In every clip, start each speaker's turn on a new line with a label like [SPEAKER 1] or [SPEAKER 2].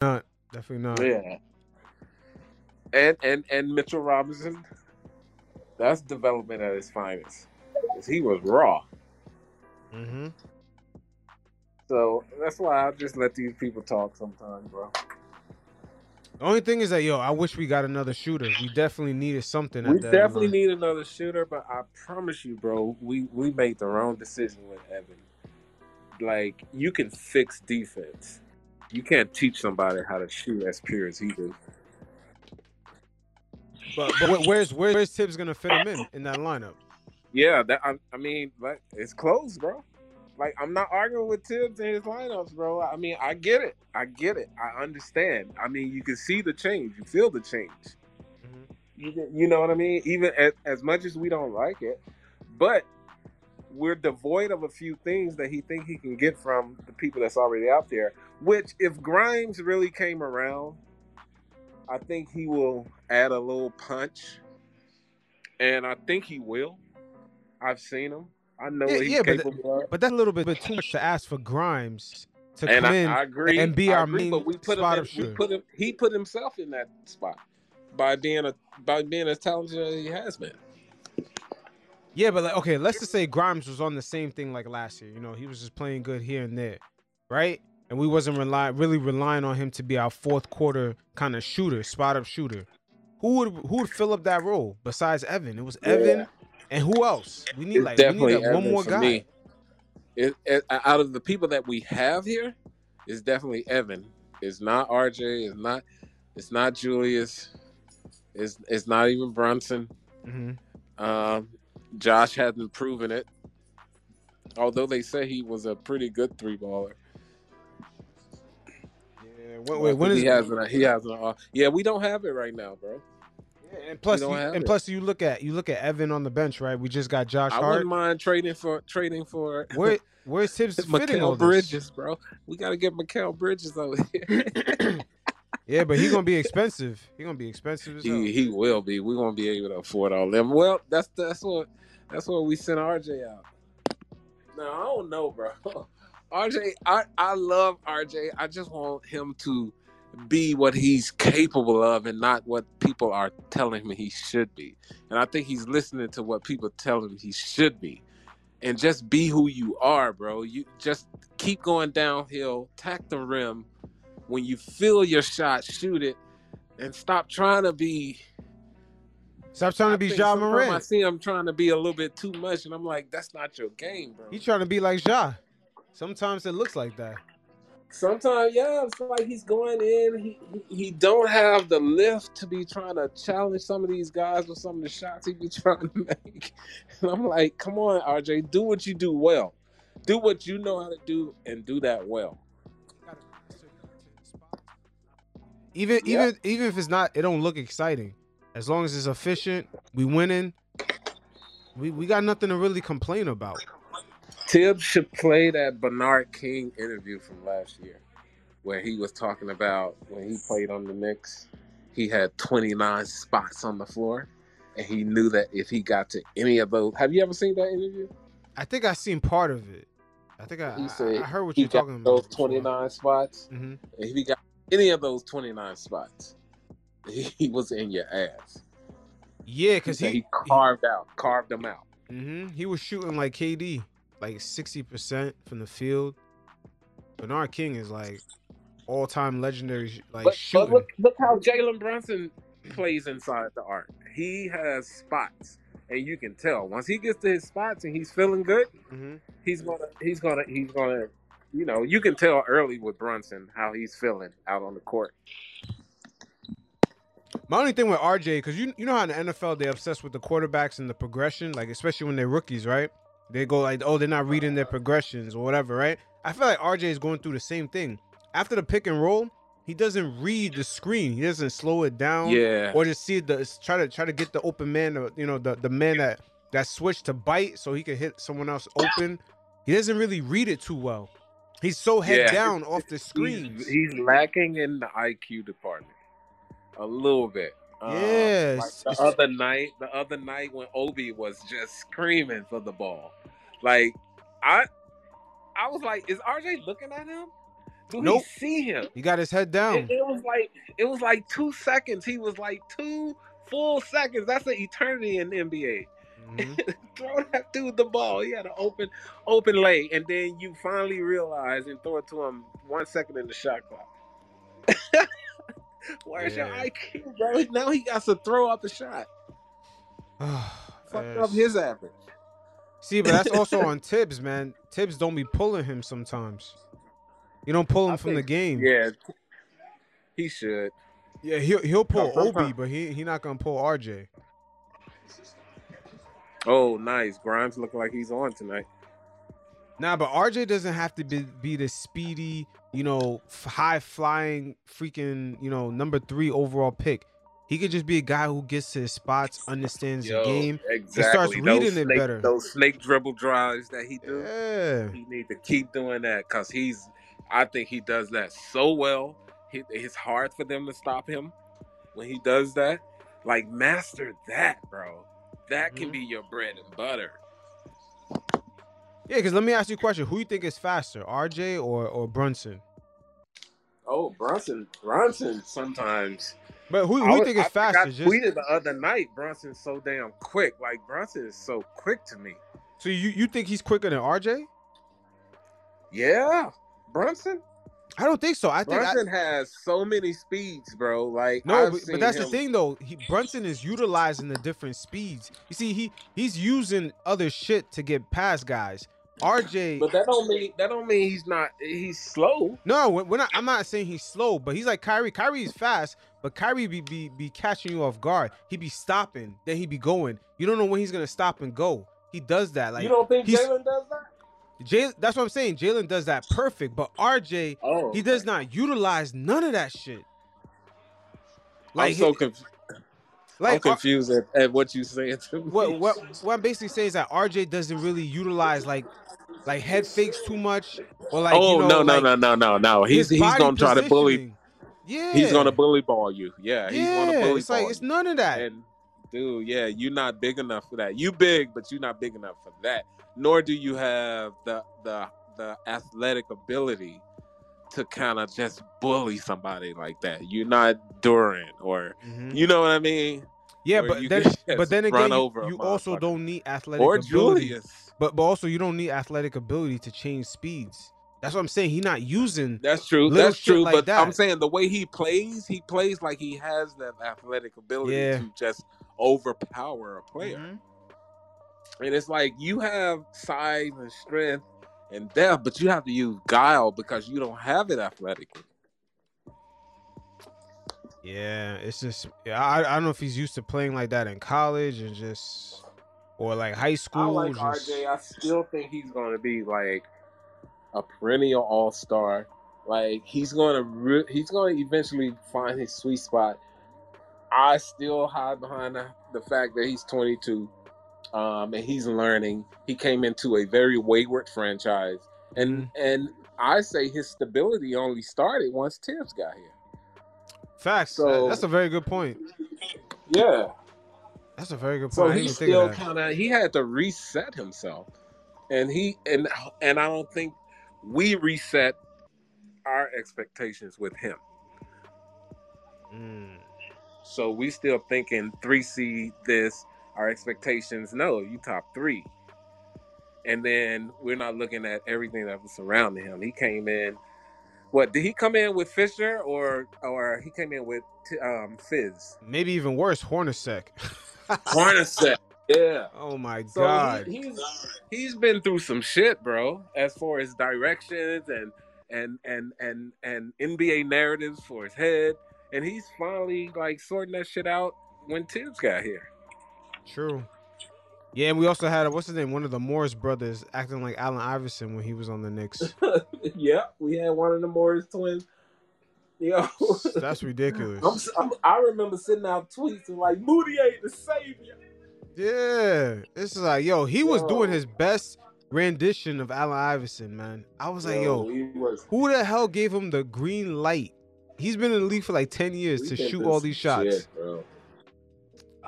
[SPEAKER 1] not. Definitely not.
[SPEAKER 2] Yeah. And and and Mitchell Robinson, that's development at its finest. 'Cause He was raw.
[SPEAKER 1] Mm-hmm.
[SPEAKER 2] So that's why I just let these people talk sometimes, bro.
[SPEAKER 1] The only thing is that yo, I wish we got another shooter. We definitely needed something.
[SPEAKER 2] We
[SPEAKER 1] at the
[SPEAKER 2] definitely
[SPEAKER 1] line.
[SPEAKER 2] need another shooter, but I promise you, bro, we we made the wrong decision with Evan. Like you can fix defense. You can't teach somebody how to shoot as pure as he do.
[SPEAKER 1] But, but where's where's, where's Tibbs gonna fit him in in that lineup?
[SPEAKER 2] Yeah, that I, I mean, like it's close, bro. Like I'm not arguing with Tibbs and his lineups, bro. I mean, I get it. I get it. I understand. I mean, you can see the change. You feel the change.
[SPEAKER 1] Mhm.
[SPEAKER 2] You, you know what I mean? Even as, as much as we don't like it, but we're devoid of a few things that he think he can get from the people that's already out there. Which, if Grimes really came around, I think he will add a little punch, and I think he will. I've seen him. I know
[SPEAKER 1] Yeah,
[SPEAKER 2] what he's
[SPEAKER 1] yeah, but
[SPEAKER 2] capable of.
[SPEAKER 1] But that's a little bit, bit too much to ask for Grimes to
[SPEAKER 2] And
[SPEAKER 1] come
[SPEAKER 2] I,
[SPEAKER 1] in.
[SPEAKER 2] I agree.
[SPEAKER 1] and be
[SPEAKER 2] I
[SPEAKER 1] our
[SPEAKER 2] agree,
[SPEAKER 1] main
[SPEAKER 2] but we put him.
[SPEAKER 1] spot
[SPEAKER 2] In,
[SPEAKER 1] of
[SPEAKER 2] we put him. He put himself in that spot by being a by being as talented as he has been.
[SPEAKER 1] Yeah, but like, okay, let's just say Grimes was on the same thing like last year. You know, he was just playing good here and there, right? And we wasn't rely really relying on him to be our fourth quarter kind of shooter, spot up shooter. Who would who would fill up that role besides Evan? It was Evan, and who else? We need
[SPEAKER 2] It's
[SPEAKER 1] like we need like, one more guy.
[SPEAKER 2] It, it, out of the people that we have here, it's definitely Evan. It's not RJ. It's not. It's not Julius. It's it's not even Brunson.
[SPEAKER 1] hmm
[SPEAKER 2] Um, Josh hasn't proven it. Although they say he was a pretty good three baller.
[SPEAKER 1] Yeah. Wait, wait, when is
[SPEAKER 2] he has an, he has an, uh, yeah, we don't have it right now, bro.
[SPEAKER 1] Yeah, and plus you, and
[SPEAKER 2] it.
[SPEAKER 1] plus you look at you look at Evan on the bench, right? We just got Josh
[SPEAKER 2] I
[SPEAKER 1] Hart.
[SPEAKER 2] wouldn't mind trading for trading for
[SPEAKER 1] Where where's Tibbs fitting all?
[SPEAKER 2] Bridges, bro. We got to get Mikal Bridges over here.
[SPEAKER 1] Yeah, but he's gonna be expensive. He's gonna be expensive
[SPEAKER 2] he he will be. We won't be able to afford all them. Well, that's that's what that's what we sent RJ out. No, I don't know, bro. RJ, I I love RJ. I just want him to be what he's capable of and not what people are telling him he should be. And I think he's listening to what people tell him he should be. And just be who you are, bro. You just keep going downhill, tack the rim. When you feel your shot, shoot it, and stop trying to be.
[SPEAKER 1] Stop trying to be Ja
[SPEAKER 2] sometimes I see him trying to be a little bit too much, and I'm like, that's not your game, bro.
[SPEAKER 1] He's trying to be like Ja. Sometimes it looks like that.
[SPEAKER 2] Sometimes, yeah, it's like he's going in. He, he he don't have the lift to be trying to challenge some of these guys with some of the shots he be trying to make. And I'm like, come on, RJ, do what you do well. Do what you know how to do and do that well.
[SPEAKER 1] Even
[SPEAKER 2] Yeah.
[SPEAKER 1] even even if it's not, it don't look exciting. As long as it's efficient, we winning. We we got nothing to really complain about.
[SPEAKER 2] Tibbs should play that Bernard King interview from last year, where he was talking about when he played on the Knicks, he had 29 spots on the floor, and he knew that if he got to any of those, have you ever seen that interview?
[SPEAKER 1] I think I seen part of it. I think I I,
[SPEAKER 2] said
[SPEAKER 1] I heard what
[SPEAKER 2] he
[SPEAKER 1] you're
[SPEAKER 2] got
[SPEAKER 1] talking about.
[SPEAKER 2] those 29 spots.
[SPEAKER 1] hmm
[SPEAKER 2] And if he got any of those 29 spots, he, was in your ass.
[SPEAKER 1] Yeah, because he
[SPEAKER 2] he carved out, carved them out.
[SPEAKER 1] hmm he was shooting like KD, like sixty percent from the field. Bernard King is like all time legendary, like
[SPEAKER 2] But, but
[SPEAKER 1] shooting.
[SPEAKER 2] look, look how Jalen Brunson plays inside the arc. He has spots, and you can tell once he gets to his spots and he's feeling good,
[SPEAKER 1] hmm
[SPEAKER 2] he's gonna, he's gonna, he's gonna, you know, you can tell early with Brunson how he's feeling out on the court.
[SPEAKER 1] My only thing with RJ, because you you know how in the NFL they're obsessed with the quarterbacks and the progression, like especially when they're rookies, right? They go like, oh, they're not reading their progressions or whatever, right? I feel like RJ is going through the same thing. After the pick and roll, he doesn't read the screen. He doesn't slow it down,
[SPEAKER 2] Yeah,
[SPEAKER 1] or just see the try to try to get the open man, or, you know, the the man that that switched to bite so he can hit someone else open. He doesn't really read it too well. He's so head
[SPEAKER 2] Yeah.
[SPEAKER 1] down off the
[SPEAKER 2] he's, he's lacking in the IQ department a little bit. Um, like the other night, the other night when Obi was just screaming for the ball, like I, I was like, is RJ looking at him? Do
[SPEAKER 1] Nope.
[SPEAKER 2] he see him?
[SPEAKER 1] He got his head down.
[SPEAKER 2] It, it was like it was like two seconds. He was like two full seconds. That's an eternity in the NBA.
[SPEAKER 1] Mhm.
[SPEAKER 2] throw that dude the ball. He had an open open lay, and then you finally realize and throw it to him one second in the shot clock. Where's your IQ, bro? Now he got to throw up a shot. Fucked up his average.
[SPEAKER 1] See, but that's also on Tibbs, man. Tibbs don't be pulling him sometimes. You don't pull him
[SPEAKER 2] I
[SPEAKER 1] from the game.
[SPEAKER 2] Yeah, he should.
[SPEAKER 1] Yeah, he'll he'll pull
[SPEAKER 2] No,
[SPEAKER 1] Obi, but he he not gonna pull RJ.
[SPEAKER 2] Oh, nice. Grimes looking like he's on tonight.
[SPEAKER 1] Nah, but RJ doesn't have to be be the speedy, you know, high flying, freaking, you know, number three overall pick. He could just be a guy who gets to his spots, understands the game.
[SPEAKER 2] exactly.
[SPEAKER 1] starts
[SPEAKER 2] Those
[SPEAKER 1] reading it better.
[SPEAKER 2] Those snake dribble drives that he do.
[SPEAKER 1] Yeah.
[SPEAKER 2] He need to keep doing that because he's. I think he does that so well. He, it's hard for them to stop him when he does that. Like master that, bro. That can
[SPEAKER 1] Mhm.
[SPEAKER 2] be your bread and butter.
[SPEAKER 1] Yeah, because let me ask you a question: Who you think is faster, RJ or or Brunson?
[SPEAKER 2] Oh, Brunson, Brunson. Sometimes.
[SPEAKER 1] But who,
[SPEAKER 2] I
[SPEAKER 1] you think is
[SPEAKER 2] I think I
[SPEAKER 1] faster? Just
[SPEAKER 2] tweeted the other night. Brunson's so damn quick. Like Brunson is so quick to me.
[SPEAKER 1] so you you think he's quicker than RJ?
[SPEAKER 2] Yeah, Brunson.
[SPEAKER 1] I don't think so. I think I,
[SPEAKER 2] Brunson has so many speeds, bro. Like
[SPEAKER 1] no, but, but that's
[SPEAKER 2] him-
[SPEAKER 1] the thing though. He, Brunson is utilizing the different speeds. You see, he he's using other shit to get past guys. RJ,
[SPEAKER 2] But that don't mean that don't mean he's not. He's slow.
[SPEAKER 1] no, when, when I, I'm not saying he's slow, but he's like Kyrie. Kyrie is fast, but Kyrie be, be be catching you off guard. He be stopping, then he be going. You don't know when he's gonna stop and go. He does that. Like
[SPEAKER 2] you don't think
[SPEAKER 1] he's-
[SPEAKER 2] Jalen does that?
[SPEAKER 1] Jay, that's what I'm saying. Jalen does that perfect, but RJ
[SPEAKER 2] Oh,
[SPEAKER 1] he does not utilize none of that shit.
[SPEAKER 2] I'm so
[SPEAKER 1] he-
[SPEAKER 2] conf- I'm
[SPEAKER 1] uh,
[SPEAKER 2] confused at, at what you're saying to me.
[SPEAKER 1] what what what I'm basically saying is that RJ doesn't really utilize like like head fakes too much or like
[SPEAKER 2] oh
[SPEAKER 1] you know,
[SPEAKER 2] no no
[SPEAKER 1] like,
[SPEAKER 2] no no no no! He's he's gonna try to bully.
[SPEAKER 1] Yeah,
[SPEAKER 2] He's gonna bully ball you. Yeah, he's
[SPEAKER 1] yeah,
[SPEAKER 2] gonna bully
[SPEAKER 1] it's like it's none of that.
[SPEAKER 2] And dude, yeah, you're not big enough for that. You big, but you're not big enough for that. Nor do you have the the the athletic ability to kind of just bully somebody like that. You're not Durant or
[SPEAKER 1] Mhm.
[SPEAKER 2] you know what I mean?
[SPEAKER 1] Yeah, but then but then again, you,
[SPEAKER 2] over
[SPEAKER 1] you also don't need athletic ability
[SPEAKER 2] Or
[SPEAKER 1] ability.
[SPEAKER 2] Julius.
[SPEAKER 1] But but also you don't need athletic ability to change speeds. That's what I'm saying. He's not using.
[SPEAKER 2] That's true. That's true.
[SPEAKER 1] like
[SPEAKER 2] but
[SPEAKER 1] that.
[SPEAKER 2] I'm saying the way he plays, he plays like he has that athletic ability
[SPEAKER 1] Yeah.
[SPEAKER 2] to just overpower a player.
[SPEAKER 1] Mhm.
[SPEAKER 2] And it's like you have size and strength and depth, but you have to use guile because you don't have it athletically.
[SPEAKER 1] Yeah, it's just yeah, I, I don't know if he's used to playing like that in college and just or like high school.
[SPEAKER 2] I like
[SPEAKER 1] just-
[SPEAKER 2] RJ. I still think he's going to be like a perennial All Star. Like he's going to re- he's going to eventually find his sweet spot. I still hide behind the, the fact that he's 22 um, and he's learning. He came into a very wayward franchise, and
[SPEAKER 1] Mm-hmm.
[SPEAKER 2] and I say his stability only started once Tibbs got here.
[SPEAKER 1] Facts.
[SPEAKER 2] So-
[SPEAKER 1] that's a very good point.
[SPEAKER 2] Yeah,
[SPEAKER 1] That's a very good point.
[SPEAKER 2] So he still kind of he had to reset himself, and he and and I don't think we reset our expectations with him.
[SPEAKER 1] Mm.
[SPEAKER 2] So we still thinking three seed this. Our expectations, no, you top three, and then we're not looking at everything that was surrounding him. He came in. What did he come in with Fisher or or he came in with um, Fizz?
[SPEAKER 1] Maybe even worse, Hornacek.
[SPEAKER 2] Hornacek. Yeah.
[SPEAKER 1] oh my
[SPEAKER 2] So
[SPEAKER 1] god.
[SPEAKER 2] he, he's he's been through some shit, bro. As far as directions and and and and and NBA narratives for his head, and he's finally like sorting that shit out when Tibbs got here.
[SPEAKER 1] True. Yeah, and we also had what's his name, one of the Morris brothers, acting like Allen Iverson when he was on the Knicks.
[SPEAKER 2] yeah, we had one of the Morris twins. Yo,
[SPEAKER 1] That's ridiculous.
[SPEAKER 2] I'm, I'm, I remember sending out tweets and like Moody ain't the savior.
[SPEAKER 1] Yeah, it's like yo, he was doing his best rendition of Allen Iverson, man. I was like, yo, who the hell gave him the green light? He's been in the league for like ten years
[SPEAKER 2] we
[SPEAKER 1] to shoot all these shots.
[SPEAKER 2] shit, bro.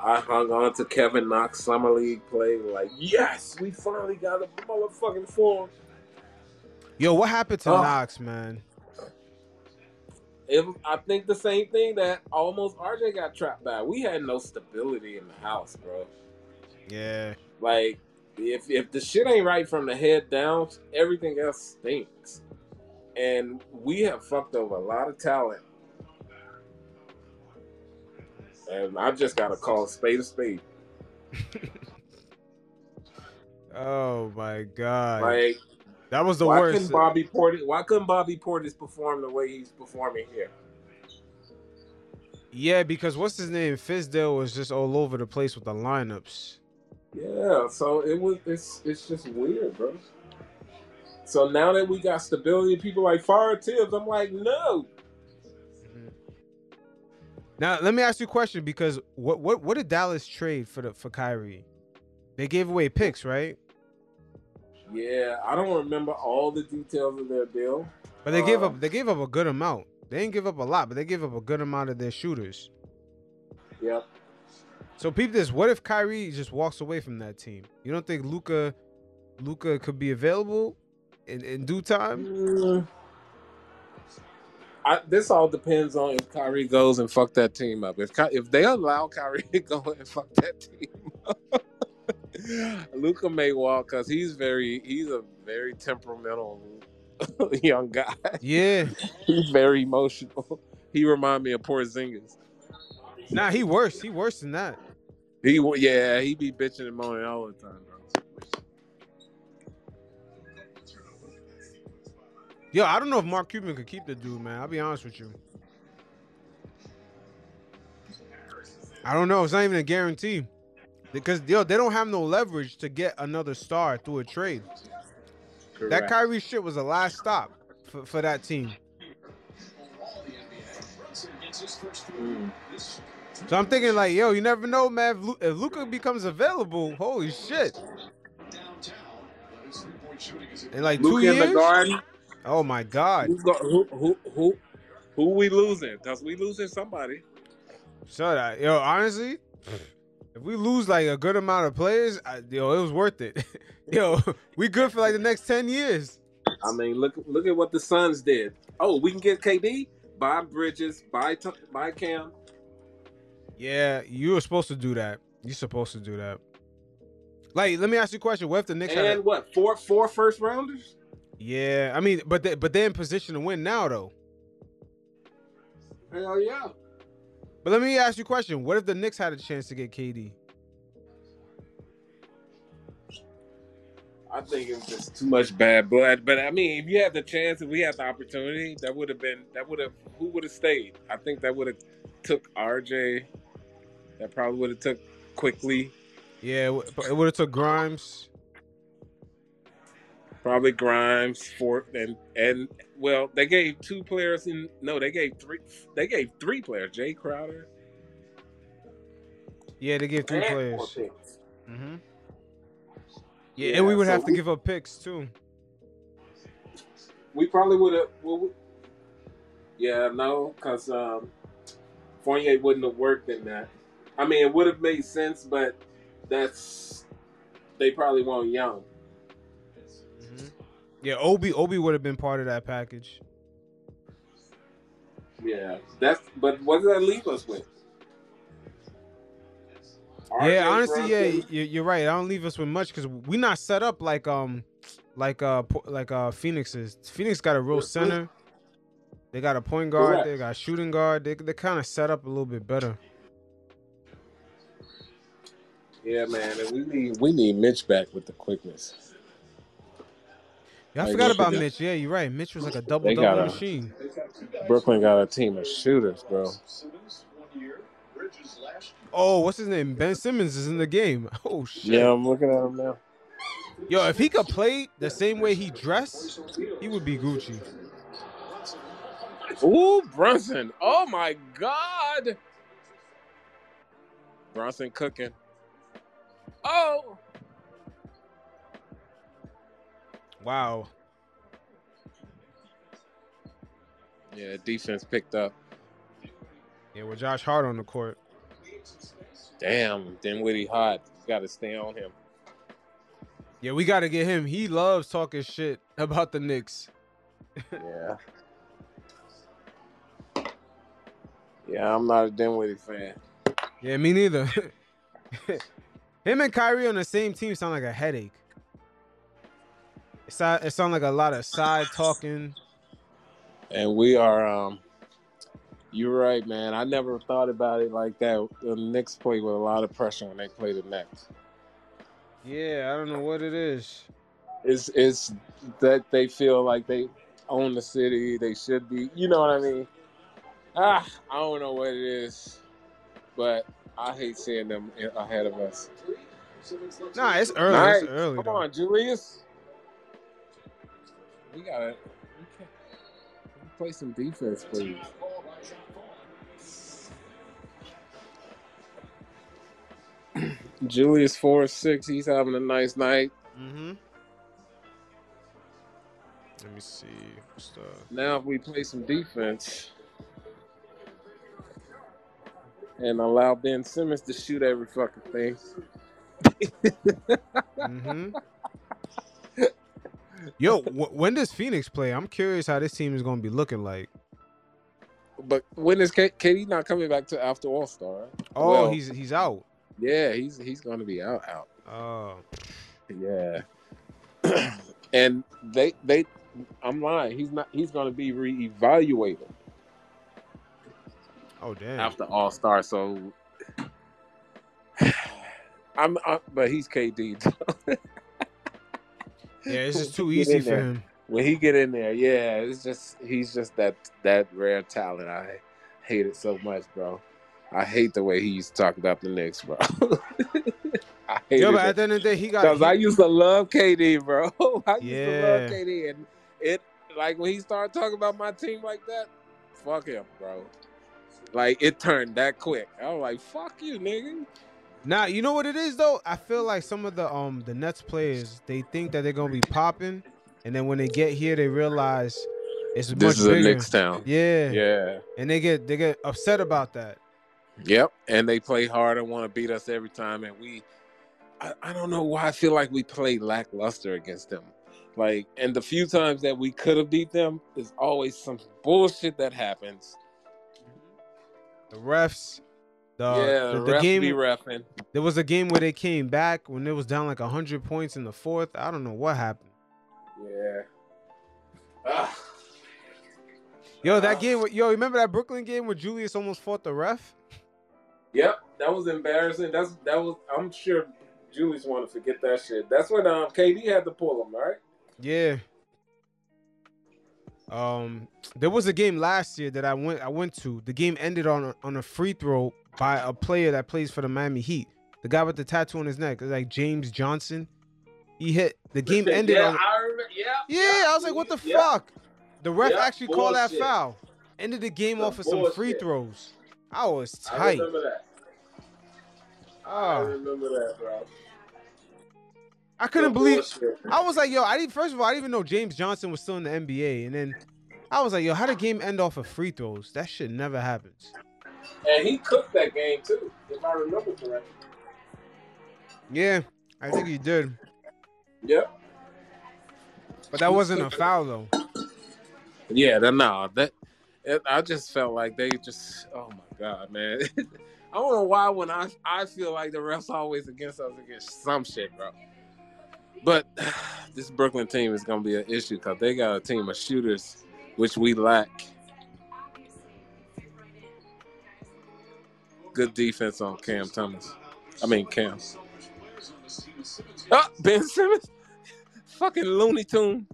[SPEAKER 2] I hung on to Kevin Knox summer league play. Like, yes, we finally got a motherfucking form.
[SPEAKER 1] Yo, what happened to
[SPEAKER 2] Oh.
[SPEAKER 1] Knox, man?
[SPEAKER 2] it, I think the same thing that almost RJ got trapped by. We had no stability in the house, bro.
[SPEAKER 1] Yeah.
[SPEAKER 2] Like if if the shit ain't right from the head down, everything else stinks. And we have fucked over a lot of talent. And I just gotta call spade a spade.
[SPEAKER 1] oh my god.
[SPEAKER 2] Like
[SPEAKER 1] that was the
[SPEAKER 2] why
[SPEAKER 1] worst.
[SPEAKER 2] Couldn't Bobby Portis, why couldn't Bobby Portis perform the way he's performing here?
[SPEAKER 1] Yeah, because what's his name? Fizdale was just all over the place with the lineups.
[SPEAKER 2] Yeah, so it was it's it's just weird, bro. So now that we got stability, people like fire Tibbs, I'm like, no.
[SPEAKER 1] Now let me ask you a question because what what what did Dallas trade for the for Kyrie? They gave away picks, right?
[SPEAKER 2] Yeah, I don't remember all the details of their deal.
[SPEAKER 1] But they uh, gave up they gave up a good amount. They didn't give up a lot, but they gave up a good amount of their shooters.
[SPEAKER 2] Yep.
[SPEAKER 1] So peep this. What if Kyrie just walks away from that team? You don't think Luka Luka could be available in, in due time? Mm.
[SPEAKER 2] I, this all depends on if Kyrie goes and fuck that team up. If if they allow Kyrie to go and fuck that team up, Luka may walk because he's very he's a very temperamental young guy.
[SPEAKER 1] Yeah,
[SPEAKER 2] he's very emotional. He remind me of Porzingis.
[SPEAKER 1] Nah, he worse. He worse than that.
[SPEAKER 2] He yeah, he be bitching and moaning all the time,
[SPEAKER 1] Yo, I don't know if Mark Cuban could keep the dude, man. I'll be honest with you. I don't know. It's not even a guarantee. Because yo, they don't have no leverage to get another star through a trade. Correct. That Kyrie shit was the last stop for, for that team. Mm. So I'm thinking like, yo, you never know, man. If, Luka becomes available, holy shit! In like Luka two years. In the garden. Oh my god.
[SPEAKER 2] Who who who who we losing? Cause we losing somebody.
[SPEAKER 1] Shut up, yo. Honestly, if we lose like a good amount of players, I, yo, it was worth it. yo, we good for like the next ten years.
[SPEAKER 2] I mean, look look at what the Suns did. Oh, we can get KD, buy Bridges, buy buy Cam.
[SPEAKER 1] Yeah, you were supposed to do that. You're supposed to do that. Like, let me ask you a question. What if the Knicks
[SPEAKER 2] and had a, what four four first rounders?
[SPEAKER 1] Yeah, I mean, but they, but they're in position to win now, though.
[SPEAKER 2] Hell yeah.
[SPEAKER 1] But let me ask you a question. What if the Knicks had a chance to get KD?
[SPEAKER 2] I think it was just too much bad blood. But I mean, if you had the chance, if we had the opportunity, that would have been that would have who would have stayed. I think that would have took RJ. That probably would have took Quickley.
[SPEAKER 1] Yeah, it would have took Grimes.
[SPEAKER 2] Probably Grimes for and and well, they gave two players in. No, they gave three. They gave three players. Jae Crowder.
[SPEAKER 1] Yeah, they gave three and players. Mm-hmm. Yeah, yeah, and we would so have to we, give up picks too.
[SPEAKER 2] We probably would have. Well, yeah, no, because um, Fournier wouldn't have worked in that. I mean, it would have made sense, but that's they probably weren't young.
[SPEAKER 1] Yeah, Obi Obi would have been part of that package.
[SPEAKER 2] Yeah, that's. But what does that leave us with?
[SPEAKER 1] yeah, honestly, yeah, you're right. I don't leave us with much because we're not set up like um, like uh, like uh, Phoenix is. Phoenix got a real center. They got a point guard. Correct. They got shooting guard. They they kind of set up a little bit better.
[SPEAKER 2] Yeah, man, and we need we need Mitch back with the quickness.
[SPEAKER 1] Yeah, I forgot about Mitch. Yeah, you're right. Mitch was like a double double machine.
[SPEAKER 2] Brooklyn got a team of shooters, bro.
[SPEAKER 1] Oh, what's his name? Ben Simmons is in the game. Oh shit.
[SPEAKER 2] Yeah, I'm looking at him now.
[SPEAKER 1] Yo, if he could play the same way he dressed, he would be Gucci.
[SPEAKER 2] Ooh, Brunson. Oh my God. Brunson cooking. Oh.
[SPEAKER 1] Wow.
[SPEAKER 2] Yeah, defense picked up.
[SPEAKER 1] Yeah, with Josh Hart on the court.
[SPEAKER 2] Damn, Dinwiddie hot. Got to stay on him.
[SPEAKER 1] Yeah, we got to get him. He loves talking shit about the Knicks.
[SPEAKER 2] yeah. Yeah, I'm not a Dinwiddie fan.
[SPEAKER 1] Yeah, me neither. Him and Kyrie on the same team sound like a headache. It sound, it sound like a lot of side talking.
[SPEAKER 2] And we are um you're right, man. I never thought about it like that. The Knicks play with a lot of pressure when they play the Nets.
[SPEAKER 1] Yeah, I don't know what it is.
[SPEAKER 2] It's it's that they feel like they own the city. They should be. You know what I mean? Ah, I don't know what it is, but I hate seeing them ahead of us.
[SPEAKER 1] Nah, it's early. It's early.
[SPEAKER 2] Come
[SPEAKER 1] though.
[SPEAKER 2] on, Julius. We gotta we can play some defense, please. Julius four six. He's having a nice night.
[SPEAKER 1] Mm-hmm. Let me see. The...
[SPEAKER 2] Now, if we play some defense and allow Ben Simmons to shoot every fucking thing,
[SPEAKER 1] Mm-hmm. Yo, wh- when does Phoenix play? I'm curious how this team is going to be looking like.
[SPEAKER 2] but when is K- KD not coming back to after All Star?
[SPEAKER 1] Oh,
[SPEAKER 2] Well-
[SPEAKER 1] he's he's out.
[SPEAKER 2] Yeah, he's he's going to be out out.
[SPEAKER 1] Oh,
[SPEAKER 2] Yeah. and they they I'm lying. He's not he's going to be reevaluated
[SPEAKER 1] oh damn.
[SPEAKER 2] after All Star. So I'm, i but he's KD.
[SPEAKER 1] Yeah, it's just too easy for
[SPEAKER 2] there.
[SPEAKER 1] him.
[SPEAKER 2] when he get in there, yeah, it's just he's just that that rare talent. I hate it so much, bro. I hate the way he used to talk about the Knicks, bro. I hate
[SPEAKER 1] Yo,
[SPEAKER 2] it
[SPEAKER 1] but at the end of the day, he got.
[SPEAKER 2] because I used to love KD, bro. I used
[SPEAKER 1] Yeah.
[SPEAKER 2] to love KD, and it like when he started talking about my team like that, fuck him, bro. Like it turned that quick. I was like, "Fuck you, nigga."
[SPEAKER 1] Now you know what it is though. I feel like some of the um the Nets players they think that they're gonna be popping, and then when they get here they realize it's much
[SPEAKER 2] This is a. Knicks town.
[SPEAKER 1] Yeah.
[SPEAKER 2] Yeah.
[SPEAKER 1] and they get they get upset about that.
[SPEAKER 2] Yep, and they play hard and want to beat us every time, and we. I, I don't know why I feel like we play lackluster against them. Like, and the few times that we could have beat them, there's always some bullshit that happens.
[SPEAKER 1] The refs, the
[SPEAKER 2] yeah,
[SPEAKER 1] the,
[SPEAKER 2] the,
[SPEAKER 1] game.
[SPEAKER 2] refing.
[SPEAKER 1] There was a game where they came back when it was down like hundred points in the fourth. I don't know what happened.
[SPEAKER 2] Yeah. Ah.
[SPEAKER 1] Yo, that game. Yo, remember that Brooklyn game where Julius almost fought the ref?
[SPEAKER 2] Yep, that was embarrassing. That's that was. I'm sure Julius want to forget that shit. That's when um KD had to pull him, right?
[SPEAKER 1] Yeah. Um, there was a game last year that I went I went to. The game ended on a, on a free throw by a player that plays for the Miami Heat. The guy with the tattoo on his neck, like James Johnson. He hit. The game ended
[SPEAKER 2] yeah,
[SPEAKER 1] on.
[SPEAKER 2] I remember. Yeah,
[SPEAKER 1] Yeah, I was like, what the
[SPEAKER 2] yeah.
[SPEAKER 1] fuck? The ref
[SPEAKER 2] Yeah,
[SPEAKER 1] actually called that foul. Ended the game
[SPEAKER 2] Some
[SPEAKER 1] off of some free throws. I was
[SPEAKER 2] I
[SPEAKER 1] tight.
[SPEAKER 2] remember that. I
[SPEAKER 1] Ah,
[SPEAKER 2] remember that, bro.
[SPEAKER 1] I couldn't believe.
[SPEAKER 2] bullshit.
[SPEAKER 1] I was like, yo, I didn't. First of all, I didn't even know James Johnson was still in the NBA, and then I was like, yo, how did the game end off of free throws? That shit never happens.
[SPEAKER 2] And he cooked that game too, if I remember correctly.
[SPEAKER 1] Yeah, I think he did,
[SPEAKER 2] Yep.
[SPEAKER 1] but that wasn't a foul though.
[SPEAKER 2] Yeah, that no, that it, I just felt like they just oh my god, man. I don't know why when I I feel like the refs always against us against some shit, bro. But this Brooklyn team is gonna be an issue because they got a team of shooters, which we lack. Good defense on Cam Thomas. I mean Cam. Oh, Ben Simmons, fucking Looney Tune.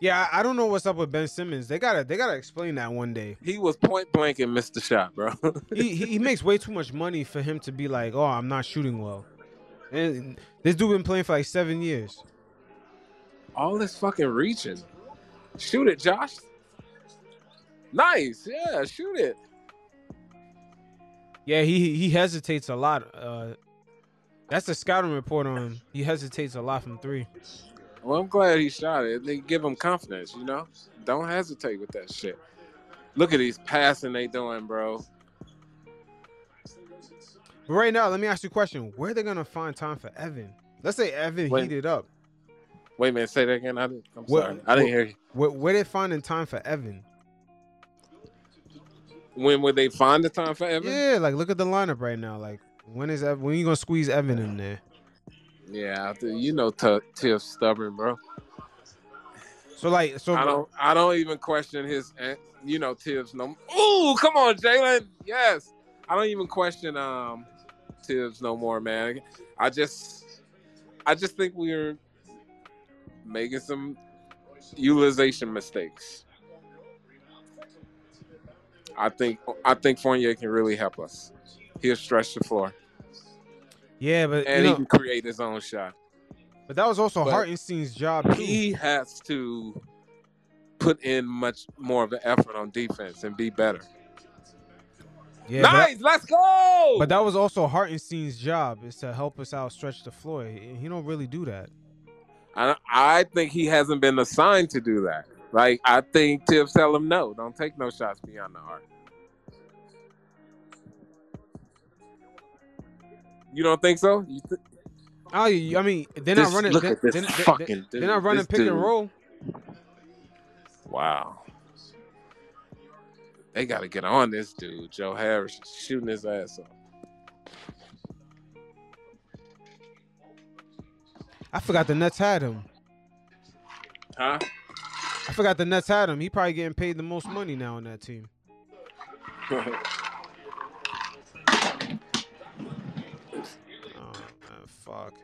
[SPEAKER 1] Yeah, I, don't know what's up with Ben Simmons. They gotta they gotta explain that one day.
[SPEAKER 2] He was point blank and missed the shot, bro.
[SPEAKER 1] He, he he makes way too much money for him to be like, oh, I'm not shooting well. And this dude been playing for like seven years.
[SPEAKER 2] All this fucking reaching. Shoot it, Josh. Nice. Yeah, shoot it.
[SPEAKER 1] Yeah, he he hesitates a lot. Uh, that's the scouting report on him. He hesitates a lot from three.
[SPEAKER 2] Well, I'm glad he shot it. They give him confidence, you know? Don't hesitate with that shit. Look at these passing they doing, bro.
[SPEAKER 1] But right now, let me ask you a question: Where are they gonna find time for Evan? Let's say Evan
[SPEAKER 2] When-
[SPEAKER 1] heated up.
[SPEAKER 2] Wait a minute, say that again. I didn't, I'm
[SPEAKER 1] What-
[SPEAKER 2] sorry. I didn't
[SPEAKER 1] what-
[SPEAKER 2] hear you.
[SPEAKER 1] Where, where they finding time for Evan?
[SPEAKER 2] When would they find the time for Evan?
[SPEAKER 1] Yeah, like look at the lineup right now. Like when is Ev- when you gonna squeeze Evan in there?
[SPEAKER 2] Yeah, you know, Tibbs stubborn, bro.
[SPEAKER 1] So like so
[SPEAKER 2] I don't. I don't even question his. eh, You know, Tibbs. No. Ooh, come on, Jalen. Yes. I don't even question um Tibbs no more, man. I just, I just think we're making some utilization mistakes. I think I think Fournier can really help us. He'll stretch the floor
[SPEAKER 1] yeah, but
[SPEAKER 2] and
[SPEAKER 1] you
[SPEAKER 2] he can create his own shot.
[SPEAKER 1] but that was also
[SPEAKER 2] but
[SPEAKER 1] Hartenstein's job too.
[SPEAKER 2] He has to put in much more of an effort on defense and be better.
[SPEAKER 1] Yeah,
[SPEAKER 2] nice, let's go.
[SPEAKER 1] But that was also Hartenstein's job is to help us out stretch the floor. He, he don't really do that.
[SPEAKER 2] I, I think he hasn't been assigned to do that. Like I think Tibbs tell him no, don't take no shots beyond the arc. You don't think so? You th-
[SPEAKER 1] Oh, I mean, they're
[SPEAKER 2] This-
[SPEAKER 1] not running.
[SPEAKER 2] look
[SPEAKER 1] They're,
[SPEAKER 2] at this
[SPEAKER 1] they're- they're-
[SPEAKER 2] fucking
[SPEAKER 1] they're not running
[SPEAKER 2] This
[SPEAKER 1] pick and roll.
[SPEAKER 2] wow. They got to get on this dude, Joe Harris, shooting his ass off.
[SPEAKER 1] I forgot the Nets had him.
[SPEAKER 2] Huh?
[SPEAKER 1] I forgot the Nets had him. He probably getting paid the most money now on that team. Oh man, fuck.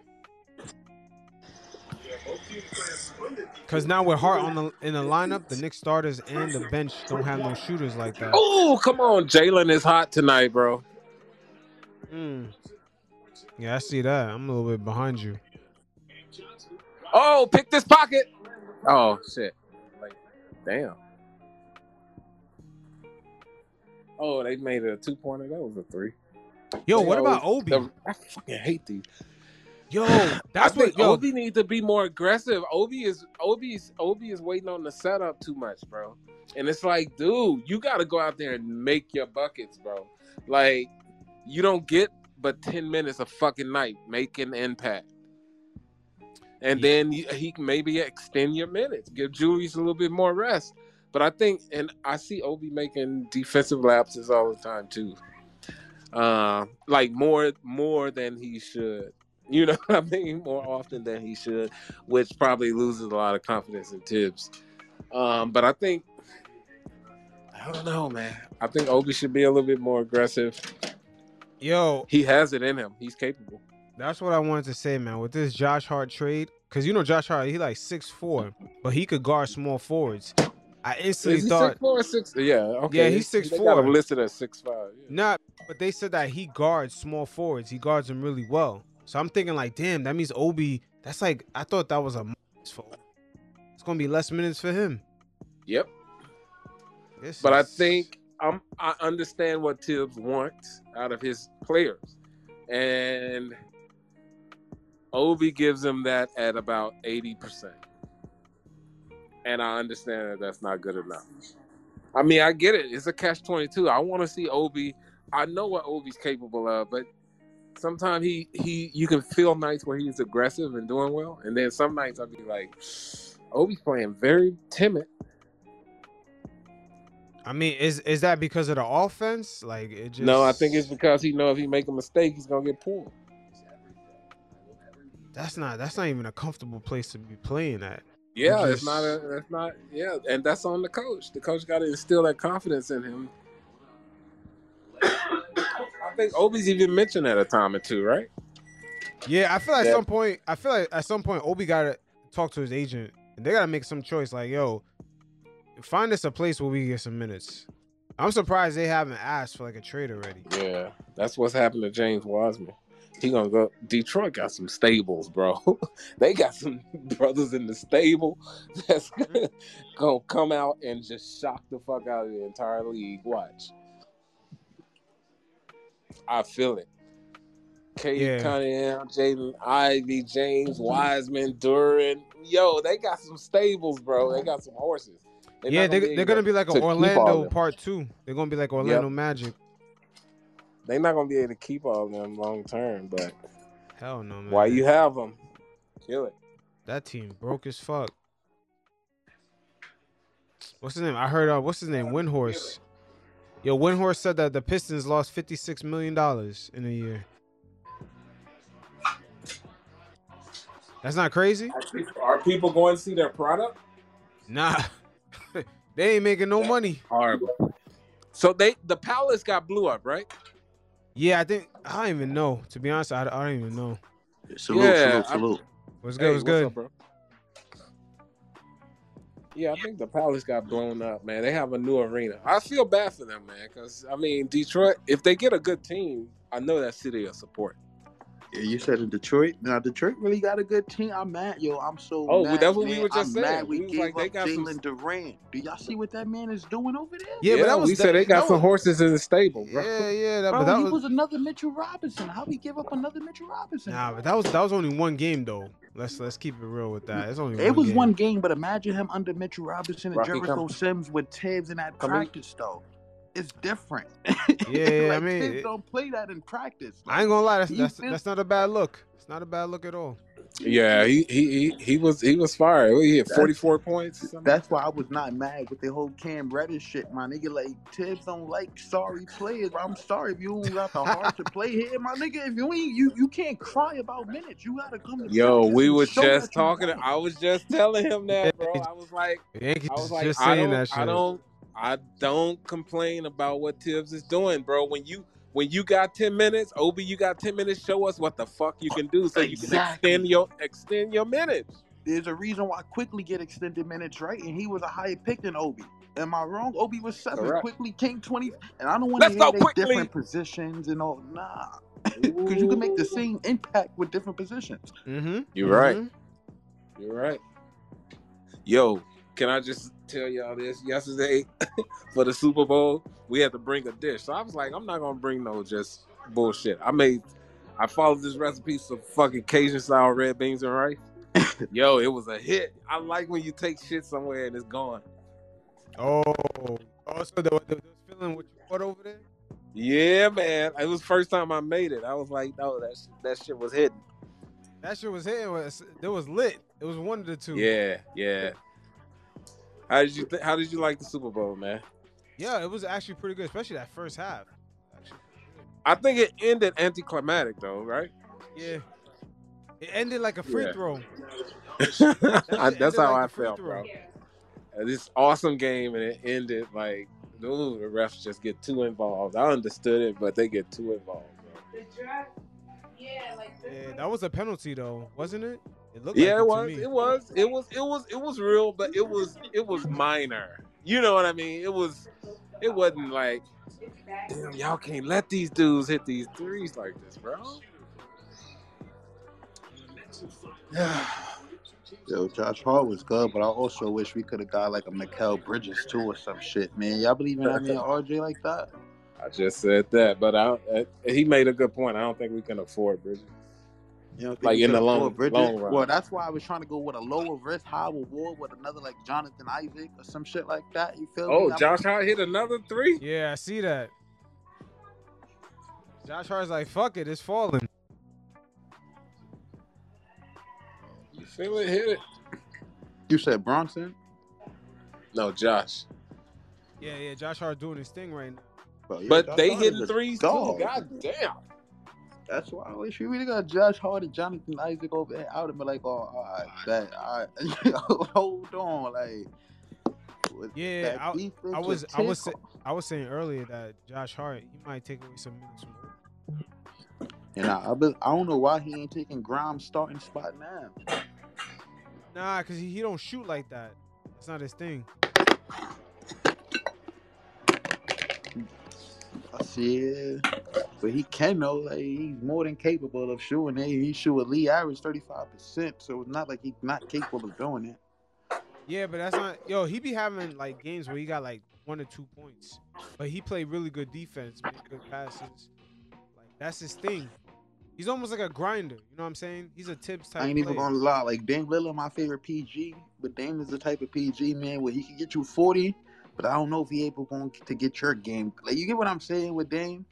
[SPEAKER 1] Cause now with Hart on the in the lineup, the Knicks starters and the bench don't have no shooters like that.
[SPEAKER 2] oh, come on, Jalen is hot tonight, bro.
[SPEAKER 1] Mm. Yeah, I see that. I'm a little bit behind you.
[SPEAKER 2] Oh, pick this pocket. Oh shit! Damn. Oh, they made it a two pointer. That was a three.
[SPEAKER 1] Yo,
[SPEAKER 2] They
[SPEAKER 1] what about Obi?
[SPEAKER 2] the- I fucking hate these.
[SPEAKER 1] Yo, that's what. Yo,
[SPEAKER 2] Obi needs to be more aggressive. Obi is Obi is Obi is waiting on the setup too much, bro. And it's like, dude, you got to go out there and make your buckets, bro. Like, you don't get but ten minutes a fucking night making impact. And
[SPEAKER 1] Yeah.
[SPEAKER 2] then he can maybe extend your minutes, give Julius a little bit more rest. But I think, and I see Obi making defensive lapses all the time too, uh, like more more than he should. You know what I mean? More often than he should, which probably loses a lot of confidence in Tibbs. Um, but I think I don't know, man. I think Obi should be a little bit more aggressive.
[SPEAKER 1] yo,
[SPEAKER 2] He has it in him. He's capable.
[SPEAKER 1] That's what I wanted to say, man. With this Josh Hart trade, because you know Josh Hart, he like six four, but he could guard small forwards. I instantly
[SPEAKER 2] Is
[SPEAKER 1] thought
[SPEAKER 2] six four six? Yeah, okay.
[SPEAKER 1] Yeah, he's
[SPEAKER 2] They
[SPEAKER 1] four.
[SPEAKER 2] got him listed at six five. Yeah.
[SPEAKER 1] not, but they said that he guards small forwards. He guards them really well. So I'm thinking like, damn, that means Obi. That's like I thought that was a for. It's gonna be less minutes for him.
[SPEAKER 2] Yep.
[SPEAKER 1] This
[SPEAKER 2] But I think I'm, I understand what Tibbs wants out of his players, and Obi gives him that at about eighty percent, and I understand that that's not good enough. I mean, I get it; it's a catch twenty two. I want to see Obi. I know what Obi's capable of, but sometimes he he you can feel nights where he's aggressive and doing well, and then some nights I'll be like, Obi's playing very timid.
[SPEAKER 1] I mean, is is that because of the offense? Like it just
[SPEAKER 2] No, I think it's because he know if he make a mistake, he's gonna get pulled.
[SPEAKER 1] That's not that's not even a comfortable place to be playing at.
[SPEAKER 2] Yeah,
[SPEAKER 1] Just-
[SPEAKER 2] it's not a, that's not, yeah, and that's on the coach. The coach got to instill that confidence in him. I think Obi's even mentioned that a time or two, right?
[SPEAKER 1] Yeah, I feel like
[SPEAKER 2] Yeah.
[SPEAKER 1] at some point, I feel like at some point, Obi gotta talk to his agent, and they gotta make some choice. Like, yo, find us a place where we get some minutes. I'm surprised they haven't asked for like a trade already.
[SPEAKER 2] Yeah, that's what's happened to James Wiseman. He gonna go. Detroit got some stables, bro. they got some brothers in the stable that's gonna come out and just shock the fuck out of the entire league. Watch. I feel it. Cade
[SPEAKER 1] Yeah.
[SPEAKER 2] Cunningham, Jaden Ivey, James Wiseman, Duren. Yo, they got some stables, bro. They got some horses. They're
[SPEAKER 1] yeah, they, they're gonna be like an
[SPEAKER 2] keep all of
[SPEAKER 1] Orlando part two. They're gonna be like Orlando Magic.
[SPEAKER 2] They're not gonna be able to keep all of them long term, but
[SPEAKER 1] Hell no, man.
[SPEAKER 2] why you have them? Kill it.
[SPEAKER 1] That team broke as fuck. What's his name? I heard. Uh, what's his name? Windhorst. Yo, Windhorst said that the Pistons lost fifty six million dollars in a year. That's not crazy.
[SPEAKER 2] Are people, are people going to see their product?
[SPEAKER 1] Nah, they ain't making no money.
[SPEAKER 2] Horrible. So they the palace got blew up, right?
[SPEAKER 1] Yeah, I think I don't even know. To be honest, I, I don't even know.
[SPEAKER 3] Salute,
[SPEAKER 2] Yeah,
[SPEAKER 3] salute,
[SPEAKER 2] I'm-
[SPEAKER 3] salute.
[SPEAKER 1] What's good?
[SPEAKER 2] Hey,
[SPEAKER 1] what's good?
[SPEAKER 2] up, bro? Yeah, I think the Palace got blown up, man. They have a new arena. I feel bad for them, man, because I mean, Detroit. If they get a good team, I know that city will support.
[SPEAKER 3] Yeah, you said in Detroit. Now Detroit really got a good team. I'm mad, yo. I'm so.
[SPEAKER 2] Oh,
[SPEAKER 3] mad,
[SPEAKER 2] that's what we were just
[SPEAKER 3] I'm
[SPEAKER 2] saying.
[SPEAKER 3] Mad we,
[SPEAKER 2] We was
[SPEAKER 3] gave
[SPEAKER 2] like, they
[SPEAKER 3] up
[SPEAKER 2] got some-
[SPEAKER 3] Jalen Duren. Do y'all see what that man is doing over there?
[SPEAKER 1] Yeah, but that was
[SPEAKER 2] we said they got
[SPEAKER 1] that
[SPEAKER 2] some
[SPEAKER 1] was-
[SPEAKER 2] horses in the stable, bro.
[SPEAKER 1] Yeah, yeah, that,
[SPEAKER 3] Bro,
[SPEAKER 1] but that
[SPEAKER 3] he
[SPEAKER 1] was,
[SPEAKER 3] was another Mitchell Robinson. How we give up another Mitchell Robinson?
[SPEAKER 1] nah, but that was that was only one game though. Let's let's keep it real with that. It's only
[SPEAKER 3] It
[SPEAKER 1] one
[SPEAKER 3] was
[SPEAKER 1] game.
[SPEAKER 3] one game, but imagine him under Mitchell Robinson and
[SPEAKER 2] Rocky,
[SPEAKER 3] Jericho
[SPEAKER 2] come.
[SPEAKER 3] Sims with Tibbs in that
[SPEAKER 2] Come in.
[SPEAKER 3] practice, though. It's different.
[SPEAKER 1] Yeah, I
[SPEAKER 3] like,
[SPEAKER 1] mean,
[SPEAKER 3] Tibbs
[SPEAKER 1] it-
[SPEAKER 3] don't play that in practice.
[SPEAKER 1] I ain't gonna lie, that's that's, that's not a bad look. It's not a bad look at all.
[SPEAKER 2] Yeah, he he he, he was he was fired. He
[SPEAKER 3] had
[SPEAKER 2] forty four points.
[SPEAKER 3] That's why I was not mad with the whole Cam Reddish shit, my nigga. Like Tibbs don't like sorry players. I'm sorry if you don't got the heart to play here, my nigga. If you ain't you you can't cry about minutes. You gotta come to
[SPEAKER 2] Yo, we were just talking. I was just telling him that, bro. I was like,
[SPEAKER 1] The
[SPEAKER 2] I was like,
[SPEAKER 1] just
[SPEAKER 2] I
[SPEAKER 1] saying
[SPEAKER 2] don't,
[SPEAKER 1] that shit.
[SPEAKER 2] I don't, I don't complain about what Tibbs is doing, bro. When you when you got ten minutes, Obi, you got ten minutes. Show us what the fuck you can do, so you can extend your extend your minutes.
[SPEAKER 3] There's a reason why I quickly get extended minutes, right? And he was a higher pick than Obi. Am I wrong? Obi was seven.
[SPEAKER 2] Correct.
[SPEAKER 3] Quickley came twenty, and I don't want to
[SPEAKER 2] Let's
[SPEAKER 3] hear they
[SPEAKER 2] Quickley.
[SPEAKER 3] different positions and all. Nah, because you can make the same impact with different positions.
[SPEAKER 1] Mm-hmm.
[SPEAKER 2] You're right. You're right. Yo, can I just tell y'all this? Yesterday for the Super Bowl, we had to bring a dish. So I was like, I'm not gonna bring no just bullshit. I made I followed this recipe some fucking Cajun style red beans and rice. Yo, it was a hit. I like when you take shit somewhere and it's gone.
[SPEAKER 1] Oh, oh also the, the, the feeling what you put over there.
[SPEAKER 2] Yeah, man. It was first time I made it. I was like, no, that sh- that shit was hidden.
[SPEAKER 1] That shit was hitting. Was it was lit. It was one of the two.
[SPEAKER 2] Yeah, yeah. How did you th- how did you like the Super Bowl, man?
[SPEAKER 1] yeah. It was actually pretty good, especially that first half. Actually,
[SPEAKER 2] I think it ended anticlimactic though, right?
[SPEAKER 1] yeah. It ended like a free
[SPEAKER 2] Yeah.
[SPEAKER 1] throw.
[SPEAKER 2] I-
[SPEAKER 1] shit
[SPEAKER 2] That's how
[SPEAKER 1] like
[SPEAKER 2] I felt,
[SPEAKER 1] throw.
[SPEAKER 2] bro. This awesome game and it ended like, ooh, the refs just get too involved. I understood it, but they get too involved. Bro.
[SPEAKER 4] The draft, yeah, like
[SPEAKER 1] Yeah, that was a penalty though, wasn't it? It looked
[SPEAKER 2] Yeah,
[SPEAKER 1] like
[SPEAKER 2] it
[SPEAKER 1] to
[SPEAKER 2] was.
[SPEAKER 1] me.
[SPEAKER 2] It was. It was. It was. It was real, but it was. It was minor. You know what I mean? It was. It wasn't like, damn, y'all can't let these dudes hit these threes like this, bro.
[SPEAKER 3] Yo, Josh Hart was good, but I also wish we could have got like a Mikal Bridges too or some shit, man. Y'all believe in that man RJ like that?
[SPEAKER 2] I just said that, but I, uh, he made a good point. I don't think we can afford Bridges.
[SPEAKER 3] You know,
[SPEAKER 2] Like, in the long-
[SPEAKER 3] Bridges?
[SPEAKER 2] long run.
[SPEAKER 3] Well, that's why I was trying to go with a lower risk Howard Ward with another like Jonathan Isaac or some shit like that. You feel
[SPEAKER 2] Oh,
[SPEAKER 3] me? I'm-
[SPEAKER 2] Josh Hart hit another three.
[SPEAKER 1] Yeah, I see that. Josh Hart's like, fuck it, it's falling.
[SPEAKER 2] You feel it? Hit it.
[SPEAKER 3] You said Brunson,
[SPEAKER 2] No, Josh.
[SPEAKER 1] Yeah, yeah, Josh Hart doing his thing right now.
[SPEAKER 3] But, yeah,
[SPEAKER 2] But they
[SPEAKER 3] Hart
[SPEAKER 2] hitting
[SPEAKER 3] is
[SPEAKER 2] threes
[SPEAKER 3] dog.
[SPEAKER 2] too. God damn.
[SPEAKER 3] That's why I wish we really got Josh Hart and Jonathan Isaac over there. I would have been like, oh, all right, that, all right. hold on, like.
[SPEAKER 1] Yeah, I- I was- I was
[SPEAKER 3] Tick-
[SPEAKER 1] I was saying earlier that Josh Hart, he might take away some minutes from
[SPEAKER 3] And I, I, I don't know why he ain't taking Grimes' starting spot now.
[SPEAKER 1] Nah, cause he, he don't shoot like that. That's not his thing.
[SPEAKER 3] I see it. But he can though. Like he's more than capable of shooting it. He shoot at least average thirty five percent. So it's not like he's not capable of doing it.
[SPEAKER 1] Yeah, but that's not yo. He be having like games where he got like one or two points, but he played really good defense, made good passes. Like that's his thing. He's almost like a grinder. You know what I'm saying? He's a tips type.
[SPEAKER 3] I ain't even gonna lie. Like Dame Lillard, my favorite PG, but Dame is the type of PG man where he can get you forty, but I don't know if he able going to get your game. Like you get what I'm saying with Dame?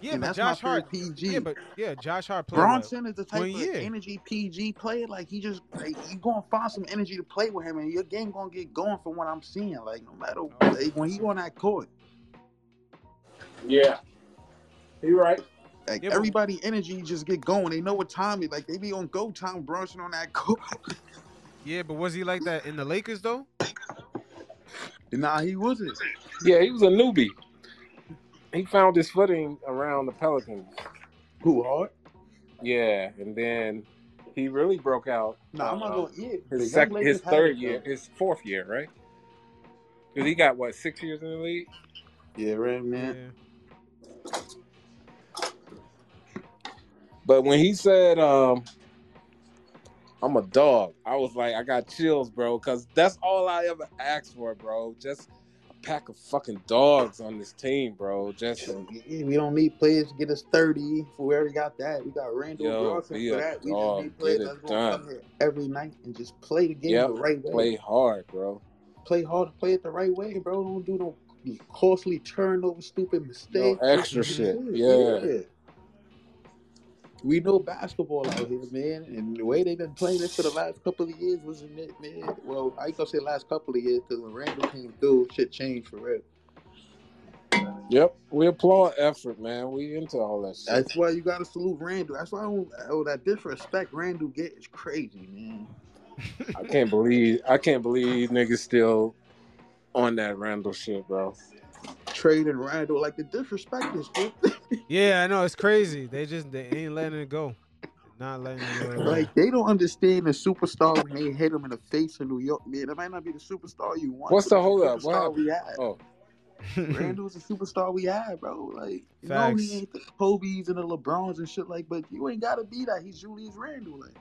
[SPEAKER 1] Yeah,
[SPEAKER 3] and
[SPEAKER 1] but
[SPEAKER 3] that's
[SPEAKER 1] Josh
[SPEAKER 3] my
[SPEAKER 1] Hart.
[SPEAKER 3] favorite PG.
[SPEAKER 1] Yeah, but yeah, Josh Hart played. well.
[SPEAKER 3] Brunson is the type
[SPEAKER 1] Well,
[SPEAKER 3] of energy PG player. Like he just like you gonna find some energy to play with him, and your game gonna get going from what I'm seeing. Like no matter oh, like, when he on that court.
[SPEAKER 2] Yeah. You right.
[SPEAKER 3] Like
[SPEAKER 1] Yeah, but-
[SPEAKER 3] everybody energy just get going. They know what time it. Like they be on go time brunching on that court.
[SPEAKER 1] Yeah, but was he like that in the Lakers though?
[SPEAKER 3] Nah, he wasn't.
[SPEAKER 2] Yeah, he was a newbie. He found his footing around the Pelicans.
[SPEAKER 3] Who hard?
[SPEAKER 2] Yeah, and then he really broke out.
[SPEAKER 3] Nah, I'm not
[SPEAKER 2] uh,
[SPEAKER 3] going. Yeah, the
[SPEAKER 2] his
[SPEAKER 3] young
[SPEAKER 2] sec- his third year,
[SPEAKER 3] though.
[SPEAKER 2] his fourth year, right? Because he got what six years in the league.
[SPEAKER 3] Yeah, right,
[SPEAKER 1] Yeah.
[SPEAKER 3] man.
[SPEAKER 2] But when he said, um, "I'm a dog," I was like, I got chills, bro, because that's all I ever asked for, bro. Just a pack of fucking dogs on this team, bro. Just
[SPEAKER 3] we don't need players to get us 30. If we already got that. We got Randle
[SPEAKER 2] Yo,
[SPEAKER 3] for that. We
[SPEAKER 2] dog.
[SPEAKER 3] just need players that's gonna come here every night and just play the game
[SPEAKER 2] Yep,
[SPEAKER 3] the right way.
[SPEAKER 2] play hard, bro.
[SPEAKER 3] play hard, play it the right way, bro. Don't do no costly turnover, stupid mistakes.
[SPEAKER 2] extra shit.
[SPEAKER 3] it.
[SPEAKER 2] Yeah.
[SPEAKER 3] We know basketball out here, man, and the way they've been playing it for the last couple of years wasn't it, man? Well, I ain't gonna say last couple of years because when Randle came through, shit changed for real.
[SPEAKER 2] Yep, we applaud effort, man. We into all that shit.
[SPEAKER 3] That's why you gotta salute Randle. That's why I don't, oh, that disrespect Randle get is crazy, man.
[SPEAKER 2] I can't believe I can't believe niggas still on that Randle shit, bro.
[SPEAKER 3] Trading Randle, like the disrespect is
[SPEAKER 1] Yeah, I know it's crazy. They just they ain't letting it go. Not letting it go.
[SPEAKER 3] like they don't understand the superstar when they hit him in the face in New York, man. That might not be the superstar you want.
[SPEAKER 2] What's the hold up? What
[SPEAKER 3] superstar
[SPEAKER 2] happened?
[SPEAKER 3] we had.
[SPEAKER 2] Oh,
[SPEAKER 3] Randle's a superstar we had, bro. Like, you know,
[SPEAKER 1] Facts.
[SPEAKER 3] he ain't the Kobe's and the LeBrons and shit like, but you ain't gotta be that. He's Julius Randle. Like.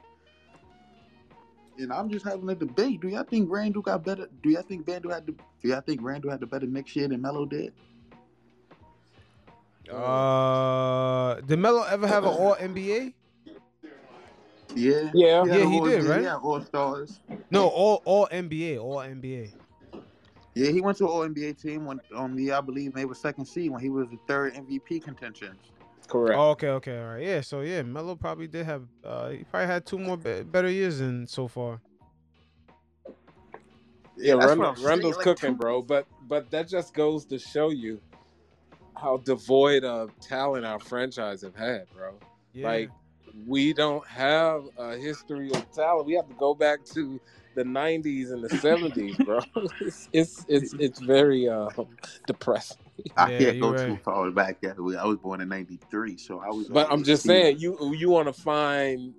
[SPEAKER 3] And I'm just having a debate. Do y'all think Randle got better? Do y'all think Randle had the? Do y'all think Randle had the better next year than Melo did?
[SPEAKER 1] Uh, did Melo ever have an All NBA?
[SPEAKER 3] Yeah.
[SPEAKER 2] yeah.
[SPEAKER 1] Yeah, he did, right?
[SPEAKER 3] Yeah, All Stars.
[SPEAKER 1] No, All All NBA, All NBA.
[SPEAKER 3] Yeah, he went to an All NBA team when on the I believe they were second seed when he was the third MVP contention.
[SPEAKER 2] Correct.
[SPEAKER 1] Oh, okay, okay, all right. Yeah, so yeah, Melo probably did have. Uh, he probably had two more be- better years than so far.
[SPEAKER 2] yeah,
[SPEAKER 3] that's
[SPEAKER 2] Randle,
[SPEAKER 3] what
[SPEAKER 2] Randle's
[SPEAKER 3] like,
[SPEAKER 2] cooking,
[SPEAKER 3] two-
[SPEAKER 2] bro. But but that just goes to show you how devoid of talent our franchise have had, bro.
[SPEAKER 1] Yeah.
[SPEAKER 2] Like we don't have a history of talent. We have to go back to the '90s and the '70s, bro. It's it's it's, it's very uh, depressing.
[SPEAKER 3] I
[SPEAKER 1] Yeah,
[SPEAKER 3] can't go
[SPEAKER 1] right.
[SPEAKER 3] too far back. That I was born in '93, so I was.
[SPEAKER 2] But I'm just
[SPEAKER 3] team.
[SPEAKER 2] saying, you you want to find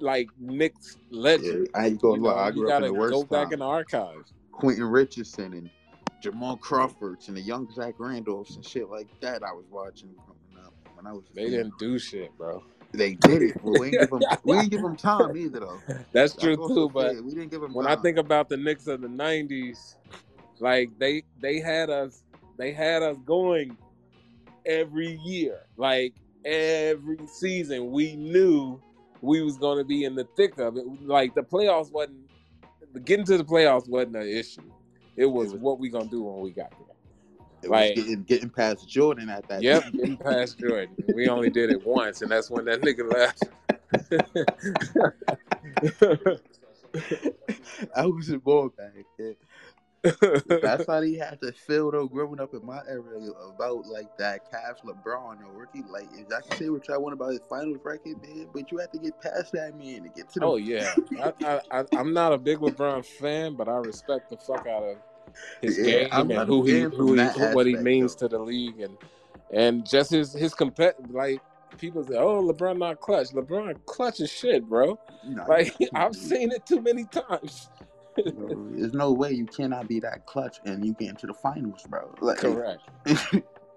[SPEAKER 2] like Knicks
[SPEAKER 3] Yeah,
[SPEAKER 2] legend.
[SPEAKER 3] I ain't gonna
[SPEAKER 2] You,
[SPEAKER 3] lie.
[SPEAKER 2] know,
[SPEAKER 3] I
[SPEAKER 2] you
[SPEAKER 3] grew up in
[SPEAKER 2] gotta
[SPEAKER 3] the worst
[SPEAKER 2] go
[SPEAKER 3] time.
[SPEAKER 2] back in the archives.
[SPEAKER 3] Quentin Richardson and Jamal Crawfords and the young Zach Randolphs and shit like that. I was watching growing up when I was.
[SPEAKER 2] They didn't do shit, bro.
[SPEAKER 3] They did it. But we didn't give them. We didn't give them time either, though.
[SPEAKER 2] That's
[SPEAKER 3] That's
[SPEAKER 2] true too. But
[SPEAKER 3] we didn't give them.
[SPEAKER 2] when
[SPEAKER 3] time.
[SPEAKER 2] I think about the Knicks of the '90s, like they they had us they had us going every year, like every season. We knew we was going to be in the thick of it. Like the playoffs wasn't getting to the playoffs wasn't an issue. It was,
[SPEAKER 3] It was-
[SPEAKER 2] what we gonna do when we got there.
[SPEAKER 3] it
[SPEAKER 2] like-
[SPEAKER 3] getting, getting past Jordan at that.
[SPEAKER 2] Yep, getting past Jordan. We only did it once, and that's when that nigga left.
[SPEAKER 3] I was a ball back. That's how they had to feel though. Growing up in my area about like that Cavs LeBron or rookie, like if I can say what y'all want about his finals record, man, but you have to get past that man to get to the.
[SPEAKER 2] oh yeah, I, I, I, I'm not a big LeBron fan, but I respect the fuck out of his
[SPEAKER 3] Yeah,
[SPEAKER 2] game
[SPEAKER 3] I'm
[SPEAKER 2] and who he, who he,
[SPEAKER 3] that
[SPEAKER 2] what he means
[SPEAKER 3] though.
[SPEAKER 2] to the league, and and just his his compet like people say, oh LeBron not clutch. LeBron clutch is shit, bro. Like I've seen it too many times.
[SPEAKER 3] Bro, There's no way you cannot be that clutch and you get into the finals, bro. Like,
[SPEAKER 2] Correct,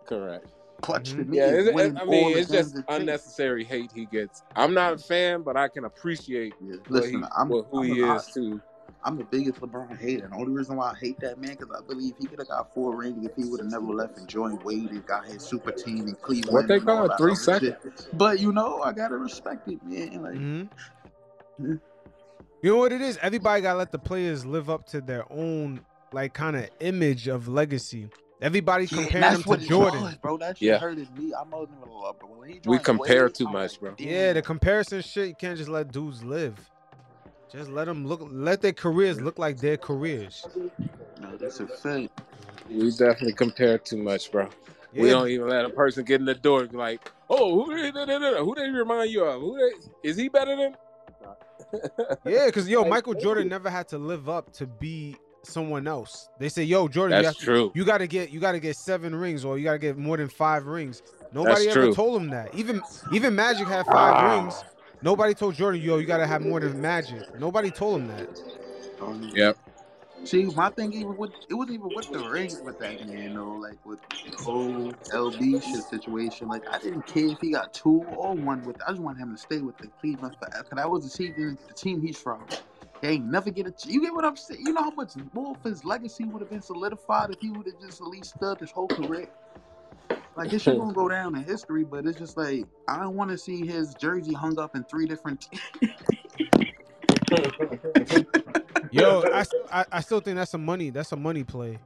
[SPEAKER 2] correct.
[SPEAKER 3] clutch to
[SPEAKER 1] Mhm.
[SPEAKER 3] me.
[SPEAKER 2] Yeah,
[SPEAKER 3] is
[SPEAKER 2] it's, I mean, it's just
[SPEAKER 3] it takes.
[SPEAKER 2] unnecessary hate he gets. I'm not a fan, but I can appreciate
[SPEAKER 3] Yeah, listen,
[SPEAKER 2] he,
[SPEAKER 3] I'm,
[SPEAKER 2] who
[SPEAKER 3] I'm,
[SPEAKER 2] he is too.
[SPEAKER 3] I'm the biggest LeBron hater. And the only reason why I hate that man because I believe he could have got four rings if he would have never left and joined Wade and got his super team in Cleveland.
[SPEAKER 2] What they call it, three seconds?
[SPEAKER 3] shit. But you know, I gotta respect it, man. Like,
[SPEAKER 1] hmm
[SPEAKER 3] Yeah.
[SPEAKER 1] You know what it is? Everybody gotta let the players live up to their own like kind of image of legacy. Everybody
[SPEAKER 3] yeah,
[SPEAKER 1] comparing
[SPEAKER 3] that's
[SPEAKER 1] him to
[SPEAKER 3] what it
[SPEAKER 1] Jordan.
[SPEAKER 3] was, bro. That shit
[SPEAKER 2] Yeah.
[SPEAKER 3] hurted me. I'm older than a but when he
[SPEAKER 2] We compare
[SPEAKER 3] Wade,
[SPEAKER 2] too
[SPEAKER 3] I'm
[SPEAKER 2] much,
[SPEAKER 3] like,
[SPEAKER 2] bro.
[SPEAKER 1] Yeah, the comparison shit. You can't just let dudes live. Just let them look. Let their careers look like their careers.
[SPEAKER 3] No, that's a fact.
[SPEAKER 2] We definitely compare too much, bro. We don't even let a person get in the door and be like, "Oh, who who they remind you of? Who they, is he better than?"
[SPEAKER 1] Yeah, because yo,
[SPEAKER 2] Like,
[SPEAKER 1] Michael Jordan
[SPEAKER 2] dude.
[SPEAKER 1] never had to live up to be someone else. They say, yo, Jordan, you,
[SPEAKER 2] That's
[SPEAKER 1] have to-
[SPEAKER 2] true.
[SPEAKER 1] you gotta get you gotta get seven rings or you gotta get more than five rings. Nobody
[SPEAKER 2] That's
[SPEAKER 1] ever
[SPEAKER 2] true.
[SPEAKER 1] told him that. Even even Magic had five
[SPEAKER 2] Ah.
[SPEAKER 1] rings. Nobody told Jordan, yo, you gotta have more than Magic. Nobody told him that.
[SPEAKER 2] Yep.
[SPEAKER 3] See, my thing even with it wasn't even with the rings with that man though. Like with the whole LB shit situation. Like I didn't care if he got two or one with. I just wanted him to stay with the Cleveland. Cause that was the team, the team he's from. He ain't never get a. You get what I'm saying? You know how much more of his legacy would have been solidified if he would have just at least stood his whole career. Like shit gonna go down in history, but it's just like I don't want to see his jersey hung up in three different.
[SPEAKER 1] Yo, I, I I still think that's a money that's a money play.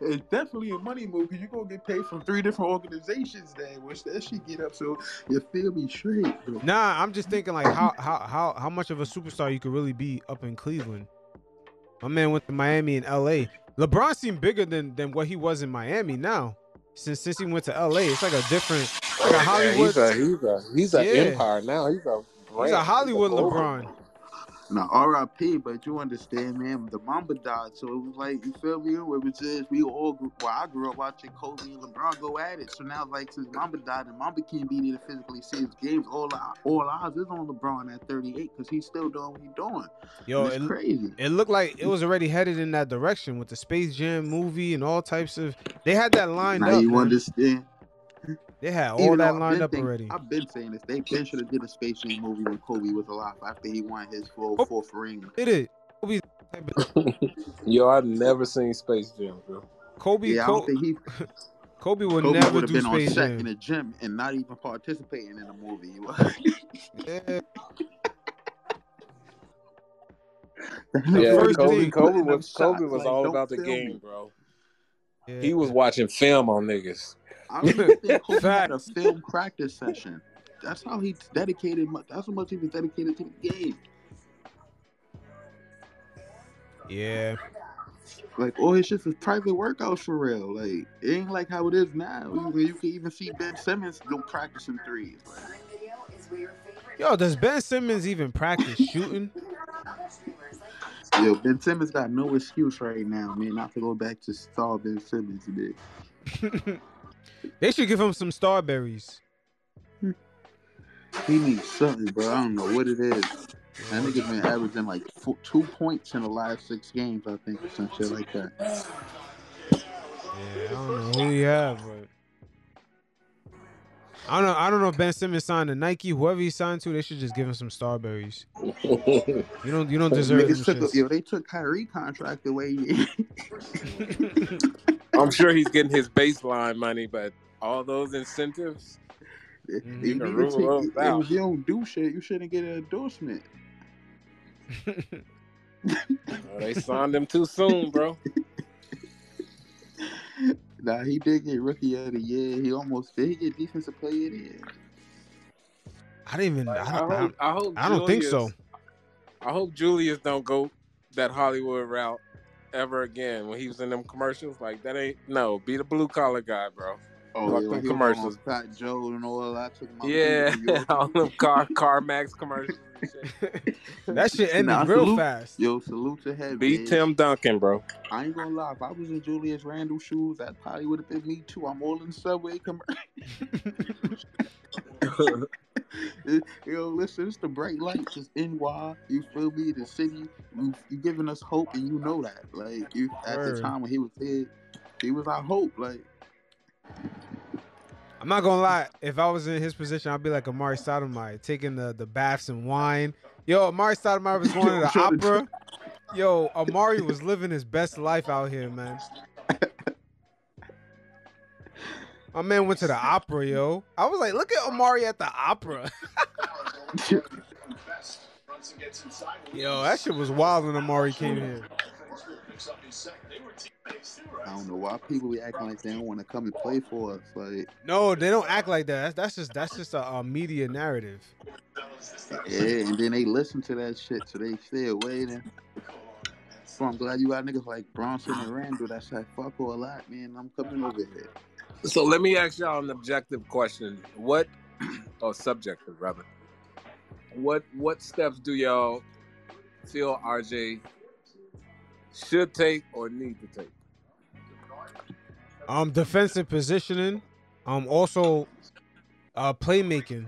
[SPEAKER 3] It's definitely a money move because you're gonna get paid from three different organizations then, which that shit get up so you feel me straight. bro.
[SPEAKER 1] Nah, I'm just thinking like how how how how much of a superstar you could really be up in Cleveland. My man went to Miami and LA. LeBron seemed bigger than than what he was in Miami now. Since since he went to LA, it's like a different like a
[SPEAKER 2] Yeah,
[SPEAKER 1] Hollywood.
[SPEAKER 2] he's a he's a he's an
[SPEAKER 1] Yeah.
[SPEAKER 2] empire now. He's a
[SPEAKER 1] He's a Hollywood
[SPEAKER 2] global-
[SPEAKER 1] LeBron.
[SPEAKER 3] Now R.I.P. But you understand, man. The Mamba died, so it was like you feel me. It was just we all grew. Well, I grew up watching Kobe and LeBron go at it. So now, like since Mamba died and Mamba can't be there to physically see his games, all our- all eyes is on LeBron at 38 because he's still doing what he's doing.
[SPEAKER 1] Yo,
[SPEAKER 3] it's
[SPEAKER 1] it,
[SPEAKER 3] crazy.
[SPEAKER 1] it looked like it was already headed in that direction with the Space Jam movie and all types of. They had that lined
[SPEAKER 3] Now
[SPEAKER 1] up.
[SPEAKER 3] you
[SPEAKER 1] man.
[SPEAKER 3] understand.
[SPEAKER 1] They had all
[SPEAKER 3] Even
[SPEAKER 1] that lined up
[SPEAKER 3] think-
[SPEAKER 1] already.
[SPEAKER 3] I've been saying this. They, they should have did a Space Jam movie when Kobe was alive after he won his full
[SPEAKER 1] Oh.
[SPEAKER 3] fourth ring.
[SPEAKER 1] It is. Kobe,
[SPEAKER 2] Yo, I've never seen Space Jam, bro.
[SPEAKER 1] Kobe,
[SPEAKER 3] Yeah, I don't think he
[SPEAKER 1] Kobe would
[SPEAKER 3] Kobe
[SPEAKER 1] never
[SPEAKER 3] have
[SPEAKER 1] do
[SPEAKER 3] been on
[SPEAKER 1] Space
[SPEAKER 3] set in
[SPEAKER 1] Jam.
[SPEAKER 3] the gym and not even participating in the movie.
[SPEAKER 1] Yeah.
[SPEAKER 2] Yeah,
[SPEAKER 1] first
[SPEAKER 2] Kobe,
[SPEAKER 1] thing-
[SPEAKER 2] Kobe was Kobe was
[SPEAKER 3] like,
[SPEAKER 2] all about the game,
[SPEAKER 3] me.
[SPEAKER 2] bro.
[SPEAKER 1] yeah.
[SPEAKER 2] He was watching film on niggas.
[SPEAKER 3] I think Kobe had a film practice session. That's how he dedicated. That's how much he was dedicated to the game.
[SPEAKER 1] Yeah.
[SPEAKER 3] Like oh, all his shit was private workouts for real. Like it ain't like how it is now. You, you can even see Ben Simmons do practicing threes. Like,
[SPEAKER 1] Yo, does Ben Simmons even practice shooting?
[SPEAKER 3] yo, Ben Simmons got no excuse right now, man, not to go back to star Ben Simmons, man.
[SPEAKER 1] they should give him some Starburys. Hmm.
[SPEAKER 3] He needs something, bro. I don't know what it is. That nigga's been averaging like four, two points in the last six games, I think, or some shit like that.
[SPEAKER 1] Yeah, I don't know who he have, but I don't know. I don't know if Ben Simmons signed to Nike. Whoever he signed to, they should just give him some Starburys. You don't. You don't deserve them
[SPEAKER 3] Niggas took, yo, they took Kyrie contract away.
[SPEAKER 2] I'm sure he's getting his baseline money, but all those incentives,
[SPEAKER 1] Mhm.
[SPEAKER 3] You
[SPEAKER 2] You can rule
[SPEAKER 3] take-
[SPEAKER 2] those out.
[SPEAKER 3] if you don't do shit, you shouldn't get an endorsement.
[SPEAKER 2] oh, they signed him too soon, bro.
[SPEAKER 3] Nah, he did get rookie of the year. He almost did he get defensive player of the year.
[SPEAKER 1] I didn't even.
[SPEAKER 2] Like,
[SPEAKER 1] I
[SPEAKER 2] I,
[SPEAKER 1] don't. I
[SPEAKER 2] hope,
[SPEAKER 1] don't,
[SPEAKER 2] I hope.
[SPEAKER 1] I don't think so.
[SPEAKER 2] I hope Julius don't go that Hollywood route ever again. When he was in them commercials, like that ain't no. Be the blue collar guy, bro.
[SPEAKER 3] Oh,
[SPEAKER 2] Fuck
[SPEAKER 3] yeah,
[SPEAKER 2] them
[SPEAKER 3] when he was
[SPEAKER 2] commercials.
[SPEAKER 3] on Fat Joe and all that. Took him out
[SPEAKER 2] Yeah,
[SPEAKER 3] to New York.
[SPEAKER 2] all them car CarMax commercials. shit.
[SPEAKER 1] that shit ended
[SPEAKER 3] Nah,
[SPEAKER 1] real
[SPEAKER 3] salute-
[SPEAKER 1] fast.
[SPEAKER 3] Yo, salute to head.
[SPEAKER 2] Be
[SPEAKER 3] man.
[SPEAKER 2] Tim Duncan, bro.
[SPEAKER 3] I ain't gonna lie. If I was in Julius Randle shoes, that probably would have been me too. I'm all in the subway commercial. Yo, listen, it's the bright lights. It's NY. You feel me? The city. You, you giving us hope, and you know that. Like you at
[SPEAKER 1] Word.
[SPEAKER 3] the time when he was here, he was our hope. Like
[SPEAKER 1] I'm not gonna lie. If I was in his position, I'd be like Amar'e Stoudemire, taking the the baths and wine. Yo, Amar'e Stoudemire was going to the opera. Yo, Amar'e was living his best life out here, man. My man went to the opera, yo. I was like, look at Amar'e at the opera. Yo, that shit was wild when Amar'e came here.
[SPEAKER 3] I don't know why people be acting like they don't want to come and play for us. Like
[SPEAKER 1] No, they don't act like that. That's, that's just that's just a, a media narrative.
[SPEAKER 3] yeah, and then they listen to that shit, so they stay waiting. So I'm glad you got niggas like Brunson and Randle. That's like fuck all that, man. I'm coming over here.
[SPEAKER 2] So let me ask y'all an objective question. What, or subjective rather, what what steps do y'all feel RJ should take or need to take?
[SPEAKER 1] Um, defensive positioning. Um, also, uh, playmaking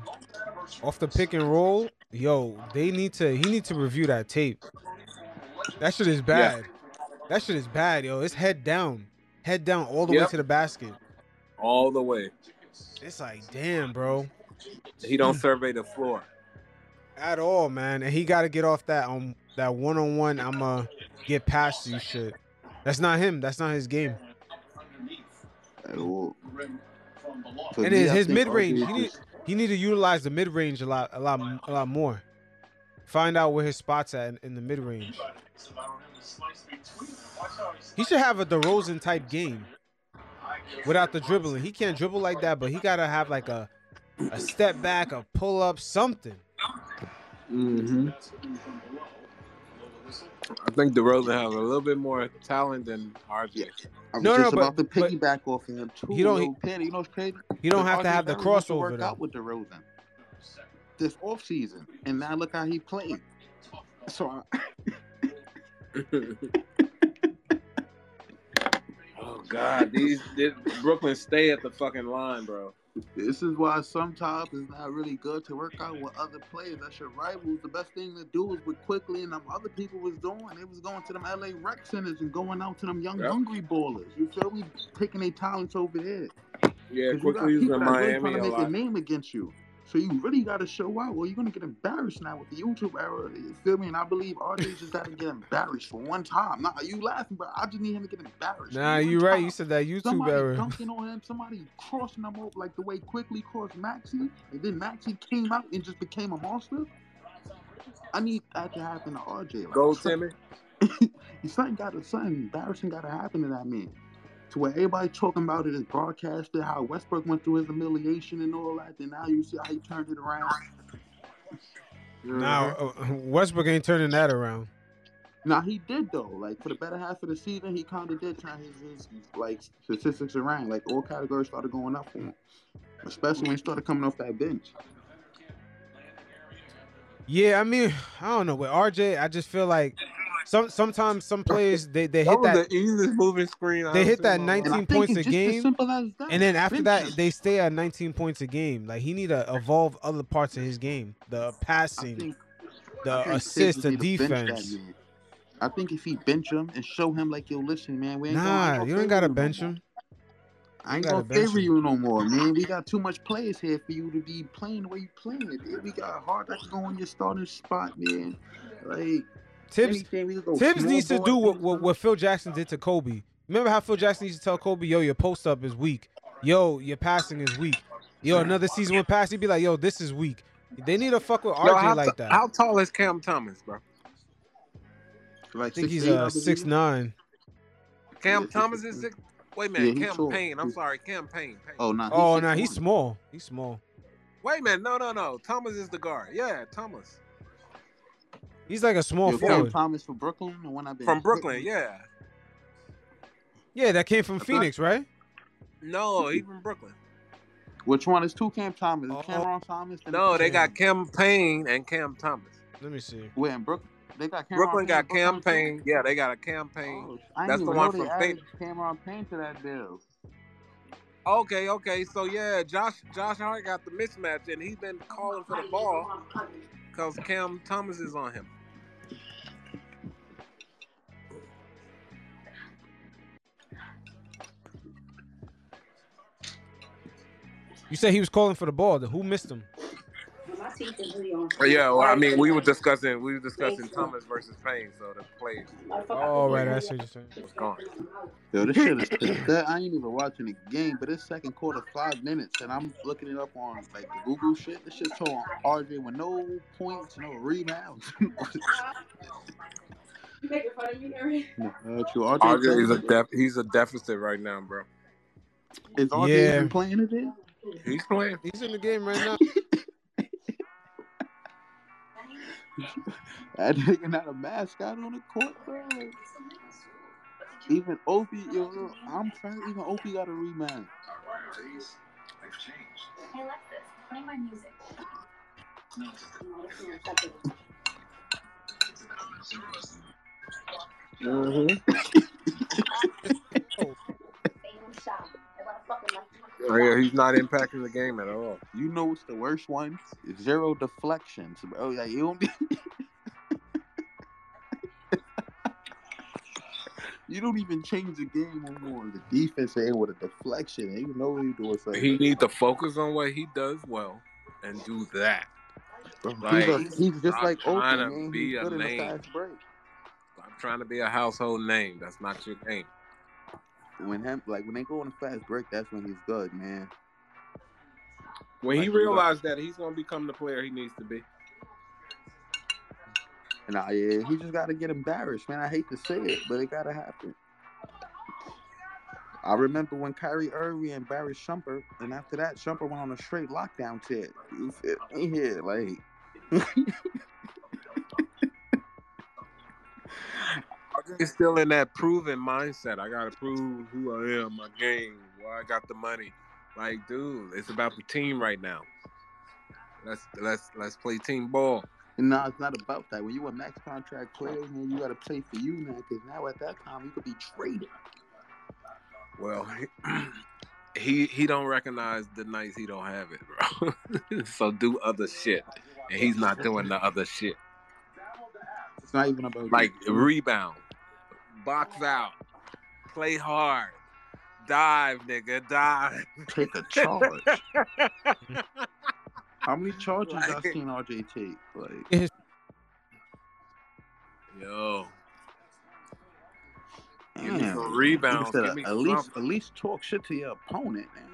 [SPEAKER 1] off the pick and roll. Yo, they need to. He need to review that tape. That shit is bad. That shit is bad, yo. It's head down, head down all the way to the basket.
[SPEAKER 2] All the way.
[SPEAKER 1] It's like, damn, bro,
[SPEAKER 2] He don't survey the floor.
[SPEAKER 1] at all, man. And he got to get off that um that one on one. I'ma get past you shit. That's not him. That's not his game.
[SPEAKER 3] For
[SPEAKER 1] And
[SPEAKER 3] me,
[SPEAKER 1] his, his mid range, he need he need to utilize the mid range a lot, a lot, a lot more. Find out where his spots at in, in the mid range. He should have a DeRozan type game without the dribbling. He can't dribble like that, but he gotta have like a a step back, a pull up, something.
[SPEAKER 2] Mm-hmm. I think DeRozan has a little bit more talent than RJ.
[SPEAKER 3] I was
[SPEAKER 1] No, no,
[SPEAKER 3] just
[SPEAKER 1] but-
[SPEAKER 3] about to piggyback off of him too.
[SPEAKER 1] He don't-
[SPEAKER 3] Yo, Petty, you know what's crazy?
[SPEAKER 1] You don't
[SPEAKER 3] But
[SPEAKER 1] have to have the
[SPEAKER 3] Barrett wants to
[SPEAKER 1] crossover
[SPEAKER 3] work
[SPEAKER 1] though.
[SPEAKER 3] out with DeRozan this off season, and now look how he played. So I,
[SPEAKER 2] God, these, these Brooklyn stay at the fucking line, bro.
[SPEAKER 3] this is why sometimes it's not really good to work out with other players. That's your rivals. The best thing to do is what Quickley and them other people was doing. They was going to them LA rec centers and going out to them young
[SPEAKER 2] Yep.
[SPEAKER 3] hungry ballers. You feel me? Taking their talents over there.
[SPEAKER 2] Yeah,
[SPEAKER 3] 'Cause you got Quickley
[SPEAKER 2] in
[SPEAKER 3] really
[SPEAKER 2] Miami
[SPEAKER 3] trying to
[SPEAKER 2] a
[SPEAKER 3] make a
[SPEAKER 2] lot.
[SPEAKER 3] name against you. So you really got to show out, or you're gonna get embarrassed now with the YouTube era. You feel me? And I believe RJ just got to get embarrassed for one time. Nah, you laughing, but I just need him to get embarrassed.
[SPEAKER 1] Nah,
[SPEAKER 3] one
[SPEAKER 1] you right.
[SPEAKER 3] time.
[SPEAKER 1] You said that YouTube
[SPEAKER 3] Somebody
[SPEAKER 1] error.
[SPEAKER 3] dunking on him, somebody crossing him up like the way Quickley crossed Maxey, and then Maxey came out and just became a monster. I need that to happen to RJ. Like,
[SPEAKER 2] Go,
[SPEAKER 3] some-
[SPEAKER 2] Timmy.
[SPEAKER 3] something got to something embarrassing got to happen to that man. To where everybody talking about it is broadcasted, how Westbrook went through his humiliation and all that. Then now you see how he turned it around.
[SPEAKER 1] Now uh, Westbrook ain't turning that around.
[SPEAKER 3] Now he did though. Like for the better half of the season, he kind of did turn his, his like statistics around. Like all categories started going up for him, especially when he started coming off that bench.
[SPEAKER 1] Yeah, I mean, I don't know. With RJ, I just feel like some sometimes some players they, they
[SPEAKER 2] that
[SPEAKER 1] hit
[SPEAKER 2] was
[SPEAKER 1] that
[SPEAKER 2] the easiest moving screen.
[SPEAKER 1] They
[SPEAKER 2] I've
[SPEAKER 1] hit that
[SPEAKER 2] in my life.
[SPEAKER 3] And I
[SPEAKER 1] 19 points a game,
[SPEAKER 3] as simple as that.
[SPEAKER 1] and then after that they stay at 19 points a game. Like he need to evolve other parts of his game, the passing,
[SPEAKER 3] think,
[SPEAKER 1] the assist, the
[SPEAKER 3] need to bench that
[SPEAKER 1] defense.
[SPEAKER 3] I think if he bench him and show him like, yo, listen, man, we ain't gonna,
[SPEAKER 1] Nah,
[SPEAKER 3] ain't
[SPEAKER 1] you ain't gotta bench him.
[SPEAKER 3] I ain't gonna favor you no more, man. We got too much players here for you to be playing the way you playing it. dude. We got Hart that can go on your starting spot, man. Like
[SPEAKER 1] Tibbs
[SPEAKER 3] anything, we could go
[SPEAKER 1] Tibbs needs to do what, what what Phil Jackson did to Kobe. Remember how Phil Jackson used to tell Kobe, "Yo, your post up is weak. Yo, your passing is weak. Yo, another season went past, he'd be like, "Yo, this is weak." They need to fuck with RJ
[SPEAKER 2] No, how,
[SPEAKER 1] like that.
[SPEAKER 2] how tall is Cam Thomas, bro?
[SPEAKER 3] Like
[SPEAKER 1] I think he's
[SPEAKER 3] 6'8", I
[SPEAKER 1] uh six nine.
[SPEAKER 2] Cam Thomas is six. Wait a
[SPEAKER 3] Yeah,
[SPEAKER 2] minute,
[SPEAKER 3] he's
[SPEAKER 2] Cam
[SPEAKER 3] tall.
[SPEAKER 2] Payne. I'm
[SPEAKER 3] He's-
[SPEAKER 2] sorry, Cam Payne. Payne.
[SPEAKER 3] Oh no.
[SPEAKER 1] Oh no, he's small. He's small.
[SPEAKER 2] Wait a minute, no, no, no. Thomas is the guard. Yeah, Thomas
[SPEAKER 1] He's like a small
[SPEAKER 3] Yo,
[SPEAKER 1] forward.
[SPEAKER 3] Thomas from Brooklyn, the one I've been
[SPEAKER 2] from Brooklyn. Yeah,
[SPEAKER 1] Yeah, that came from
[SPEAKER 3] thought-
[SPEAKER 1] Phoenix, right?
[SPEAKER 2] no, he's from Brooklyn.
[SPEAKER 3] Which one is two Cam Thomas?
[SPEAKER 1] Oh.
[SPEAKER 3] Cameron oh. Thomas? and-
[SPEAKER 2] No, they got Cam Payne and Cam Thomas.
[SPEAKER 1] Let me see.
[SPEAKER 3] Where in Brooklyn? They got Cameron
[SPEAKER 2] Brooklyn got
[SPEAKER 3] in Brooklyn,
[SPEAKER 2] Cam? Payne. Yeah, they got a Cam Payne.
[SPEAKER 3] Oh, I
[SPEAKER 2] That's the one from
[SPEAKER 3] added Cameron Payne to that deal.
[SPEAKER 2] Okay, okay. So yeah, Josh Josh Hart got the mismatch, and he's been calling for the ball because Cam Thomas is on him.
[SPEAKER 1] You said he was calling for the ball. Who missed him?
[SPEAKER 2] Yeah, well, I mean, we were discussing we were discussing Thomas versus Payne, so the plays
[SPEAKER 1] Oh, right. I see what you're saying.
[SPEAKER 2] was gone.
[SPEAKER 3] Yo, this shit is. That- I ain't even watching the game, but it's second quarter, five minutes, and I'm looking it up on like the Google shit. This shit's showing RJ with no points, no rebounds.
[SPEAKER 4] You making fun of me, Harry?
[SPEAKER 3] no, uh, true. RJ,
[SPEAKER 2] RJ is a def- he's a deficit right now, bro.
[SPEAKER 3] is RJ
[SPEAKER 1] Yeah.
[SPEAKER 3] even playing today?
[SPEAKER 2] He's playing.
[SPEAKER 1] He's in the game right now.
[SPEAKER 3] That nigga not a mascot on the court, bro. Even Obi, yo, I'm trying. Even Obi got a rebound.
[SPEAKER 5] priorities, they've changed.
[SPEAKER 6] Hey Alexis, play my music.
[SPEAKER 2] Mm-hmm.
[SPEAKER 6] like
[SPEAKER 2] Oh, yeah, he's not impacting the game at all.
[SPEAKER 3] You know what's the worst one? Zero deflections, bro. Oh, like you don't be. you don't even change the game no more. The defense ain't with a deflection. You know what you doing. Something.
[SPEAKER 2] He need to focus on what he does well and do that. Like,
[SPEAKER 3] he's, a, he's just
[SPEAKER 2] stop
[SPEAKER 3] like
[SPEAKER 2] trying
[SPEAKER 3] open,
[SPEAKER 2] to
[SPEAKER 3] man.
[SPEAKER 2] be
[SPEAKER 3] He's
[SPEAKER 2] a
[SPEAKER 3] good in the
[SPEAKER 2] name.
[SPEAKER 3] fast break.
[SPEAKER 2] I'm trying to be a household name. That's not your name.
[SPEAKER 3] When him, like when they go on a fast break, that's when he's good, man.
[SPEAKER 2] When he
[SPEAKER 3] Like, you
[SPEAKER 2] realized that he's gonna become the player he needs to be.
[SPEAKER 3] And I, yeah, he just got to get embarrassed, man. I hate to say it, but it got to happen. I remember when Kyrie Irving embarrassed Shumpert, and after that, Shumpert went on a straight lockdown tip. You feel me here, like.
[SPEAKER 2] He's still in that proven mindset. I gotta prove who I am, my game, why I got the money. Like, dude, it's about the team right now. Let's let's let's play team ball.
[SPEAKER 3] And No, it's not about that. When you a max contract player, man, you got to play for you now. Because now at that time, you could be traded.
[SPEAKER 2] Well, he he don't recognize the nights he don't have it, bro. so do other shit, and he's not doing the other shit.
[SPEAKER 3] It's not even about
[SPEAKER 2] Like rebound, box out, play hard, dive, nigga, dive.
[SPEAKER 3] take a charge. How many charges I
[SPEAKER 2] Like-
[SPEAKER 3] seen RJ take? Like,
[SPEAKER 2] Yo, give me some rebounds.
[SPEAKER 3] Instead
[SPEAKER 2] Give me
[SPEAKER 3] at least,
[SPEAKER 2] something.
[SPEAKER 3] at least talk shit to your opponent, man.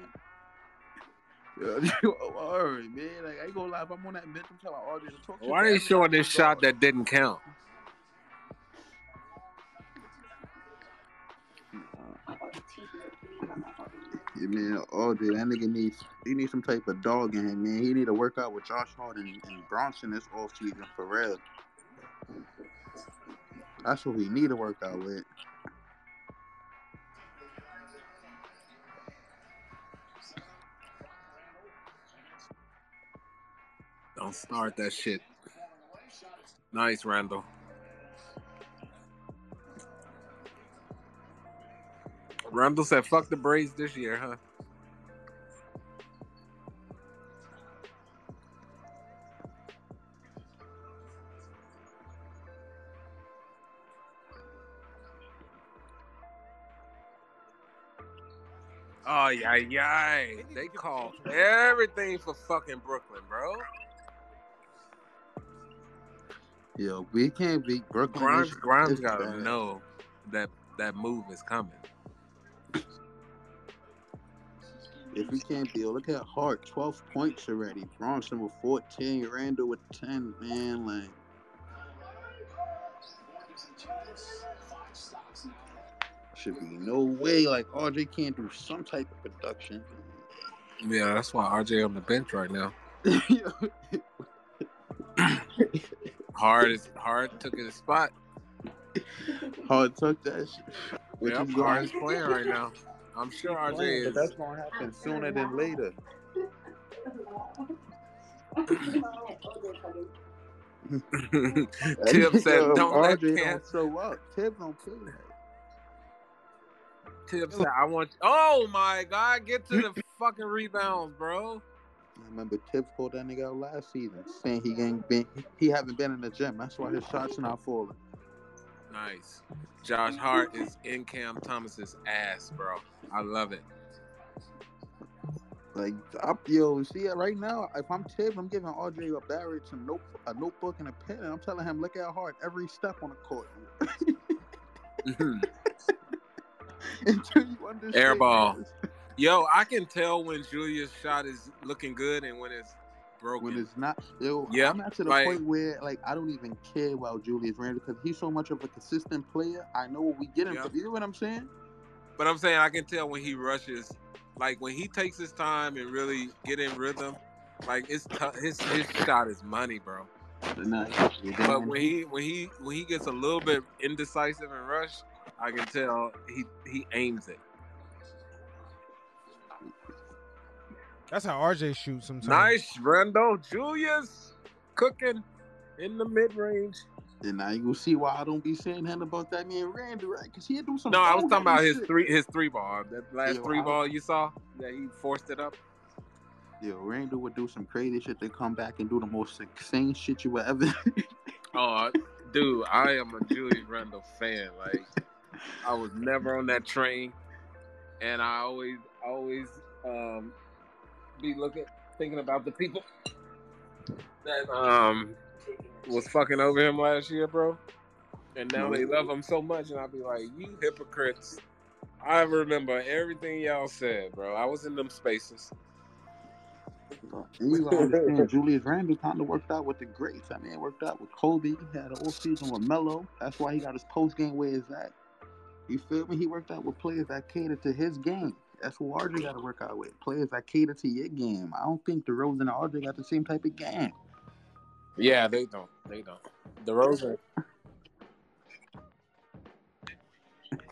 [SPEAKER 3] All right, man. Like I ain't gonna lie, if I'm on that bench, I'm telling RJ to talk.
[SPEAKER 2] Why are they showing this shot that didn't count?
[SPEAKER 3] Yeah, man, oh, RJ, that nigga needs he needs some type of dog in him, man. He need to work out with Josh Hart and, and Brunson this off season for real. That's what we need to work out with.
[SPEAKER 2] Don't start that shit. Nice, Randle. Randle said, "Fuck the Braves this year, huh?" Oh yeah, yeah. They call everything for fucking Brooklyn, bro.
[SPEAKER 3] Yo, we can't beat Brooklyn.
[SPEAKER 2] Grimes, Grimes gotta
[SPEAKER 3] bad.
[SPEAKER 2] know that that move is coming.
[SPEAKER 3] If we can't beat, look at Hart, 12 points already. Brunson with 14, Randle with 10, man. Like, should be no way. Like, RJ can't do some type of production.
[SPEAKER 2] Yeah, that's why RJ on the bench right now. Hart is Hart took his spot.
[SPEAKER 3] Hart took that shit. Which
[SPEAKER 2] Yep,
[SPEAKER 3] is
[SPEAKER 2] Hart is
[SPEAKER 3] going
[SPEAKER 2] playing right now. I'm sure RJ
[SPEAKER 3] but
[SPEAKER 2] is.
[SPEAKER 3] that's going to happen sooner than later.
[SPEAKER 2] Tip said,
[SPEAKER 3] um,
[SPEAKER 2] "Don't let
[SPEAKER 3] RJ
[SPEAKER 2] Cam."
[SPEAKER 3] don't show up. Tip don't play that.
[SPEAKER 2] Tip said, "I want." Oh my God, get to the fucking rebounds, bro.
[SPEAKER 3] I remember Tibbs pulled that nigga out last season, saying he ain't been, he haven't been in the gym. That's why his shots are not falling.
[SPEAKER 2] Nice. Josh Hart is in Cam Thomas's ass, bro. I love it.
[SPEAKER 3] Like, I, yo, see it right now. If I'm Tibbs, I'm giving RJ a Barrett some note, a notebook and a pen, and I'm telling him look at Hart every step on the court until you understand.
[SPEAKER 2] Air ball. Yo, I can tell when Julia's shot is looking good and when it's broken.
[SPEAKER 3] When it's not, yo,
[SPEAKER 2] Yeah,
[SPEAKER 3] I'm not to the
[SPEAKER 2] like-
[SPEAKER 3] point where like I don't even care about Julius Randle because he's so much of a consistent player. I know what we get him.
[SPEAKER 2] Yeah.
[SPEAKER 3] For, you know what I'm saying?
[SPEAKER 2] But I'm saying I can tell when he rushes, like when he takes his time and really get in rhythm. Like it's t- his his shot is money, bro.
[SPEAKER 3] Nah,
[SPEAKER 2] But when he when he when he gets a little bit indecisive and rush, I can tell he he aims it.
[SPEAKER 1] That's how RJ shoots sometimes.
[SPEAKER 2] Nice, Randle Julius cooking in the mid range.
[SPEAKER 3] And now you gonna see why I don't be saying nothing about that man Randy, right? Because he do some.
[SPEAKER 2] No, I was talking about his
[SPEAKER 3] shit.
[SPEAKER 2] three his three ball. That last
[SPEAKER 3] Yo,
[SPEAKER 2] three
[SPEAKER 3] I-
[SPEAKER 2] ball you saw that he forced it up.
[SPEAKER 3] Yo, Randy would do some crazy shit to come back and do the most insane shit you would ever.
[SPEAKER 2] Oh, dude, I am a Julius Randle fan. Like, I was never on that train, and I always, always um, be looking, thinking about the people that um was fucking over him last year, bro. And now they love him so much, and I'll be like, you hypocrites. I remember everything y'all said, bro. I was in them spaces.
[SPEAKER 3] And you understand, Julius Randle kind of worked out with the greats. I mean, it worked out with Kobe. He had an off season with Melo. That's why he got his post game where it's at. You feel me? He worked out with players that catered to his game. That's what RJ got to work out with. Players that cater to your game. I don't think DeRozan and RJ got the same type of game.
[SPEAKER 2] Yeah, they don't. They don't. DeRozan.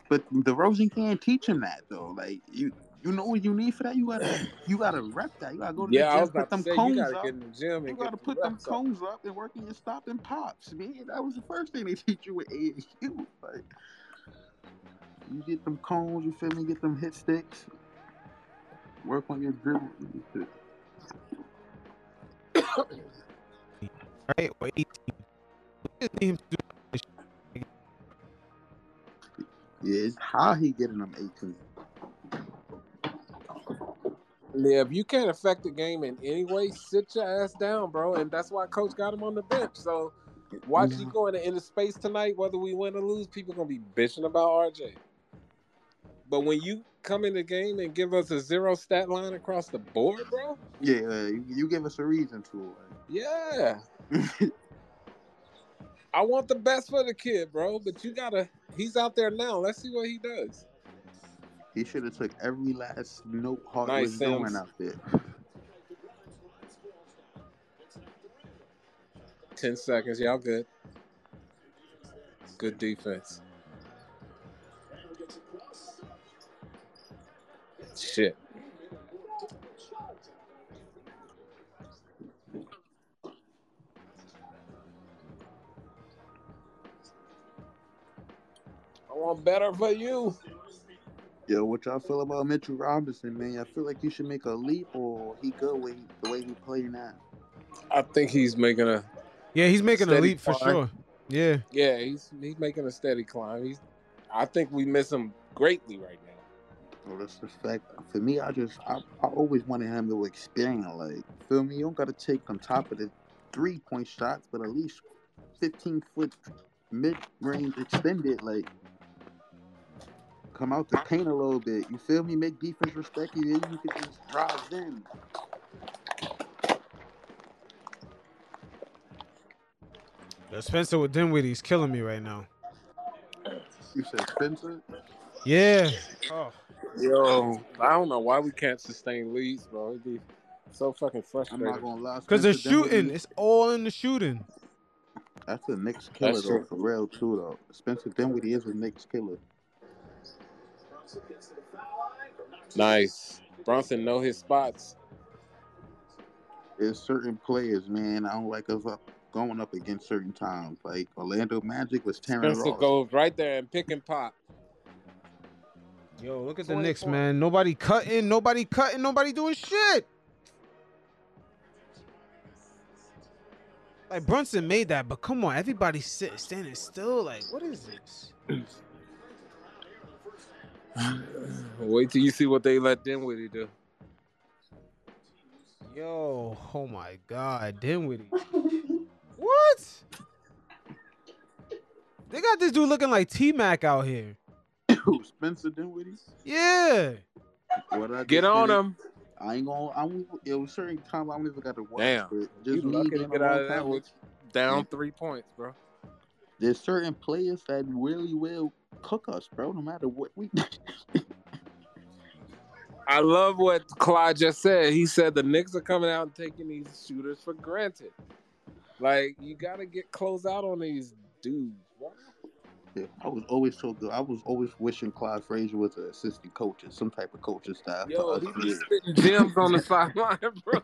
[SPEAKER 3] But DeRozan can't teach him that though. Like you, you know what you need for that. You gotta, you gotta rep that. You gotta go to
[SPEAKER 2] Yeah,
[SPEAKER 3] the gym, put them
[SPEAKER 2] say you
[SPEAKER 3] cones
[SPEAKER 2] gotta
[SPEAKER 3] up.
[SPEAKER 2] get in the gym
[SPEAKER 3] You gotta put them
[SPEAKER 2] up.
[SPEAKER 3] cones up and work in your stopping pops, man. That was the first thing they teach you with AAU. Like, you get them cones, you feel me? Get them hit sticks. Work on your dribble.
[SPEAKER 1] right? Or 18. We just need him to do.
[SPEAKER 3] Yeah, it's how he getting them 18.
[SPEAKER 2] Yeah, if you can't affect the game in any way, sit your ass down, bro. And that's why coach got him on the bench. So watch you go into inner space tonight, whether we win or lose, people gonna be bitching about RJ. But when you come in the game and give us a zero stat line across the board, bro,
[SPEAKER 3] Yeah, uh, you, you give us a reason to.
[SPEAKER 2] yeah. I want the best for the kid, bro. But you gotta he's out there now. Let's see what he does.
[SPEAKER 3] he should have took every last note Hart
[SPEAKER 2] Nice,
[SPEAKER 3] was doing out there.
[SPEAKER 2] Ten seconds, y'all good. Good defense. Shit. I want better for you.
[SPEAKER 3] Yo, what y'all feel about Mitchell Robinson, man? I feel like he should make a leap, or he good way the way he playing now.
[SPEAKER 2] I think he's making a
[SPEAKER 1] Yeah, he's making a
[SPEAKER 2] Steady
[SPEAKER 1] leap for sure. Yeah.
[SPEAKER 2] yeah, he's he's making a steady climb. He's I think we miss him greatly right now.
[SPEAKER 3] That's the fact. For me, I just I, I always wanted him to experience. Like, feel me? You don't gotta take on top of the three point shots, but at least fifteen foot mid range extended. Like, come out the paint a little bit. You feel me? Make defense respect you. Then you can just drive in.
[SPEAKER 1] Yo, Spencer with Dinwiddie's killing me right now.
[SPEAKER 3] You said Spencer.
[SPEAKER 1] Yeah. Oh.
[SPEAKER 2] Yo, I don't know why we can't sustain leads, bro. It'd be so fucking
[SPEAKER 3] I'm
[SPEAKER 2] frustrating.
[SPEAKER 3] not gonna lie.
[SPEAKER 1] Because they're shooting. It's all in the shooting.
[SPEAKER 3] That's a Knicks killer
[SPEAKER 2] That's
[SPEAKER 3] though,
[SPEAKER 2] true.
[SPEAKER 3] for real too though. Spencer Dinwiddie is a Knicks killer.
[SPEAKER 2] Nice. Brunson know his spots.
[SPEAKER 3] There's certain players, man, I don't like us up going up against certain times. Like Orlando Magic was Terrence
[SPEAKER 2] Spencer
[SPEAKER 3] Ross.
[SPEAKER 2] goes right there and pick and pop.
[SPEAKER 1] Yo, look at the
[SPEAKER 2] 20
[SPEAKER 1] Knicks, man. Nobody cutting, nobody cutting, nobody doing shit. Like Brunson made that, but come on, everybody's sit, standing still. Like, what is this?
[SPEAKER 2] Wait till you see what they let Dinwiddie do.
[SPEAKER 1] Yo, oh my God, Dinwiddie. what? They got this dude looking like T Mac out here.
[SPEAKER 3] Who, Spencer Dinwiddie.
[SPEAKER 1] Yeah.
[SPEAKER 3] What I
[SPEAKER 2] Get on
[SPEAKER 3] did-
[SPEAKER 2] him.
[SPEAKER 3] I ain't gonna. I won't, it was certain times I don't even got to watch.
[SPEAKER 2] Damn.
[SPEAKER 3] But just me
[SPEAKER 2] lucky to get
[SPEAKER 3] a
[SPEAKER 2] out of that with down three points, bro.
[SPEAKER 3] There's certain players that really will cook us, bro. No matter what we.
[SPEAKER 2] I love what Clyde just said. He said the Knicks are coming out and taking these shooters for granted. Like you got to get close out on these dudes. Bro.
[SPEAKER 3] Yeah, I was always so good. I was always wishing Clyde Frazier was an assistant coach or some type of coaching staff.
[SPEAKER 2] Yo,
[SPEAKER 3] for
[SPEAKER 2] he
[SPEAKER 3] us
[SPEAKER 2] be
[SPEAKER 3] kids.
[SPEAKER 2] spitting gems on the sideline, bro.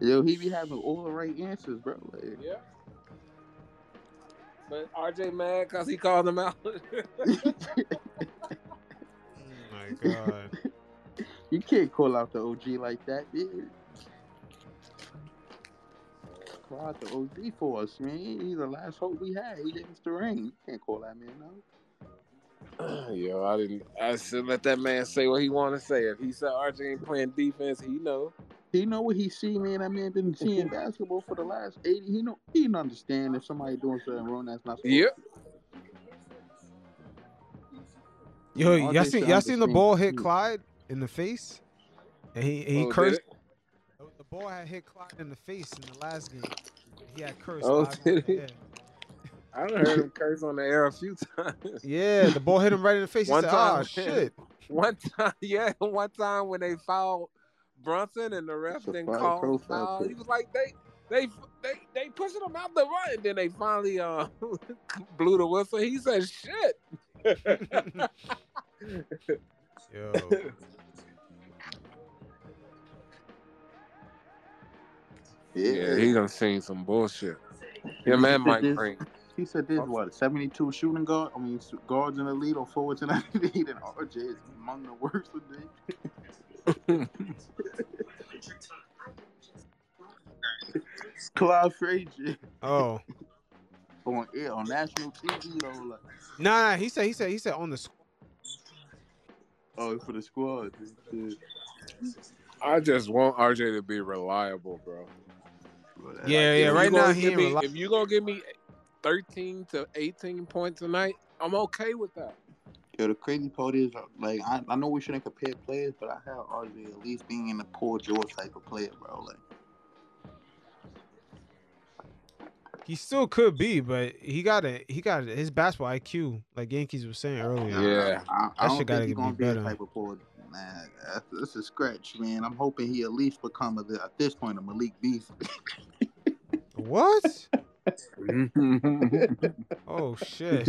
[SPEAKER 3] Yo, he be having all the right answers, bro. Like,
[SPEAKER 2] Yeah. But RJ mad because he called him out.
[SPEAKER 1] Oh my god.
[SPEAKER 3] you can't call out the OG like that, man. Call the OG for us, man. He's the last hope we had. He gave us the ring. You can't call that man out.
[SPEAKER 2] Yo, I didn't. I said let that man say what he want to say. If he said RJ ain't playing defense, he know.
[SPEAKER 3] He know what he see, man. That man been seeing basketball for the last eighty. He know he can understand if somebody doing something wrong. That's not. supposed
[SPEAKER 2] Yep.
[SPEAKER 1] Yo, y'all seen y'all seen
[SPEAKER 3] the
[SPEAKER 1] the ball hit hmm. Clyde in the face, and he he
[SPEAKER 2] Oh,
[SPEAKER 1] cursed.
[SPEAKER 2] It?
[SPEAKER 1] The ball had hit Clyde in the face in the last game. He had cursed.
[SPEAKER 2] Oh,
[SPEAKER 1] live
[SPEAKER 2] did he? I done heard him curse on the air a few times.
[SPEAKER 1] Yeah, the ball hit him right in the face. He
[SPEAKER 2] One
[SPEAKER 1] said,
[SPEAKER 2] time,
[SPEAKER 1] "Oh shit."
[SPEAKER 2] One time, yeah, one time when they fouled Brunson and the ref
[SPEAKER 3] It's a
[SPEAKER 2] didn't call
[SPEAKER 3] pro
[SPEAKER 2] foul,
[SPEAKER 3] foul.
[SPEAKER 2] he was like, they, they, they, they pushing him out the run. And then they finally uh blew the whistle. He said, "Shit."
[SPEAKER 1] Yo,
[SPEAKER 2] Yeah, he done seen some bullshit. Yeah, man, Mike
[SPEAKER 3] this-
[SPEAKER 2] Frank.
[SPEAKER 3] He said there's what 72 shooting guard. I mean guards in the lead or forwards in the lead, and RJ is among the worst of them. Clyde Frazier
[SPEAKER 1] oh,
[SPEAKER 3] on air on national TV though, like
[SPEAKER 1] nah, nah. He said, he said, he said on the. squ-
[SPEAKER 3] oh for the squad. Shit.
[SPEAKER 2] I just want RJ to be reliable, bro.
[SPEAKER 3] But,
[SPEAKER 1] Yeah,
[SPEAKER 2] If
[SPEAKER 1] yeah. Right now he
[SPEAKER 2] me, If you gonna give me thirteen to eighteen points tonight, I'm okay with that.
[SPEAKER 3] Yo, the crazy part is, like, I, I know we shouldn't compare players, but I have RJ at least being in the Paul George type of player, bro. Like,
[SPEAKER 1] He still could be, but he got a he got his basketball IQ, like Yankees was saying earlier.
[SPEAKER 2] Yeah.
[SPEAKER 3] I, I
[SPEAKER 1] That
[SPEAKER 3] don't
[SPEAKER 1] shit gotta
[SPEAKER 3] think he's gonna be
[SPEAKER 1] better.
[SPEAKER 3] a type of Paul. Man, that's, that's a scratch, man. I'm hoping he at least become a, at this point a Malik Beast.
[SPEAKER 1] What? Oh shit.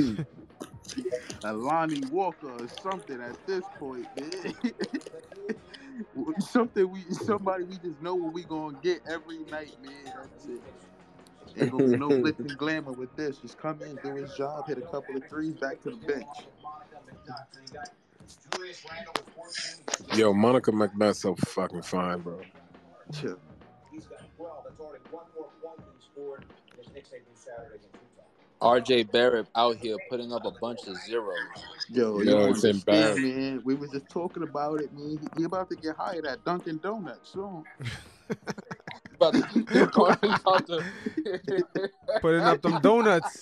[SPEAKER 3] a Lonnie Walker or something at this point, man. something we somebody we just know what we gonna get every night, man. That's it. Ain't gonna be no glitz and glamour with this. Just come in, do his job, hit a couple of threes, back to the bench.
[SPEAKER 2] Yo, Monica McNutt so fucking fine, bro.
[SPEAKER 3] Chill.
[SPEAKER 7] RJ Barrett out here putting up a bunch of zeros.
[SPEAKER 3] Yo,
[SPEAKER 2] Yo,
[SPEAKER 3] you
[SPEAKER 2] it's
[SPEAKER 3] understand,
[SPEAKER 2] embarrassing.
[SPEAKER 3] man. We was just talking about it, man. He, he about to get hired at Dunkin' Donuts soon.
[SPEAKER 7] About to,
[SPEAKER 1] Putting up them donuts.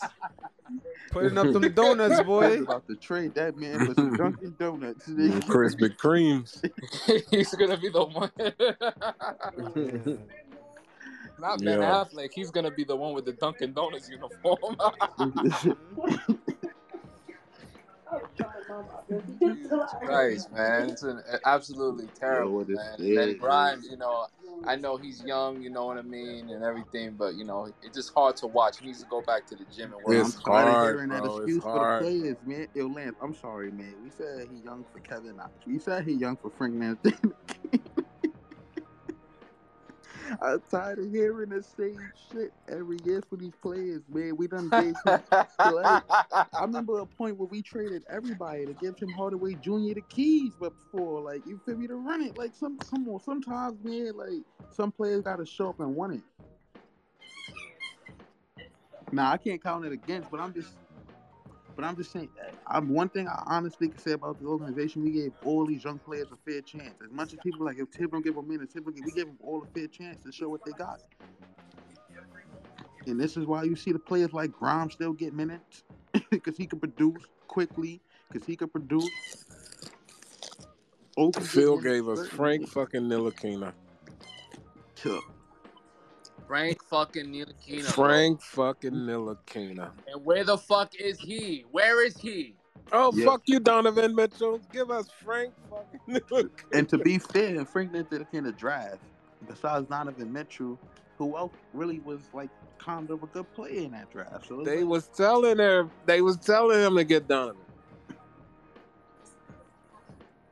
[SPEAKER 1] Putting up them donuts, boy.
[SPEAKER 3] about to trade that man for some Dunkin' Donuts. nigga.
[SPEAKER 2] Krispy Kremes.
[SPEAKER 7] he's gonna be the one. Not Ben
[SPEAKER 2] Yeah.
[SPEAKER 7] Affleck. He's gonna be the one with the Dunkin' Donuts uniform. Christ, man, it's an, absolutely terrible,
[SPEAKER 3] what it
[SPEAKER 7] man.
[SPEAKER 3] is,
[SPEAKER 7] And Grimes, you know, I know he's young, you know what I mean, and everything, but you know, it's just hard to watch. He needs to go back to the gym and work.
[SPEAKER 3] I'm
[SPEAKER 2] It's
[SPEAKER 3] tired
[SPEAKER 2] hard,
[SPEAKER 3] hearing that
[SPEAKER 2] bro. It's
[SPEAKER 3] excuse for the
[SPEAKER 2] hard.
[SPEAKER 3] players, man. Yo, Lance, I'm sorry, man. We said he young for Kevin Knox. We said he young for Frank Nantino. I'm tired of hearing the same shit every year for these players, man. We done gave him. I remember a point where we traded everybody to give him Hardaway Jr. the keys, but before, like, you feel me to run it. Like, some, come on, sometimes, man, like, some players got to show up and want it. Nah, I can't count it against, but I'm just, but I'm just saying. I'm one thing I honestly can say about the organization. We gave all these young players a fair chance. As much as people like if Tib don't give them minutes, Tib don't give, we gave them all a fair chance to show what they got. And this is why you see the players like Grimes still get minutes because he can produce quickly, because he can produce. Open
[SPEAKER 2] Phil gave us Frank fucking Ntilikina.
[SPEAKER 3] Chill.
[SPEAKER 7] Frank fucking Ntilikina. bro.
[SPEAKER 2] Frank fucking Ntilikina.
[SPEAKER 7] And where the fuck is he? Where is he?
[SPEAKER 2] Oh,
[SPEAKER 3] Yeah.
[SPEAKER 2] fuck you, Donovan Mitchell. Give us Frank fucking Ntilikina.
[SPEAKER 3] And to be fair, Frank didn't kind of draft. Besides Donovan Mitchell, who else really was like kind of a good player in that draft. So
[SPEAKER 2] They
[SPEAKER 3] like-
[SPEAKER 2] was telling her, they was telling him to get Donovan.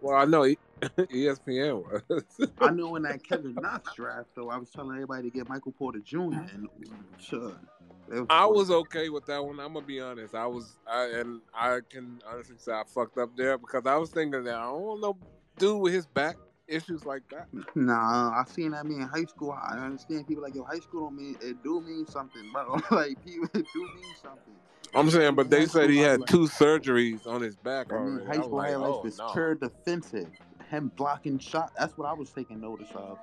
[SPEAKER 2] Well, I know ESPN was.
[SPEAKER 3] I knew in that Kevin Knox draft, though, I was telling everybody to get Michael Porter Jr. and sure. they
[SPEAKER 2] I was okay with that one. I'm gonna be honest. I was, I and I can honestly say I fucked up there because I was thinking that I don't want no dude with his back issues like that.
[SPEAKER 3] Nah, I seen that me in high school. I understand people like yo, high school don't mean it do mean something, bro. like people it do mean something.
[SPEAKER 2] I'm saying, but they said he had two surgeries on his back
[SPEAKER 3] I mean,
[SPEAKER 2] already.
[SPEAKER 3] high
[SPEAKER 2] I was
[SPEAKER 3] school
[SPEAKER 2] like,
[SPEAKER 3] highlights
[SPEAKER 2] oh,
[SPEAKER 3] was
[SPEAKER 2] no.
[SPEAKER 3] pure defensive. Him blocking shot. That's what I was taking notice of.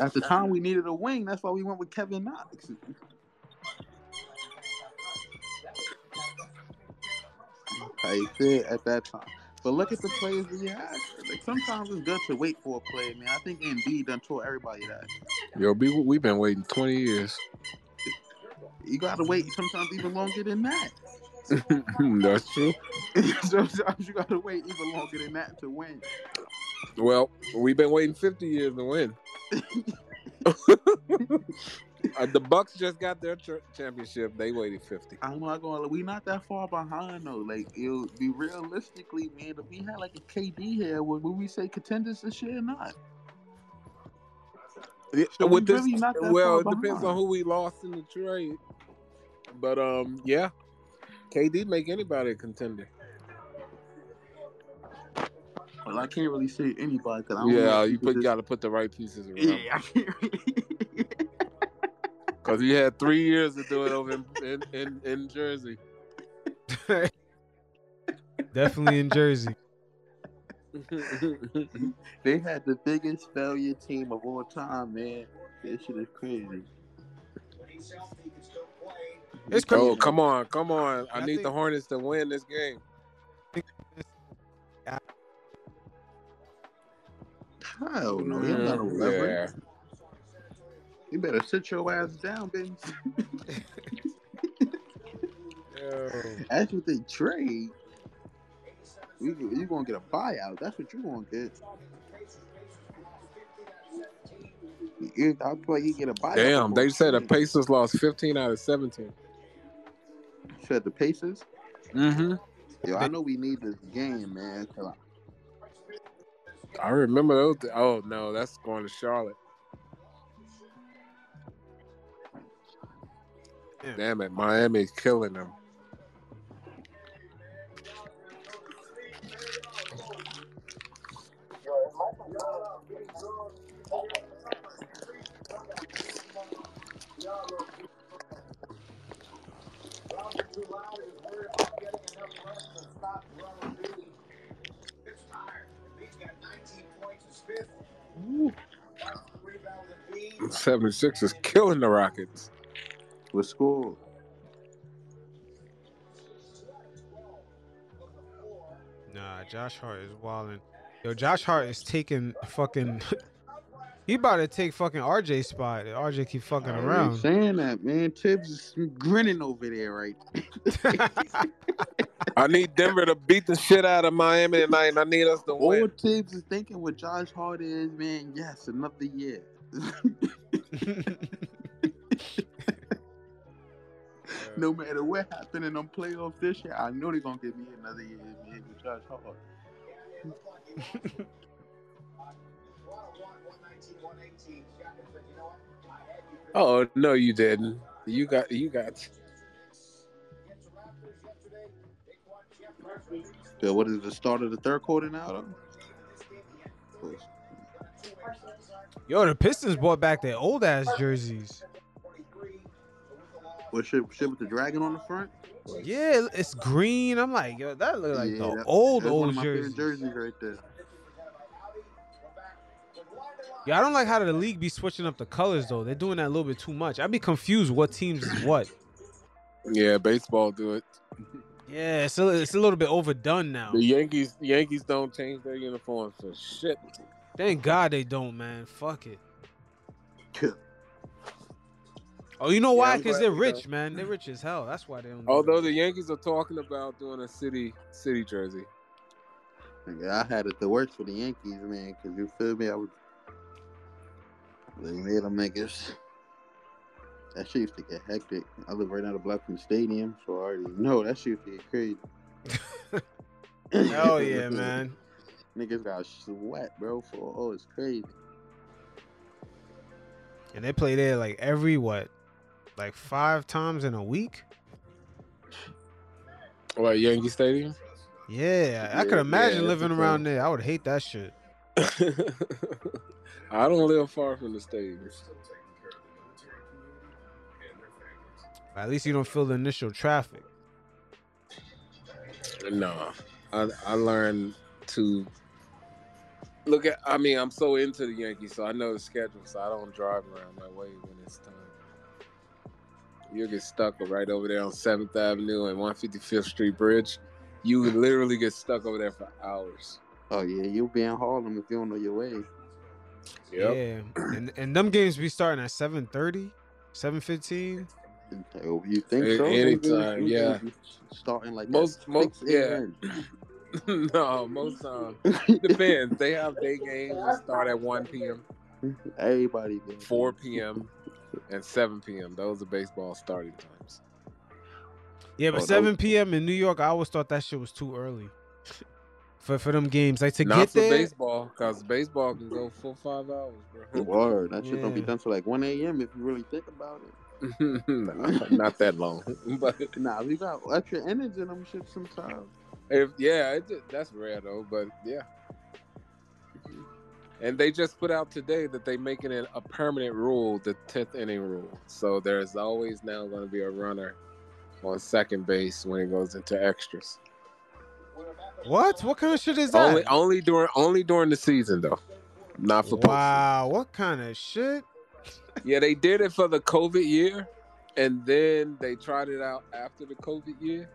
[SPEAKER 3] At the time, we needed a wing. That's why we went with Kevin Knox. You fit at that time. But look at the players we had. Like sometimes it's good to wait for a play, man. I think Embiid done told everybody that.
[SPEAKER 2] Yo, we we've been waiting 20 years.
[SPEAKER 3] You gotta wait sometimes even longer than that.
[SPEAKER 2] That's true.
[SPEAKER 3] sometimes you gotta wait even longer than that to win.
[SPEAKER 2] Well, we've been waiting 50 years to win. Uh, the Bucks just got their ch- championship. They waited 50.
[SPEAKER 3] I'm not gonna. We not that far behind though. Like it'll be realistically, man. If we had like a KD here, would, would we say contenders this year or not? So
[SPEAKER 2] With
[SPEAKER 3] we
[SPEAKER 2] this,
[SPEAKER 3] really
[SPEAKER 2] well, it depends on who we lost in the trade. But um, yeah, KD make anybody a contender.
[SPEAKER 3] Well, I can't really say anybody because I don't
[SPEAKER 2] Yeah,
[SPEAKER 3] know
[SPEAKER 2] you put got to put the right pieces around.
[SPEAKER 3] Yeah, I can't really.
[SPEAKER 2] Because you had three years to do it over in in, in, in Jersey.
[SPEAKER 1] Definitely in Jersey.
[SPEAKER 3] they had the biggest failure team of all time, man. This shit is crazy.
[SPEAKER 1] It's crazy.
[SPEAKER 2] oh, come on, come on! I
[SPEAKER 1] I
[SPEAKER 2] need the
[SPEAKER 1] think-
[SPEAKER 2] Hornets to win this game.
[SPEAKER 3] Hell no, you mm, don't got no.
[SPEAKER 2] Yeah.
[SPEAKER 3] You better sit your ass down, baby. That's what they trade. You you gonna get a buyout? That's what you gonna get. I feel like you get a buyout.
[SPEAKER 2] Damn, they said the. Pacers lost 15 out of 17.
[SPEAKER 3] Said the Pacers.
[SPEAKER 2] Mm-hmm.
[SPEAKER 3] Yo, I know we need this game, man. 'cause I-
[SPEAKER 2] I remember those. th- oh no, that's going to Charlotte.
[SPEAKER 1] Damn.
[SPEAKER 2] Damn it, Miami's killing them.
[SPEAKER 5] Ooh.
[SPEAKER 2] 76 is killing the Rockets.
[SPEAKER 3] What score?
[SPEAKER 1] Nah, Josh Hart is wilding. Yo, Josh Hart is taking fucking. he about to take fucking RJ spot. RJ keep fucking
[SPEAKER 3] I
[SPEAKER 1] around.
[SPEAKER 3] saying that, man. Tibbs is grinning over there, right?
[SPEAKER 2] I need Denver to beat the shit out of Miami tonight, and I need us to
[SPEAKER 3] All
[SPEAKER 2] win.
[SPEAKER 3] Tibbs is thinking what Josh Hart is, man. Yes, another year. no matter what happened in them playoffs this year, I know they're gonna give me another year, man, with Josh Hart.
[SPEAKER 2] Oh no, you didn't. You got you got.
[SPEAKER 3] So what is the start of the third quarter now.
[SPEAKER 1] Yo, the Pistons brought back their old ass jerseys.
[SPEAKER 3] What shit, shit with the dragon on the front?
[SPEAKER 1] Yeah, it's green. I'm like, yo, that look like
[SPEAKER 3] Yeah,
[SPEAKER 1] the
[SPEAKER 3] that-
[SPEAKER 1] old
[SPEAKER 3] That's one
[SPEAKER 1] old
[SPEAKER 3] of my
[SPEAKER 1] jerseys.
[SPEAKER 3] jerseys right there.
[SPEAKER 1] Yeah, I don't like how the league be switching up the colors though. They're doing that a little bit too much. I'd be confused what teams is what.
[SPEAKER 2] Yeah, baseball do it.
[SPEAKER 1] Yeah, it's a, it's a little bit overdone now.
[SPEAKER 2] The Yankees, Yankees don't change their uniforms for shit.
[SPEAKER 1] Thank God they don't, man. Fuck it. Oh, you know why? Because
[SPEAKER 2] glad
[SPEAKER 1] they're rich,
[SPEAKER 2] don't.
[SPEAKER 1] man. They're rich as hell. That's why they don't.
[SPEAKER 2] Although
[SPEAKER 1] that.
[SPEAKER 2] the Yankees are talking about doing a city city jersey.
[SPEAKER 3] Nigga, I had it the worst for the Yankees, man. Cause you feel me? I was. They made them niggas. That shit used to get hectic. I live right down the block from the stadium, so I already know that shit used to get crazy.
[SPEAKER 1] Hell yeah, man.
[SPEAKER 3] Niggas got sweat, bro. For oh, it's crazy.
[SPEAKER 1] And they play there like every what, like five times in a week.
[SPEAKER 2] What Yankee Stadium?
[SPEAKER 1] Yeah, I
[SPEAKER 3] Yeah,
[SPEAKER 1] could imagine
[SPEAKER 3] yeah,
[SPEAKER 1] living around
[SPEAKER 3] okay.
[SPEAKER 1] there. I would hate that shit.
[SPEAKER 2] I don't live far from the stadium.
[SPEAKER 1] At least you don't feel the initial traffic.
[SPEAKER 2] No, I I learned to look at. I mean, I'm so into the Yankees, so I know the schedule, so I don't drive around that way when it's time. You'll get stuck right over there on Seventh Avenue and 155th Street Bridge. You would literally get stuck over there for hours.
[SPEAKER 3] Oh yeah, you'll be in Harlem if you don't know your way.
[SPEAKER 2] Yep.
[SPEAKER 1] Yeah, and and them games be starting at 7:30, 7:15.
[SPEAKER 3] Oh, You think so?
[SPEAKER 2] anytime,
[SPEAKER 3] You
[SPEAKER 2] yeah.
[SPEAKER 3] you Starting like
[SPEAKER 2] Most-
[SPEAKER 3] that
[SPEAKER 2] most-
[SPEAKER 3] 6
[SPEAKER 2] yeah. no, most times um, depends. They have day games that start at 1 p.m.,
[SPEAKER 3] Everybody. do.
[SPEAKER 2] 4 p.m., and 7 p.m. Those are baseball starting times.
[SPEAKER 1] Yeah, but
[SPEAKER 2] Oh, those-
[SPEAKER 1] 7 p.m. in New York, I always thought that shit was too early for for them games. Like to
[SPEAKER 2] Not
[SPEAKER 1] get
[SPEAKER 2] for
[SPEAKER 1] there.
[SPEAKER 2] baseball, because baseball can go full five hours, bro.
[SPEAKER 3] Word. That shit don't be done till like 1 a.m. if you really think about it.
[SPEAKER 2] Nah, not that long, but
[SPEAKER 3] Nah, we got extra energy in them shit sometimes.
[SPEAKER 2] if yeah, it, that's rare though. But yeah, and they just put out today that they're making it a permanent rule, the tenth inning rule. So there's always now going to be a runner on second base when it goes into extras.
[SPEAKER 1] What? What kind of shit is that?
[SPEAKER 2] Only only during only during the season though, not for
[SPEAKER 1] wow, what kind of shit?
[SPEAKER 2] Yeah, they did it for the COVID year, and then they tried it out after the COVID year.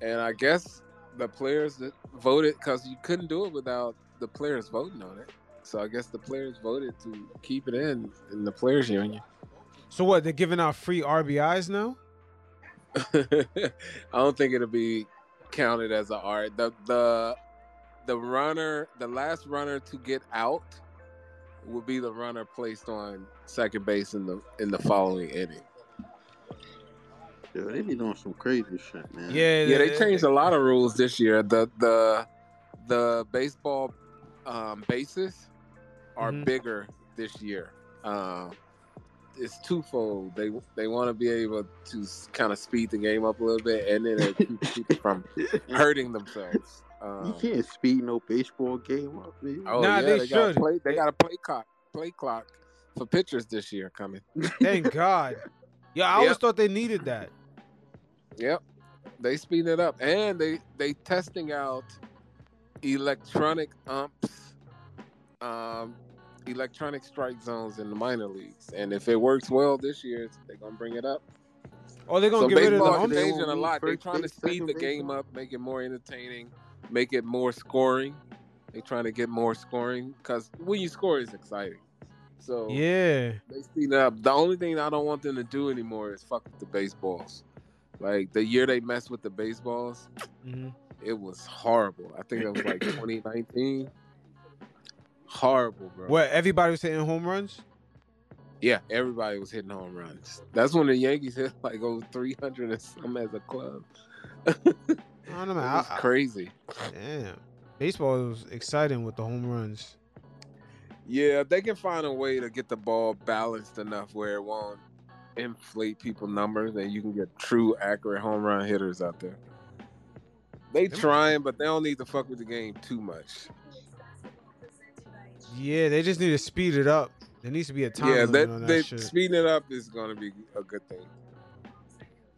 [SPEAKER 2] And I guess the players that voted because you couldn't do it without the players voting on it. So I guess the players voted to keep it in in the players union.
[SPEAKER 1] So what? They're giving out free RBIs now?
[SPEAKER 2] I don't think it'll be counted as a art. The the the runner, the last runner to get out, will be the runner placed on second base in the in the following inning.
[SPEAKER 3] Yo, they be doing some crazy shit, man.
[SPEAKER 1] Yeah,
[SPEAKER 2] Yeah, they changed a lot of rules this year. The the the baseball um, bases are
[SPEAKER 1] Mhm.
[SPEAKER 2] bigger this year. Um, it's twofold. They they want to be able to kind of speed the game up a little bit, and then it keeps people from hurting themselves.
[SPEAKER 3] You
[SPEAKER 2] Um,
[SPEAKER 3] can't speed no baseball game up, man.
[SPEAKER 2] oh
[SPEAKER 1] Nah,
[SPEAKER 2] yeah,
[SPEAKER 1] they
[SPEAKER 2] they, got a
[SPEAKER 1] should.
[SPEAKER 2] play. They got a play clock. Play clock for pitchers this year coming.
[SPEAKER 1] Thank God. Yeah, I always thought they needed that.
[SPEAKER 2] Yep, they speed it up, and they they testing out electronic umps, um, electronic strike zones in the minor leagues. And if it works well this year, they're gonna bring it up.
[SPEAKER 1] Oh, they're gonna
[SPEAKER 2] So
[SPEAKER 1] get rid of the?
[SPEAKER 3] They
[SPEAKER 2] changing a lot. They're trying to speed the game up, make it more entertaining, make it more scoring. They're trying to get more scoring because when you score, it's exciting. So
[SPEAKER 1] Yeah.
[SPEAKER 2] they speed up. The only thing I don't want them to do anymore is fuck with the baseballs. Like the year they messed with the baseballs,
[SPEAKER 1] Mhm.
[SPEAKER 2] it was horrible. I think it was like 2019. Horrible, bro.
[SPEAKER 1] What? Everybody was hitting home runs?
[SPEAKER 2] Yeah, everybody was hitting home runs. That's when the Yankees hit like over 300 and some as a club.
[SPEAKER 1] I don't know,
[SPEAKER 2] It
[SPEAKER 1] man.
[SPEAKER 2] was
[SPEAKER 1] I- I-
[SPEAKER 2] crazy.
[SPEAKER 1] damn. Baseball was exciting with the home runs.
[SPEAKER 2] Yeah, they can find a way to get the ball balanced enough where it won't inflate people numbers and you can get true accurate home run hitters out there. They trying, but they don't need to fuck with the game too much.
[SPEAKER 1] Yeah, they just need to speed it up. There needs to be a time
[SPEAKER 2] yeah, that,
[SPEAKER 1] that
[SPEAKER 2] they,
[SPEAKER 1] shit.
[SPEAKER 2] speeding it up is gonna be a good thing.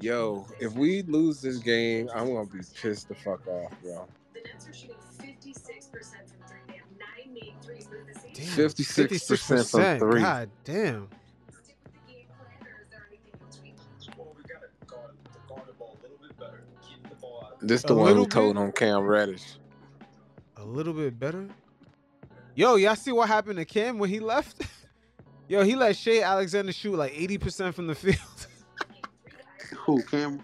[SPEAKER 2] Yo, if we lose this game, I'm gonna be pissed the fuck off, bro.
[SPEAKER 4] The Nets are shooting 56% from three. They have nine made threes with the same.
[SPEAKER 1] Damn,
[SPEAKER 2] 56% from three.
[SPEAKER 1] God damn.
[SPEAKER 4] With the game plan, or is there anything else we
[SPEAKER 5] Well, we got to guard, guard the a little bit better. Keep the ball out.
[SPEAKER 2] This the one who told
[SPEAKER 1] bit?
[SPEAKER 2] on Cam Reddish.
[SPEAKER 1] A little bit better. Yo, y'all see what happened to Cam when he left? Yo, he let Shai Alexander shoot like 80% from the field.
[SPEAKER 3] Who, Cam?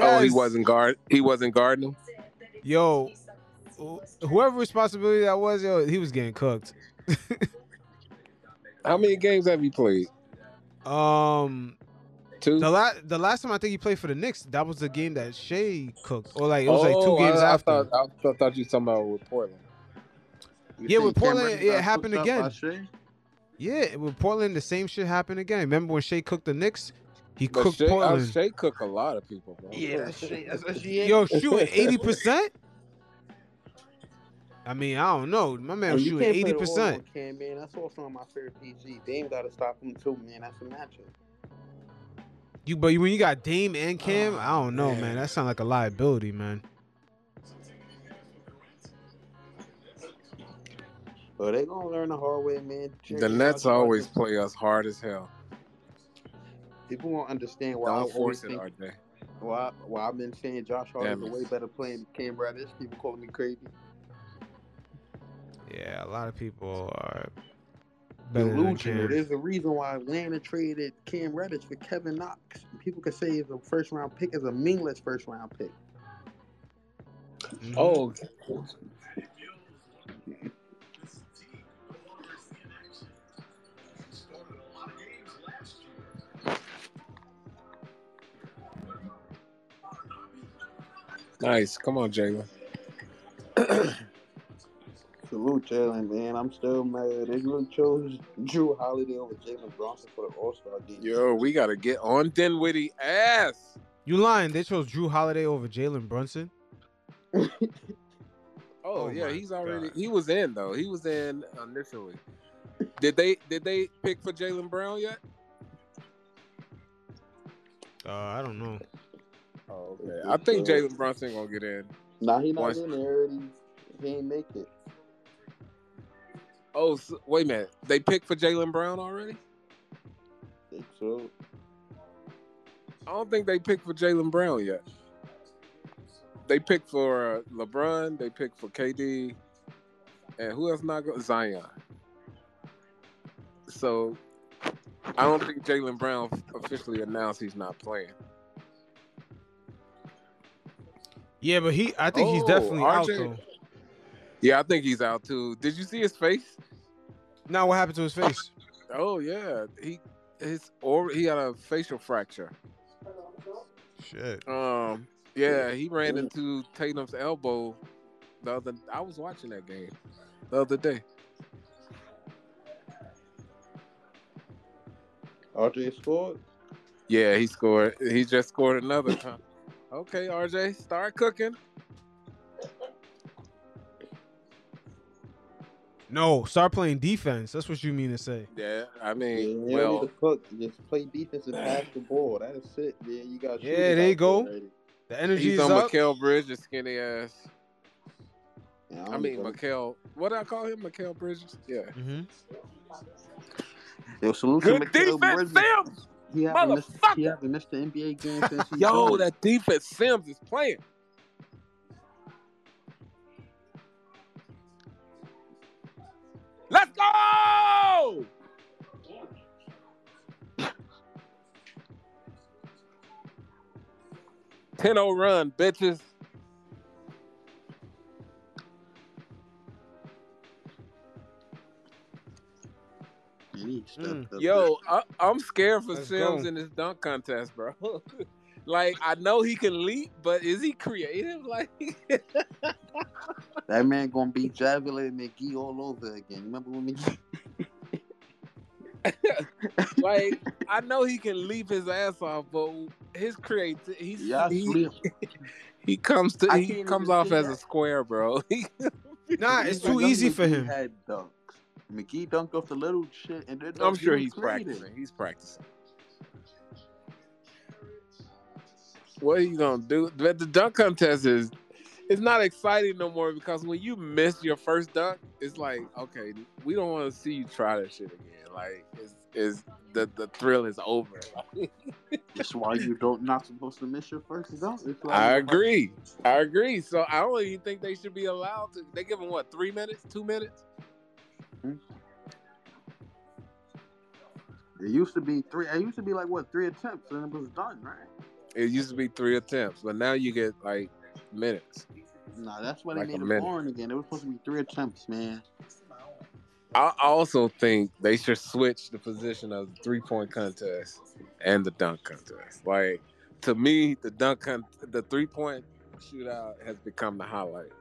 [SPEAKER 2] Oh, he wasn't guard. He wasn't guarding him.
[SPEAKER 1] Yo, whoever responsibility that was, yo, he was getting cooked.
[SPEAKER 2] How many games have you played?
[SPEAKER 1] um,
[SPEAKER 2] Two.
[SPEAKER 1] the last the last time I think he played for the Knicks, that was the game that Shai cooked, or like it was like two
[SPEAKER 2] Oh,
[SPEAKER 1] games
[SPEAKER 2] I,
[SPEAKER 1] after.
[SPEAKER 2] I thought, I thought, thought you were talking about with Portland.
[SPEAKER 3] You
[SPEAKER 1] Yeah, with Portland,
[SPEAKER 3] Reddish
[SPEAKER 1] it
[SPEAKER 3] got
[SPEAKER 1] happened
[SPEAKER 3] cooked out by
[SPEAKER 1] again. Yeah, with Portland, the same shit happened again. Remember when Shai cooked the Knicks? He
[SPEAKER 2] But
[SPEAKER 1] cooked
[SPEAKER 2] Shai, uh,
[SPEAKER 1] Portland.
[SPEAKER 2] Shai cook a lot of people, bro.
[SPEAKER 3] Yeah, that's Shai. She is.
[SPEAKER 1] Yo, shooting eighty percent. I mean, I don't know. My man
[SPEAKER 3] And
[SPEAKER 1] was
[SPEAKER 3] you
[SPEAKER 1] shooting eighty percent.
[SPEAKER 3] Orlando Cam, man. That's also on my favorite PG. Dame got to stop him too, man. That's a matchup.
[SPEAKER 1] You, but when you got Dame and Cam, I don't know,
[SPEAKER 2] man.
[SPEAKER 1] man. That sounds like a liability, man.
[SPEAKER 3] But they gonna learn the hard way, man.
[SPEAKER 2] The Nets always play us hard as hell.
[SPEAKER 3] People won't understand why I
[SPEAKER 2] Don't
[SPEAKER 3] always
[SPEAKER 2] force it,
[SPEAKER 3] think
[SPEAKER 2] RJ.
[SPEAKER 3] why, why I've been saying Josh Hart is a way better player than Cam Reddish. People calling me crazy.
[SPEAKER 1] Yeah, a lot of people are
[SPEAKER 3] The
[SPEAKER 1] better than
[SPEAKER 3] There's a reason why Atlanta traded Cam Reddish for Kevin Knox. People could say it's a first round pick is a meaningless first round pick.
[SPEAKER 1] Mhm.
[SPEAKER 2] Oh, nice. Come on, Jalen.
[SPEAKER 3] Salute Jalen, man. I'm still mad. They really chose Jrue Holiday over Jalen Brunson for the All Star game.
[SPEAKER 2] Yo, we gotta get on Dinwiddie ass.
[SPEAKER 1] You lying? They chose Jrue Holiday over Jalen Brunson.
[SPEAKER 2] Oh,
[SPEAKER 1] Oh
[SPEAKER 2] yeah, he's already
[SPEAKER 1] God.
[SPEAKER 2] he was in though. He was in initially. Did they did they pick for Jaylen Brown yet?
[SPEAKER 1] Uh, I don't know.
[SPEAKER 2] Oh, okay. I think Jalen Brunson gonna get in.
[SPEAKER 3] Nah, he not
[SPEAKER 2] Once-
[SPEAKER 3] in there already. He ain't make it.
[SPEAKER 2] Oh, so, wait a minute. They picked for Jaylen Brown already?
[SPEAKER 3] Think so.
[SPEAKER 2] I don't think they picked for Jaylen Brown yet. They picked for uh, LeBron. They picked for KD, and who else not going? Zion. So I don't think Jaylen Brown officially announced he's not playing.
[SPEAKER 1] Yeah, but he. I think he's
[SPEAKER 2] Oh,
[SPEAKER 1] definitely out
[SPEAKER 2] RJ.
[SPEAKER 1] though.
[SPEAKER 2] Yeah, I think he's out too. Did you see his face?
[SPEAKER 1] Now what happened to his face?
[SPEAKER 2] Oh yeah, he his or he had a facial fracture.
[SPEAKER 1] Shit.
[SPEAKER 2] Um, yeah, he ran into Tatum's elbow the other. I was watching that game the other day.
[SPEAKER 3] RJ scored.
[SPEAKER 2] Yeah, he scored. He just scored another time. Okay, RJ, start cooking.
[SPEAKER 1] No, start playing defense. That's what you mean to say.
[SPEAKER 2] Yeah, I
[SPEAKER 3] Yeah,
[SPEAKER 2] mean,
[SPEAKER 3] you don't need
[SPEAKER 2] well,
[SPEAKER 3] to cook. Just play defense and pass the ball. That's it. Yeah, you got.
[SPEAKER 1] Yeah,
[SPEAKER 3] shooters
[SPEAKER 1] there you go.
[SPEAKER 3] already.
[SPEAKER 1] The energy
[SPEAKER 2] he's
[SPEAKER 1] is
[SPEAKER 2] on
[SPEAKER 1] up.
[SPEAKER 2] Mikael Bridges, skinny ass.
[SPEAKER 3] Yeah,
[SPEAKER 2] I
[SPEAKER 3] don't
[SPEAKER 2] mean,
[SPEAKER 3] even-
[SPEAKER 2] Mikael. What did I call him? Mikael Bridges. Yeah.
[SPEAKER 1] hmm
[SPEAKER 3] Yo, salute to
[SPEAKER 2] Good
[SPEAKER 3] Mikal
[SPEAKER 2] defense,
[SPEAKER 3] Bridges.
[SPEAKER 2] Sims.
[SPEAKER 3] He haven't missed. He haven't missed the NBA game since he
[SPEAKER 2] Yo,
[SPEAKER 3] joined.
[SPEAKER 2] that defense Sims is playing. Let's go! Ten zero run, bitches.
[SPEAKER 3] And he
[SPEAKER 1] Mm.
[SPEAKER 3] up
[SPEAKER 2] Yo, I, I'm scared for
[SPEAKER 1] Let's
[SPEAKER 2] Sims
[SPEAKER 1] go.
[SPEAKER 2] in this dunk contest, bro. like I know he can leap, but is he creative? Like
[SPEAKER 3] That man gonna be JaVale McGee all over again. Remember when McGee?
[SPEAKER 2] like I know he can leap his ass off, but his creative he's
[SPEAKER 3] Yeah,
[SPEAKER 2] he, he comes to
[SPEAKER 3] I
[SPEAKER 2] he comes off
[SPEAKER 3] say
[SPEAKER 2] as a square, bro.
[SPEAKER 1] Nah, it's
[SPEAKER 3] Even
[SPEAKER 1] too easy for him.
[SPEAKER 3] Had dunks. McGee dunked off the little shit, and then
[SPEAKER 2] I'm sure he's practicing. He's practicing. What are you gonna do? But the dunk contest is it's not exciting no more because when you miss your first dunk, it's like okay, we don't want to see you try that shit again. Like is is the the thrill is over.
[SPEAKER 3] That's why you don't not supposed to miss your first dunk. Like-
[SPEAKER 2] I agree. I agree. So I don't even think they should be allowed to. They give them what three minutes, two minutes. Mm-hmm.
[SPEAKER 3] It used to be three. It used to be like what three attempts, and it was done, right?
[SPEAKER 2] It used to be three attempts, but now you get like minutes.
[SPEAKER 3] Nah, that's why they
[SPEAKER 2] Like
[SPEAKER 3] made it boring again. It was supposed to be three attempts, man.
[SPEAKER 2] I also think they should switch the position of the three point contest and the dunk contest. Like to me, the dunk con- the three point shootout has become the highlight.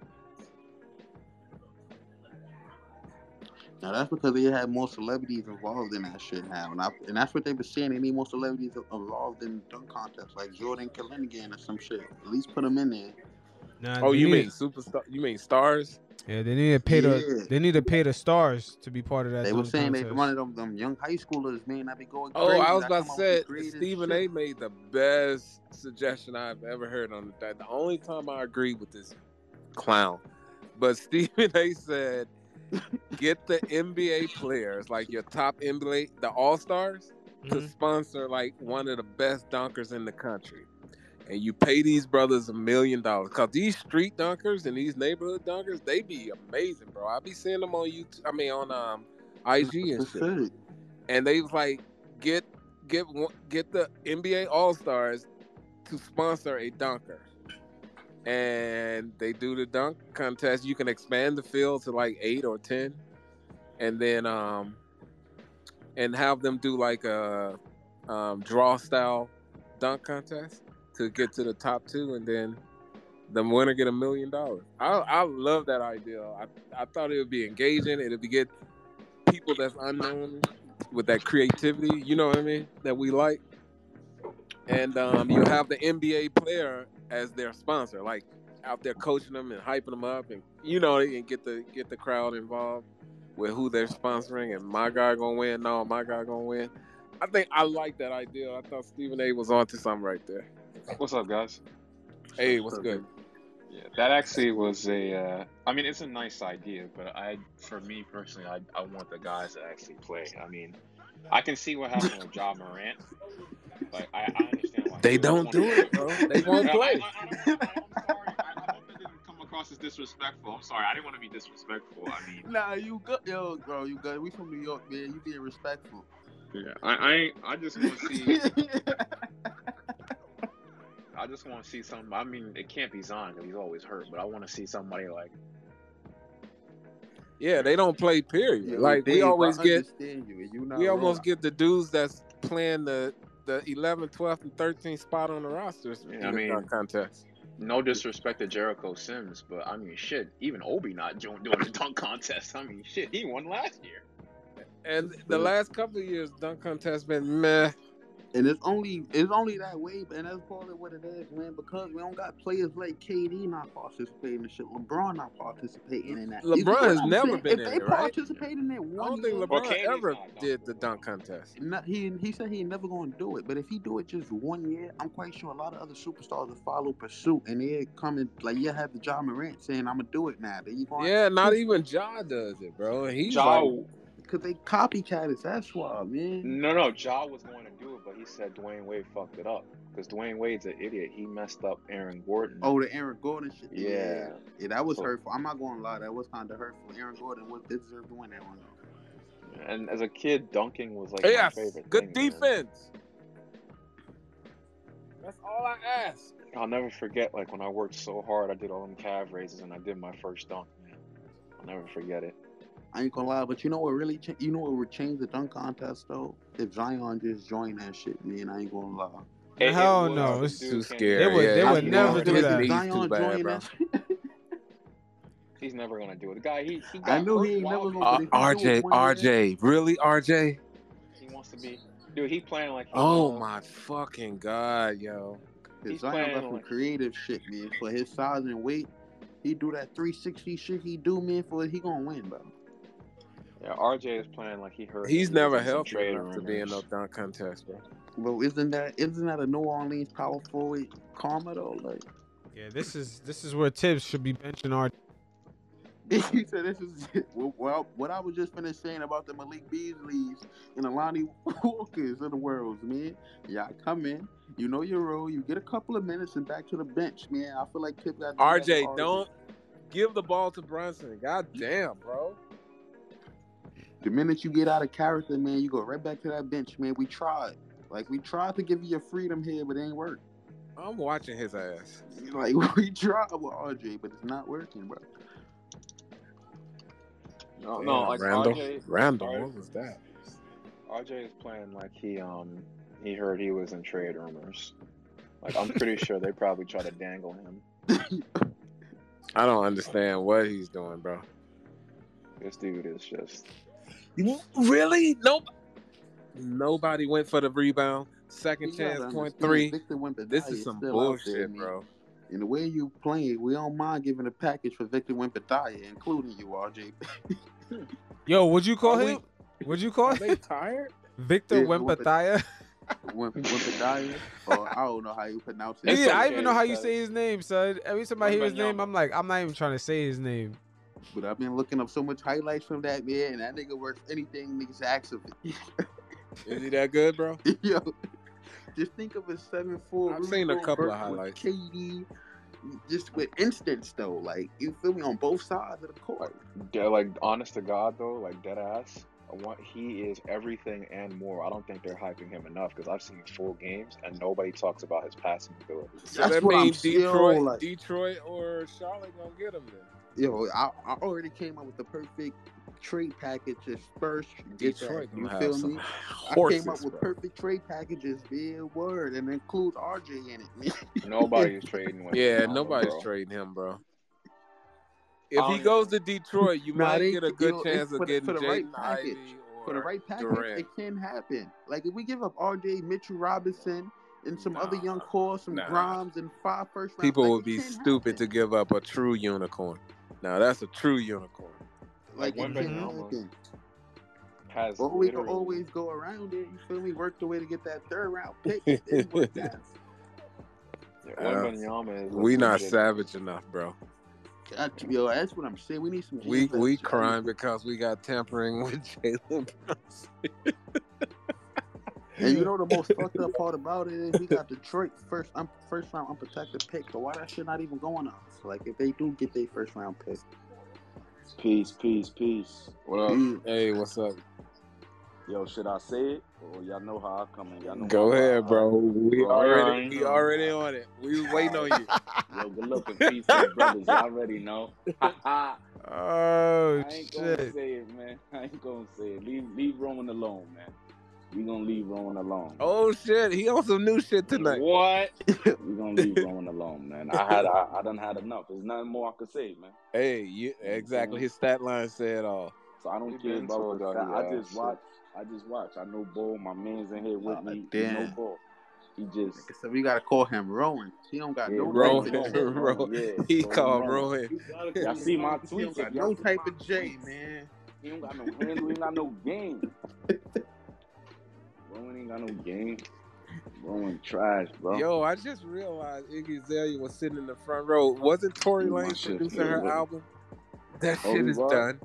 [SPEAKER 3] Now that's because they had more celebrities involved in that shit now, and, I, and that's what they were saying. They need more celebrities involved in dunk contests, like Jordan Kilganon or some shit. At least put them in there.
[SPEAKER 1] Nah,
[SPEAKER 2] Oh, you mean superstar? You mean stars?
[SPEAKER 1] Yeah, they need to pay the they need to pay the stars to be part of that.
[SPEAKER 3] They were saying
[SPEAKER 1] contest.
[SPEAKER 3] one of them, them young high schoolers, man, that be going
[SPEAKER 2] Oh,
[SPEAKER 3] crazy.
[SPEAKER 2] I was
[SPEAKER 3] that
[SPEAKER 2] about
[SPEAKER 3] come
[SPEAKER 2] to say
[SPEAKER 3] with
[SPEAKER 2] Stephen. A. made the best suggestion I've ever heard on that. The only time I agree with this clown, but Stephen A. said, get the NBA players, like your top NBA, the All Stars, to
[SPEAKER 1] Mhm.
[SPEAKER 2] sponsor like one of the best dunkers in the country. And you pay these brothers a million dollars. Cause these street dunkers and these neighborhood dunkers, they be amazing, bro. I be seeing them on YouTube. I mean on um IG and shit and they was like, get get one- get the NBA All Stars to sponsor a dunker, and they do the dunk contest. You can expand the field to like eight or ten, and then um, and have them do like a um, draw style dunk contest to get to the top two, and then the winner get a million dollars. I I love that idea. I I thought it would be engaging. It'd be get people that's unknown with that creativity, you know what I mean, that we like. And um, you have the NBA player as their sponsor, like out there coaching them and hyping them up, and you know, and get the get the crowd involved with who they're sponsoring, and my guy gonna win. No, my guy gonna win. I think I like that idea. I thought Stephen A. was onto something right there.
[SPEAKER 8] What's up, guys?
[SPEAKER 2] Hey, what's good?
[SPEAKER 8] Yeah, that actually was a. Uh, I mean, it's a nice idea, but I, for me personally, I, I want the guys to actually play. I mean, I can see what happened with Ja Morant. Like, I, I understand why
[SPEAKER 2] They don't do it, bro. They won't play.
[SPEAKER 8] I, I, I, don't- I, I'm sorry. I, I hope it didn't come across as disrespectful. I'm sorry. I didn't want to be disrespectful. I mean,
[SPEAKER 3] Nah, you good, yo, bro. You good? We from New York, man. You being respectful.
[SPEAKER 8] yeah, I, I, ain't- I just want to see. I just want to see some. I mean, it can't be Zion because he's always hurt, but I want to see somebody like
[SPEAKER 2] Yeah, they don't play. Period.
[SPEAKER 3] Yeah,
[SPEAKER 2] like we
[SPEAKER 3] Dave, I
[SPEAKER 2] always get.
[SPEAKER 3] understand you, and you not
[SPEAKER 2] we almost get the dudes that's playing the the 11th, 12th, and 13th spot on the rosters.
[SPEAKER 8] Yeah,
[SPEAKER 2] in
[SPEAKER 8] I mean-
[SPEAKER 2] dunk contest.
[SPEAKER 8] no disrespect to Jericho Sims, but I mean, shit, even Obi not doing, doing the dunk contest. I mean, shit, he won last year.
[SPEAKER 2] And the last couple of years, dunk contest been meh.
[SPEAKER 3] And it's only it's only that way, but and that's probably what it is, man. Because we don't got players like KD not participating in shit, LeBron not participating in that.
[SPEAKER 2] LeBron has
[SPEAKER 3] I'm
[SPEAKER 2] never
[SPEAKER 3] saying?
[SPEAKER 2] been
[SPEAKER 3] if
[SPEAKER 2] in
[SPEAKER 3] they
[SPEAKER 2] it, right?
[SPEAKER 3] participate in it
[SPEAKER 2] I don't think LeBron
[SPEAKER 8] KD's
[SPEAKER 2] ever did the dunk contest.
[SPEAKER 3] Not, he he said he never gonna do it, but if he do it just one year, I'm quite sure a lot of other superstars will follow pursuit, and they coming like you have the Ja Morant saying, "I'm gonna do it now." Then you going
[SPEAKER 2] Yeah, not even Ja does it, bro. He's
[SPEAKER 8] Ja,
[SPEAKER 2] like,
[SPEAKER 3] because they copycat it. That's why, man.
[SPEAKER 8] no, no, Ja was going to do it, but he said Dwyane Wade fucked it up because Dwyane Wade's an idiot. He messed up Aaron Gordon.
[SPEAKER 3] Oh, the Aaron Gordon shit.
[SPEAKER 8] Yeah.
[SPEAKER 3] yeah, that was
[SPEAKER 8] So-
[SPEAKER 3] hurtful. I'm not gonna lie, that was kind of hurtful. Aaron Gordon was deserved to win that one.
[SPEAKER 8] and as a kid, dunking was like my favorite.
[SPEAKER 2] good
[SPEAKER 8] thing, man.
[SPEAKER 2] defense. That's all I ask.
[SPEAKER 8] I'll never forget, like when I worked so hard, I did all them calf raises, and I did my first dunk. Man, I'll never forget it.
[SPEAKER 3] I ain't gonna lie, but you know what really, cha- you know what would change the dunk contest though? If Zion just joined that shit, man. I ain't gonna lie.
[SPEAKER 8] It- it
[SPEAKER 1] Hell
[SPEAKER 8] was,
[SPEAKER 1] no, it's
[SPEAKER 8] dude
[SPEAKER 2] too scary.
[SPEAKER 1] They would-
[SPEAKER 2] yeah,
[SPEAKER 1] they
[SPEAKER 2] he-
[SPEAKER 1] would
[SPEAKER 2] he-
[SPEAKER 1] never do that.
[SPEAKER 2] knees
[SPEAKER 3] Zion
[SPEAKER 2] too bad,
[SPEAKER 3] joined
[SPEAKER 2] bro.
[SPEAKER 8] He's never gonna do it. The guy, he, he got
[SPEAKER 3] I knew he ain't never gonna-
[SPEAKER 2] Uh,
[SPEAKER 3] But if you do
[SPEAKER 2] RJ,
[SPEAKER 3] it one year-
[SPEAKER 2] RJ, really, RJ?
[SPEAKER 8] He wants to be, dude. He playing like. he
[SPEAKER 2] Oh
[SPEAKER 8] knows-
[SPEAKER 2] my fucking god, yo!
[SPEAKER 3] Cause
[SPEAKER 8] He's
[SPEAKER 3] Zion
[SPEAKER 8] playing
[SPEAKER 3] got some
[SPEAKER 8] like-
[SPEAKER 3] creative shit, man. For his size and weight, he do that 360 shit he do, man. For it, he gonna win, bro.
[SPEAKER 8] Yeah, RJ is playing like he hurt.
[SPEAKER 2] He's
[SPEAKER 8] him.
[SPEAKER 2] never
[SPEAKER 8] in some
[SPEAKER 2] healthy enough to be in
[SPEAKER 8] rumors.
[SPEAKER 2] no dunk contest, bro.
[SPEAKER 3] But isn't that isn't that a New Orleans power forward karma though? Like
[SPEAKER 1] Yeah, this is this is where Tibbs should be benching our.
[SPEAKER 3] he said, this is well, well. What I was just finished saying about the Malik Beasleys and the Lonnie Walkers of the world, man. Y'all come in, you know your role. You get a couple of minutes and back to the bench, man. I feel like Tip got that
[SPEAKER 2] RJ, don't give the ball to Brunson. God damn, bro.
[SPEAKER 3] The minute you get out of character, man, you go right back to that bench, man. We tried. Like we tried to give you your freedom here, but it ain't work.
[SPEAKER 2] I'm watching his ass.
[SPEAKER 3] Like we tried with RJ, but it's not working, bro.
[SPEAKER 8] No,
[SPEAKER 2] Damn,
[SPEAKER 8] no, like
[SPEAKER 2] Randle.
[SPEAKER 8] RJ,
[SPEAKER 2] Randle,
[SPEAKER 8] R-
[SPEAKER 2] what was that?
[SPEAKER 8] RJ is playing like he um he heard he was in trade rumors. Like I'm pretty sure they probably try to dangle him.
[SPEAKER 2] I don't understand what he's doing, bro.
[SPEAKER 8] This dude is just
[SPEAKER 2] Really? Nope. Nobody went for the rebound. Second
[SPEAKER 3] You
[SPEAKER 2] chance, three. This is some
[SPEAKER 3] still out there,
[SPEAKER 2] bullshit, bro.
[SPEAKER 3] And the way you playing, we don't mind giving a package for Victor Wembanyama, including you, RJ.
[SPEAKER 1] Yo, would you call
[SPEAKER 2] Are
[SPEAKER 1] him? Would you call him
[SPEAKER 2] they tired?
[SPEAKER 1] Victor
[SPEAKER 3] Yeah,
[SPEAKER 1] Wembathia?
[SPEAKER 3] Wem- Wembanyama, or oh, I don't know how you pronounce it.
[SPEAKER 1] Yeah, I even know how you say his name, son. Every time I hear his name, I'm like, I'm not even trying to say his name.
[SPEAKER 3] But I've been looking up so much highlights from that man, and that nigga works anything niggas ask of it.
[SPEAKER 2] Is he that good, bro?
[SPEAKER 3] Yo, just think of a seven four.
[SPEAKER 2] I've seen a couple of highlights.
[SPEAKER 3] KD, just with instance though, like you feel me on both sides of the court.
[SPEAKER 8] yeah, like honest to God though, like dead ass. I want he is everything and more. I don't think they're hyping him enough because I've seen full games and nobody talks about his passing ability.
[SPEAKER 2] So
[SPEAKER 3] That's
[SPEAKER 2] that
[SPEAKER 3] what I'm
[SPEAKER 2] means
[SPEAKER 3] still
[SPEAKER 2] Detroit,
[SPEAKER 3] like.
[SPEAKER 2] Detroit or Charlotte gonna get him then.
[SPEAKER 3] Yo, I, I already came up with the perfect trade package if Spurs get
[SPEAKER 2] Detroit
[SPEAKER 3] that. You feel me?
[SPEAKER 2] horses,
[SPEAKER 3] I came up with
[SPEAKER 2] bro.
[SPEAKER 3] perfect trade packages via word and include RJ in it.
[SPEAKER 8] nobody's trading with
[SPEAKER 2] Yeah,
[SPEAKER 8] him,
[SPEAKER 2] nobody's
[SPEAKER 8] bro.
[SPEAKER 2] trading him, bro. If
[SPEAKER 8] I
[SPEAKER 2] he goes to Detroit, you
[SPEAKER 3] Nah,
[SPEAKER 2] might
[SPEAKER 3] they-
[SPEAKER 2] get a
[SPEAKER 3] yo,
[SPEAKER 2] good
[SPEAKER 3] it's
[SPEAKER 2] chance of
[SPEAKER 3] the-
[SPEAKER 2] getting
[SPEAKER 3] for the right package.
[SPEAKER 2] Ivey
[SPEAKER 3] For the right package,
[SPEAKER 2] Durant.
[SPEAKER 3] it can happen. Like if we give up RJ, Mitchell Robinson, and some other young
[SPEAKER 2] Nah,
[SPEAKER 3] core, some
[SPEAKER 2] nah.
[SPEAKER 3] Grimes, and five first round.
[SPEAKER 2] People
[SPEAKER 3] like,
[SPEAKER 2] would be
[SPEAKER 3] can
[SPEAKER 2] stupid to give up a true unicorn. Now that's a true unicorn.
[SPEAKER 3] Like,
[SPEAKER 8] Like
[SPEAKER 3] it can
[SPEAKER 8] Wembanyama. Has
[SPEAKER 3] Or we can always go around it. You feel me? Work the way to get that third round pick. It is what it is.
[SPEAKER 8] yeah,
[SPEAKER 2] Uh, We not
[SPEAKER 8] legit.
[SPEAKER 2] savage enough, bro.
[SPEAKER 3] Yo, that's what I'm saying. We need some.
[SPEAKER 2] We
[SPEAKER 3] GMs
[SPEAKER 2] we crying because we got tampering with Jalen Brunson.
[SPEAKER 3] And you know the most fucked up part about it is we got Detroit first um, first round unprotected pick. So why that shit not even going up? Like if they do get their first round pick,
[SPEAKER 9] Peace, peace, peace. What up?
[SPEAKER 2] Hey, what's up?
[SPEAKER 9] Yo, should I say it? Or y'all know how I come in. Y'all know
[SPEAKER 2] Go ahead, bro. We
[SPEAKER 9] Bro,
[SPEAKER 2] already
[SPEAKER 8] alright.
[SPEAKER 2] we already on it. We was waiting on you.
[SPEAKER 9] Yo, good looking peace to brothers. Y'all already know. oh I
[SPEAKER 1] Oh
[SPEAKER 9] ain't gonna say it, man. I ain't gonna say it. Leave leave Rowan alone, man. We gonna leave Rowan alone.
[SPEAKER 2] Oh shit, he on some new shit tonight.
[SPEAKER 8] What?
[SPEAKER 9] We gonna leave Rowan alone, man. I had I, I done had enough. There's nothing more I could say, man.
[SPEAKER 2] Hey, you exactly. His stat line said all.
[SPEAKER 9] So I don't
[SPEAKER 8] We
[SPEAKER 9] care about
[SPEAKER 8] told
[SPEAKER 9] the
[SPEAKER 8] y'all
[SPEAKER 9] fact.
[SPEAKER 8] he
[SPEAKER 9] I
[SPEAKER 8] ass
[SPEAKER 9] just
[SPEAKER 8] shit.
[SPEAKER 9] watch. I just watch. I know Bull. My man's in here with
[SPEAKER 3] Ah,
[SPEAKER 9] me. He know
[SPEAKER 3] damn.
[SPEAKER 9] Bull. He just
[SPEAKER 3] I said we gotta call him Rowan. He don't got
[SPEAKER 9] Yeah,
[SPEAKER 3] no
[SPEAKER 2] Rowan.
[SPEAKER 3] type of J.
[SPEAKER 2] Rowan.
[SPEAKER 9] Yeah,
[SPEAKER 2] He
[SPEAKER 9] so
[SPEAKER 2] called
[SPEAKER 9] Rowan.
[SPEAKER 2] Rowan.
[SPEAKER 9] Y'all see my tweets.
[SPEAKER 3] He
[SPEAKER 9] tweets?
[SPEAKER 3] don't got no type of J, man.
[SPEAKER 9] He don't got no handle. He ain't got no game. Rowan ain't got no game. Rowan trash, bro.
[SPEAKER 2] Yo, I just realized Iggy Azalea was sitting in the front row. Wasn't Tory Lane producing her
[SPEAKER 9] look.
[SPEAKER 2] album? That
[SPEAKER 9] Oh,
[SPEAKER 2] shit
[SPEAKER 9] he
[SPEAKER 2] is
[SPEAKER 9] was?
[SPEAKER 2] done.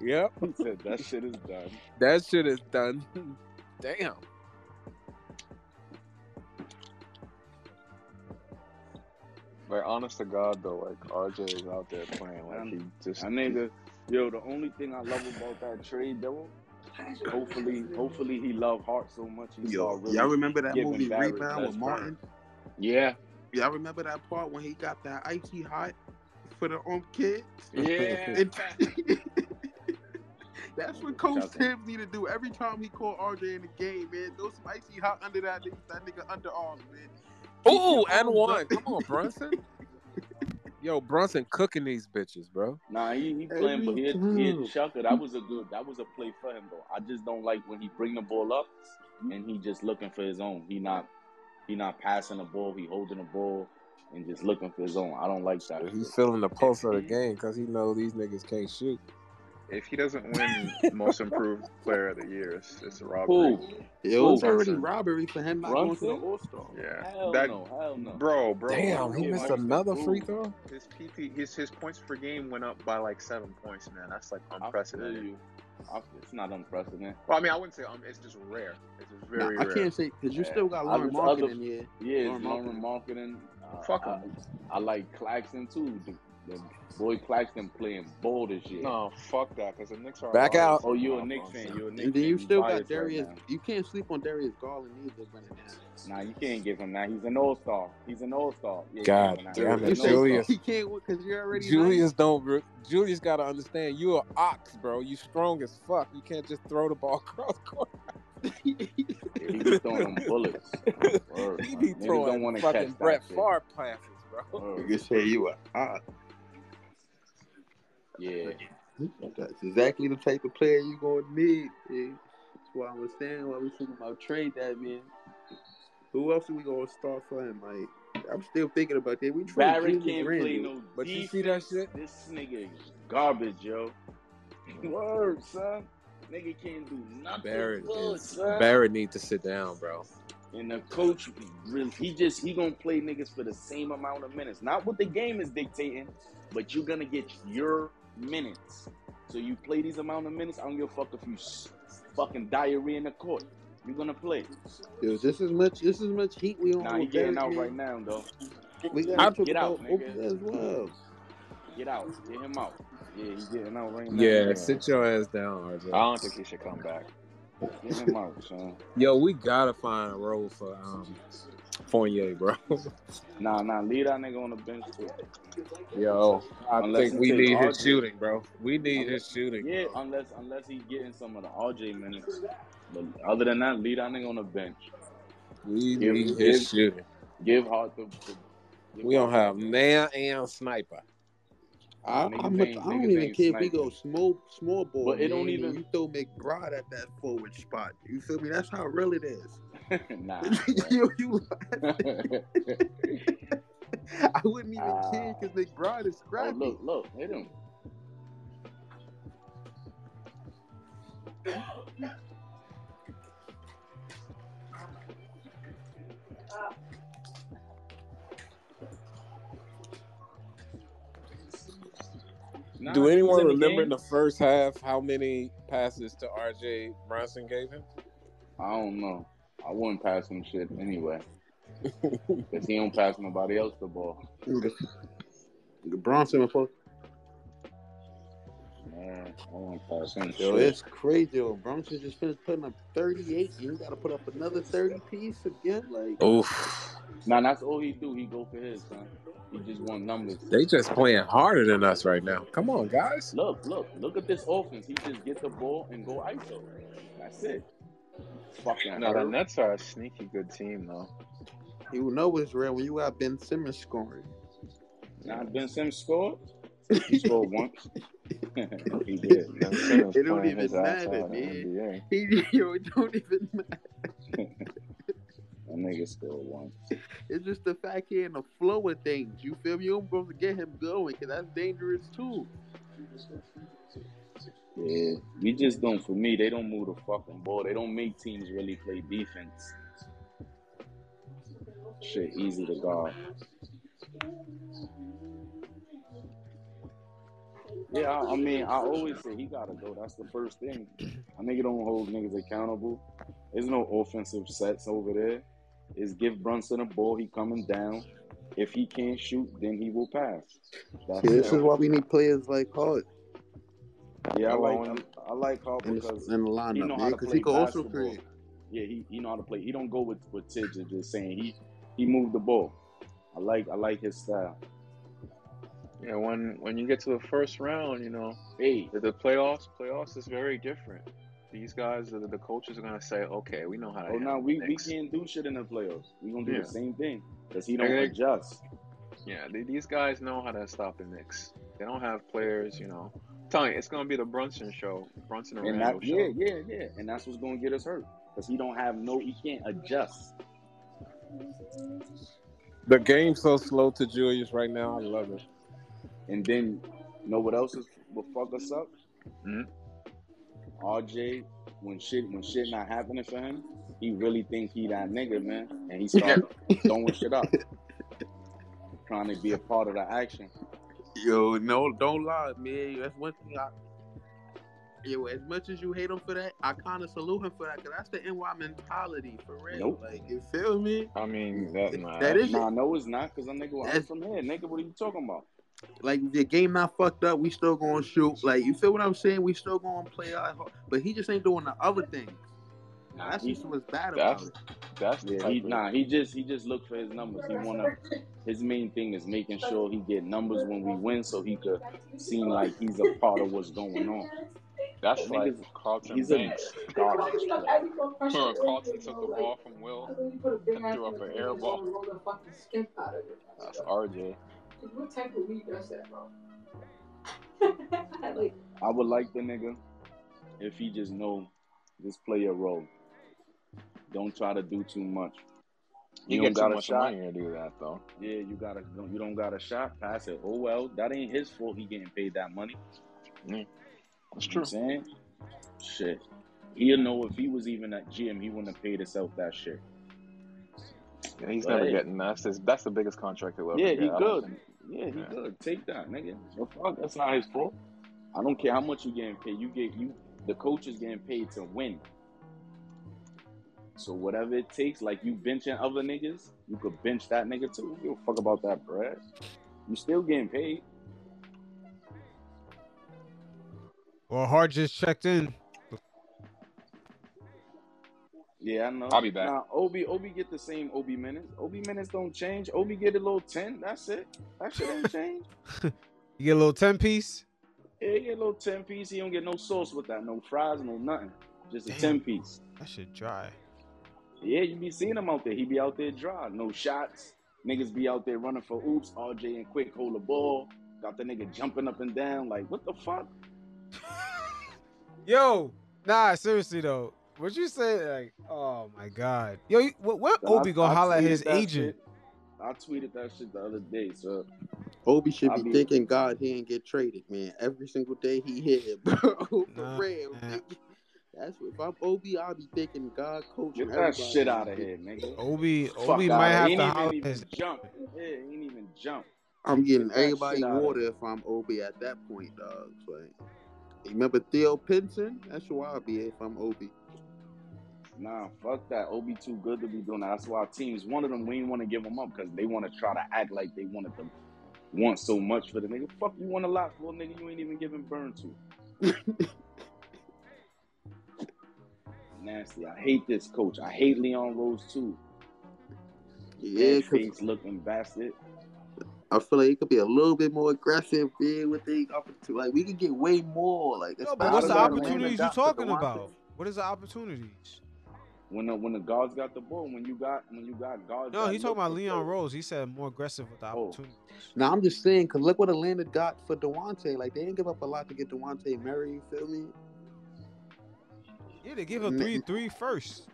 [SPEAKER 2] Yep,
[SPEAKER 9] He said that shit is done.
[SPEAKER 2] that shit is done. Damn.
[SPEAKER 8] Like honest to God though, like RJ is out there playing like he just
[SPEAKER 9] That nigga, yo, the only thing I love about that trade though, hopefully, hopefully he loved Hart so much he
[SPEAKER 3] Yo,
[SPEAKER 9] start really
[SPEAKER 3] y'all remember that movie
[SPEAKER 9] Barrett
[SPEAKER 3] Rebound with Martin?
[SPEAKER 9] Yeah,
[SPEAKER 3] Y'all remember that part when he got that icy hot for the um kid?
[SPEAKER 9] yeah.
[SPEAKER 3] It- That's what Coach
[SPEAKER 9] Shout out.
[SPEAKER 3] Tibbs need to do every time he call RJ in the game, man. Throw some icy hot under that nigga, that nigga underarms, man. Keep
[SPEAKER 2] Ooh, and one. Come on, Brunson. Yo, Brunson cooking these bitches, bro.
[SPEAKER 9] Nah, he, he playing, but he had, he had
[SPEAKER 3] time.
[SPEAKER 9] Chucker. That was a good, that was a play for him though. I just don't like when he bring the ball up and he just looking for his own. He not, he not passing the ball. He holding the ball and just looking for his own. I don't like that.
[SPEAKER 2] He's feeling the pulse of the game because he know these niggas can't shoot.
[SPEAKER 8] If he doesn't win most improved player of the year, it's, it's a robbery.
[SPEAKER 9] Who?
[SPEAKER 3] Yo, it's
[SPEAKER 9] Who?
[SPEAKER 3] already
[SPEAKER 8] Brunson.
[SPEAKER 3] robbery for him not going to the All Star.
[SPEAKER 8] Yeah,
[SPEAKER 9] Hell
[SPEAKER 8] that
[SPEAKER 9] no, hell no.
[SPEAKER 8] bro, bro.
[SPEAKER 2] Damn, he
[SPEAKER 8] bro,
[SPEAKER 2] missed
[SPEAKER 8] like,
[SPEAKER 2] another free throw.
[SPEAKER 8] His PP, his his points per game went up by like seven points, man. That's like
[SPEAKER 9] I feel
[SPEAKER 8] unprecedented.
[SPEAKER 9] you. I, it's not unprecedented.
[SPEAKER 8] Well, I mean, I wouldn't say um, it's just rare. It's just
[SPEAKER 3] Nah,
[SPEAKER 8] very
[SPEAKER 3] I
[SPEAKER 8] rare.
[SPEAKER 3] can't say because you
[SPEAKER 9] Yeah.
[SPEAKER 3] still got
[SPEAKER 9] I
[SPEAKER 3] Lauren
[SPEAKER 9] was
[SPEAKER 3] Market
[SPEAKER 9] other-
[SPEAKER 3] in here.
[SPEAKER 9] Yeah,
[SPEAKER 3] Lauren
[SPEAKER 9] it's Lauri Markkanen. Uh,
[SPEAKER 8] Fuck
[SPEAKER 9] I, I like Claxton too. The, the boy Claxton playing bold as shit.
[SPEAKER 8] No, fuck that, because the Knicks are
[SPEAKER 2] Back out.
[SPEAKER 9] Oh, you a
[SPEAKER 8] Nah,
[SPEAKER 9] Knicks fan? You a Knicks
[SPEAKER 3] And then you still got Darius.
[SPEAKER 9] Right
[SPEAKER 3] you can't sleep on Darius Garland either. Running.
[SPEAKER 9] Nah, you can't give him that. He's an all star. He's an all star. Yeah,
[SPEAKER 2] God
[SPEAKER 9] give him that.
[SPEAKER 2] damn it, Julius.
[SPEAKER 3] He can't because you're already
[SPEAKER 2] Julius don't. re- Julius got to understand you are ox, bro. You strong as fuck. You can't just throw the ball across court.
[SPEAKER 9] Yeah, he be throwing them bullets. Word,
[SPEAKER 2] He be
[SPEAKER 9] Niggas don't
[SPEAKER 2] throwing fucking
[SPEAKER 9] catch
[SPEAKER 2] Brett
[SPEAKER 9] that.
[SPEAKER 2] Favre passes, bro.
[SPEAKER 9] Word.
[SPEAKER 3] Nigga say you are hot.
[SPEAKER 9] Yeah.
[SPEAKER 3] That's exactly the type of player you're gonna need. Yeah. That's why I was saying while we talking about trade that man. Who else are we gonna start for him? Like I'm still thinking about that. We trade
[SPEAKER 9] Barry can't play no
[SPEAKER 2] But you see that shit?
[SPEAKER 9] This nigga garbage, yo. Word, son. Nigga can't do nothing
[SPEAKER 2] Barrett
[SPEAKER 9] good,
[SPEAKER 2] is
[SPEAKER 9] son.
[SPEAKER 2] Barrett need to sit down, bro.
[SPEAKER 9] And the coach, he just he gonna play niggas for the same amount of minutes, not what the game is dictating, but you're gonna get your minutes. So you play these amount of minutes. I don't give a fuck if you fucking diarrhea in the court. You're gonna play.
[SPEAKER 3] Yo, this is much. This is much heat we on.
[SPEAKER 9] Nah, he getting out
[SPEAKER 3] man.
[SPEAKER 9] right now, though.
[SPEAKER 3] We
[SPEAKER 9] Get
[SPEAKER 3] gotta talk
[SPEAKER 9] out, nigga.
[SPEAKER 3] As well.
[SPEAKER 9] Get out. Get him out. Yeah, he's getting out right now.
[SPEAKER 2] Yeah, sit your ass down, RJ.
[SPEAKER 8] I don't think he should come back.
[SPEAKER 9] Get him out, son.
[SPEAKER 2] Yo, we gotta find a role for um Fournier, bro.
[SPEAKER 9] Nah, nah, leave that nigga on the bench too.
[SPEAKER 2] Yo, I
[SPEAKER 9] Unless
[SPEAKER 2] think we
[SPEAKER 9] it's
[SPEAKER 2] need
[SPEAKER 9] RJ.
[SPEAKER 2] his shooting, bro. We need his shooting.
[SPEAKER 9] Yeah,
[SPEAKER 2] bro.
[SPEAKER 9] unless unless he's getting some of the RJ minutes. But other than that, leave that nigga on the bench.
[SPEAKER 2] We
[SPEAKER 9] Give-
[SPEAKER 2] need
[SPEAKER 9] give-
[SPEAKER 2] his shooting.
[SPEAKER 9] Give Hart the. the give
[SPEAKER 2] We don't
[SPEAKER 9] Hart
[SPEAKER 2] have man and Sniper.
[SPEAKER 3] I,
[SPEAKER 9] Niggas
[SPEAKER 3] I'm a,
[SPEAKER 9] ain't-
[SPEAKER 3] I don't even
[SPEAKER 9] ain't
[SPEAKER 3] care if we go small small ball.
[SPEAKER 9] But it don't even-
[SPEAKER 3] and You throw McBride at that forward spot. You feel me? That's how real it is.
[SPEAKER 9] nah.
[SPEAKER 3] you, you. I wouldn't even ah. care because McBride is
[SPEAKER 9] oh,
[SPEAKER 3] scrappy.
[SPEAKER 9] look, look, hit him.
[SPEAKER 2] Do anyone
[SPEAKER 9] in the
[SPEAKER 2] remember in the first half how many passes to RJ Brunson gave him?
[SPEAKER 9] I don't know. I wouldn't pass him shit anyway. Because he don't pass nobody else the ball.
[SPEAKER 3] The Brunson was supposed.
[SPEAKER 9] Man, I wouldn't pass him
[SPEAKER 3] Yo,
[SPEAKER 9] shit.
[SPEAKER 3] it's crazy. Yo. Brunson just finished putting up 38, you got to put up another 30 piece again. Like,
[SPEAKER 2] Oof.
[SPEAKER 9] Nah, that's all he do. He go for his, son. He just want numbers.
[SPEAKER 2] They just playing harder than us right now. Come on, guys.
[SPEAKER 9] Look, look, look at this offense. He just get the ball and go ISO. That's it. Fucking
[SPEAKER 8] No, the
[SPEAKER 9] hurt.
[SPEAKER 8] Nets are a sneaky good team, though.
[SPEAKER 3] you know it's real when you got Ben Simmons scoring.
[SPEAKER 9] Not Ben Simmons scored. He scored once. he did.
[SPEAKER 8] Ben Simmons
[SPEAKER 3] It don't even
[SPEAKER 8] his ass
[SPEAKER 3] matter,
[SPEAKER 8] out
[SPEAKER 3] man.
[SPEAKER 8] NBA.
[SPEAKER 3] He, yo, it don't even matter.
[SPEAKER 9] That nigga scored once.
[SPEAKER 3] It's just the fact he in the flow of things. You feel me? You're supposed to get him going because that's dangerous too.
[SPEAKER 9] Yeah, we just don't. For me, they don't move the fucking ball. They don't make teams really play defense. Shit, easy to guard. Yeah, I, I mean, I always say he gotta go. That's the first thing. A nigga don't hold niggas accountable. There's no offensive sets over there. Is give Brunson a ball. He coming down. If he can't shoot, then he will pass. That's
[SPEAKER 3] See, this
[SPEAKER 9] it.
[SPEAKER 3] is why we need players like Hart
[SPEAKER 9] Yeah, I like
[SPEAKER 8] Well,
[SPEAKER 9] I, I like Hart
[SPEAKER 3] in,
[SPEAKER 9] because
[SPEAKER 3] the, in the
[SPEAKER 9] he
[SPEAKER 3] lineup,
[SPEAKER 9] know
[SPEAKER 3] man,
[SPEAKER 9] how to
[SPEAKER 3] because
[SPEAKER 9] play
[SPEAKER 3] he can also
[SPEAKER 9] basketball.
[SPEAKER 3] create.
[SPEAKER 9] Yeah, he, he know how to play. He don't go with with Tibbs and just saying he he moved the ball. I like I like his style.
[SPEAKER 8] Yeah, when when you get to the first round, you know,
[SPEAKER 9] Hey,
[SPEAKER 8] the, the playoffs playoffs is very different. These guys, the, the coaches are gonna say, okay, we know how to.
[SPEAKER 9] oh
[SPEAKER 8] handle
[SPEAKER 9] no, we,
[SPEAKER 8] the
[SPEAKER 9] we can't do shit in the playoffs. We gonna do
[SPEAKER 8] Yeah.
[SPEAKER 9] the same thing because he don't
[SPEAKER 8] Okay.
[SPEAKER 9] adjust.
[SPEAKER 8] Yeah, they, these guys know how to stop the Knicks. They don't have players, you know. I'm telling you, it's gonna be the Brunson show, Brunson and
[SPEAKER 9] And
[SPEAKER 8] Randle
[SPEAKER 9] that
[SPEAKER 8] show.
[SPEAKER 9] yeah yeah yeah, and that's what's gonna get us hurt because he don't have no. He can't adjust.
[SPEAKER 2] The game's so slow to Julius right now. I love it.
[SPEAKER 9] And then you know what else is will fuck us up?
[SPEAKER 8] Mhm.
[SPEAKER 9] RJ, when shit when shit not happening for him, he really think he that nigga, man, and he start throwing shit up, trying to be a part of the action.
[SPEAKER 3] Yo, no, don't lie, man. That's one thing I. Yo, as much as you hate him for that, I kind of salute him for that because that's the NY mentality for real.
[SPEAKER 9] Nope.
[SPEAKER 3] Like, you feel me?
[SPEAKER 8] I mean, that nah,
[SPEAKER 3] That is
[SPEAKER 9] Nah, no, it's not, cause I'm nigga,
[SPEAKER 3] That's-
[SPEAKER 9] from here, nigga. What are you talking about?
[SPEAKER 3] like the game not fucked up, we still gonna shoot. Like you feel what I'm saying? We still gonna play. But he just ain't doing the other things. That's
[SPEAKER 9] He-
[SPEAKER 3] just what's bad about
[SPEAKER 8] That's
[SPEAKER 3] it.
[SPEAKER 8] that's the
[SPEAKER 9] Yeah,
[SPEAKER 8] type
[SPEAKER 9] he
[SPEAKER 8] of-
[SPEAKER 9] nah. He just he just look for his numbers. He wanna. His main thing is making sure he get numbers when we win, so he could seem like he's a part of what's going on.
[SPEAKER 8] That's
[SPEAKER 9] That
[SPEAKER 8] like
[SPEAKER 9] nigga's-
[SPEAKER 8] Carlton
[SPEAKER 9] he's a
[SPEAKER 8] Banks.
[SPEAKER 9] garbage player.
[SPEAKER 8] Carlton took the ball from Will and threw up an air ball. That's RJ.
[SPEAKER 4] What type of weed does that, bro?
[SPEAKER 9] I would like the nigga if he just know just play your role. Don't try to do too much.
[SPEAKER 8] You
[SPEAKER 9] You
[SPEAKER 8] get
[SPEAKER 9] don't
[SPEAKER 8] too
[SPEAKER 9] got a
[SPEAKER 8] much
[SPEAKER 9] shot.
[SPEAKER 8] money to do that though.
[SPEAKER 9] Yeah, you got to You don't got a shot. Pass it. Oh well, that ain't his fault. He getting paid that money.
[SPEAKER 8] That's
[SPEAKER 9] You know
[SPEAKER 8] true.
[SPEAKER 9] what saying? Shit. He'll know if he was even at gym, he wouldn't have paid himself that shit.
[SPEAKER 8] Yeah, he's
[SPEAKER 9] But
[SPEAKER 8] never
[SPEAKER 9] hey.
[SPEAKER 8] getting that. That's, that's the biggest contract he'll ever
[SPEAKER 9] Yeah,
[SPEAKER 8] get.
[SPEAKER 9] he
[SPEAKER 8] I
[SPEAKER 9] good.
[SPEAKER 8] think-
[SPEAKER 9] Yeah, he
[SPEAKER 8] Yeah.
[SPEAKER 9] good. Take that, nigga. The fuck? That's not his fault. I don't care how much you getting paid. You get you. The coach is getting paid to win. So whatever it takes, like you benching other niggas, you could bench that nigga too. Don't give a fuck about that, bruh. You still getting paid.
[SPEAKER 1] Well, Hart just checked in.
[SPEAKER 9] Yeah, I know.
[SPEAKER 8] I'll be back.
[SPEAKER 9] Nah, Obi, Obi get the same Obi minutes. Obi minutes don't change. Obi get a little ten. That's it. That shit ain't change.
[SPEAKER 1] You get a little ten piece.
[SPEAKER 9] Yeah, he get a little ten piece. He don't get no sauce with that. No fries, no nothing. Just a
[SPEAKER 1] Damn.
[SPEAKER 9] ten piece.
[SPEAKER 1] That shit dry.
[SPEAKER 9] Yeah, you be seeing him out there. He be out there dry. No shots. Niggas be out there running for oops. RJ and Quick hold the ball. Got the nigga jumping up and down. Like, what the fuck?
[SPEAKER 1] Yo, nah, seriously though. What you say? Like, oh my god. Yo, you, what, what
[SPEAKER 9] So
[SPEAKER 1] Obi
[SPEAKER 9] I-
[SPEAKER 1] gonna
[SPEAKER 9] I
[SPEAKER 1] holler at his agent?
[SPEAKER 9] shit. I tweeted that shit the other day, so
[SPEAKER 3] Obi should
[SPEAKER 9] I
[SPEAKER 3] be
[SPEAKER 9] be-
[SPEAKER 3] thanking God he didn't get traded, man. Every single day he hit, bro. For
[SPEAKER 1] Nah,
[SPEAKER 3] real.
[SPEAKER 1] nah.
[SPEAKER 3] Nigga. That's what, if I'm Obi, I'll be thanking God, coach.
[SPEAKER 9] get that shit out of here, nigga.
[SPEAKER 1] Obi,
[SPEAKER 9] Fuck
[SPEAKER 1] Obi
[SPEAKER 9] outta
[SPEAKER 1] might have
[SPEAKER 9] He
[SPEAKER 1] to
[SPEAKER 9] ain't
[SPEAKER 1] holler
[SPEAKER 9] even,
[SPEAKER 1] his.
[SPEAKER 9] jump. Yeah, he ain't even jump.
[SPEAKER 3] I'm getting
[SPEAKER 9] Get
[SPEAKER 3] everybody water if I'm Obi at that point, dog. Like, remember Theo Pinson? That's who I'll be if I'm Obi.
[SPEAKER 9] Nah, fuck that. Obi too good to be doing that. That's why our teams, one of them, we ain't want to give them up because they want to try to act like they wanted to want so much for the nigga. Fuck, you want a lot for a nigga you ain't even giving burn to. Nasty. I hate this coach. I hate Leon Rose too.
[SPEAKER 3] Yeah,
[SPEAKER 9] Red
[SPEAKER 3] 'cause
[SPEAKER 9] face looking bastard.
[SPEAKER 3] I feel like it could be a little bit more aggressive, man, with the opportunity. Like, we could get way more. Like,
[SPEAKER 1] Yo,
[SPEAKER 3] especially
[SPEAKER 1] but what's the opportunities you
[SPEAKER 3] got for
[SPEAKER 1] talking about? What is the opportunities?
[SPEAKER 9] When the when the guards got the ball, when you got when you got guards.
[SPEAKER 1] No,
[SPEAKER 9] that
[SPEAKER 1] he talking about Leon
[SPEAKER 9] play.
[SPEAKER 1] Rose. He said more aggressive with the
[SPEAKER 9] Oh.
[SPEAKER 1] opportunities.
[SPEAKER 3] Now I'm just saying, cause look what Atlanta got for Dejounte. Like they didn't give up a lot to get Dejounte Murray. You feel me?
[SPEAKER 1] Yeah, they give him
[SPEAKER 3] N-
[SPEAKER 1] three, three first.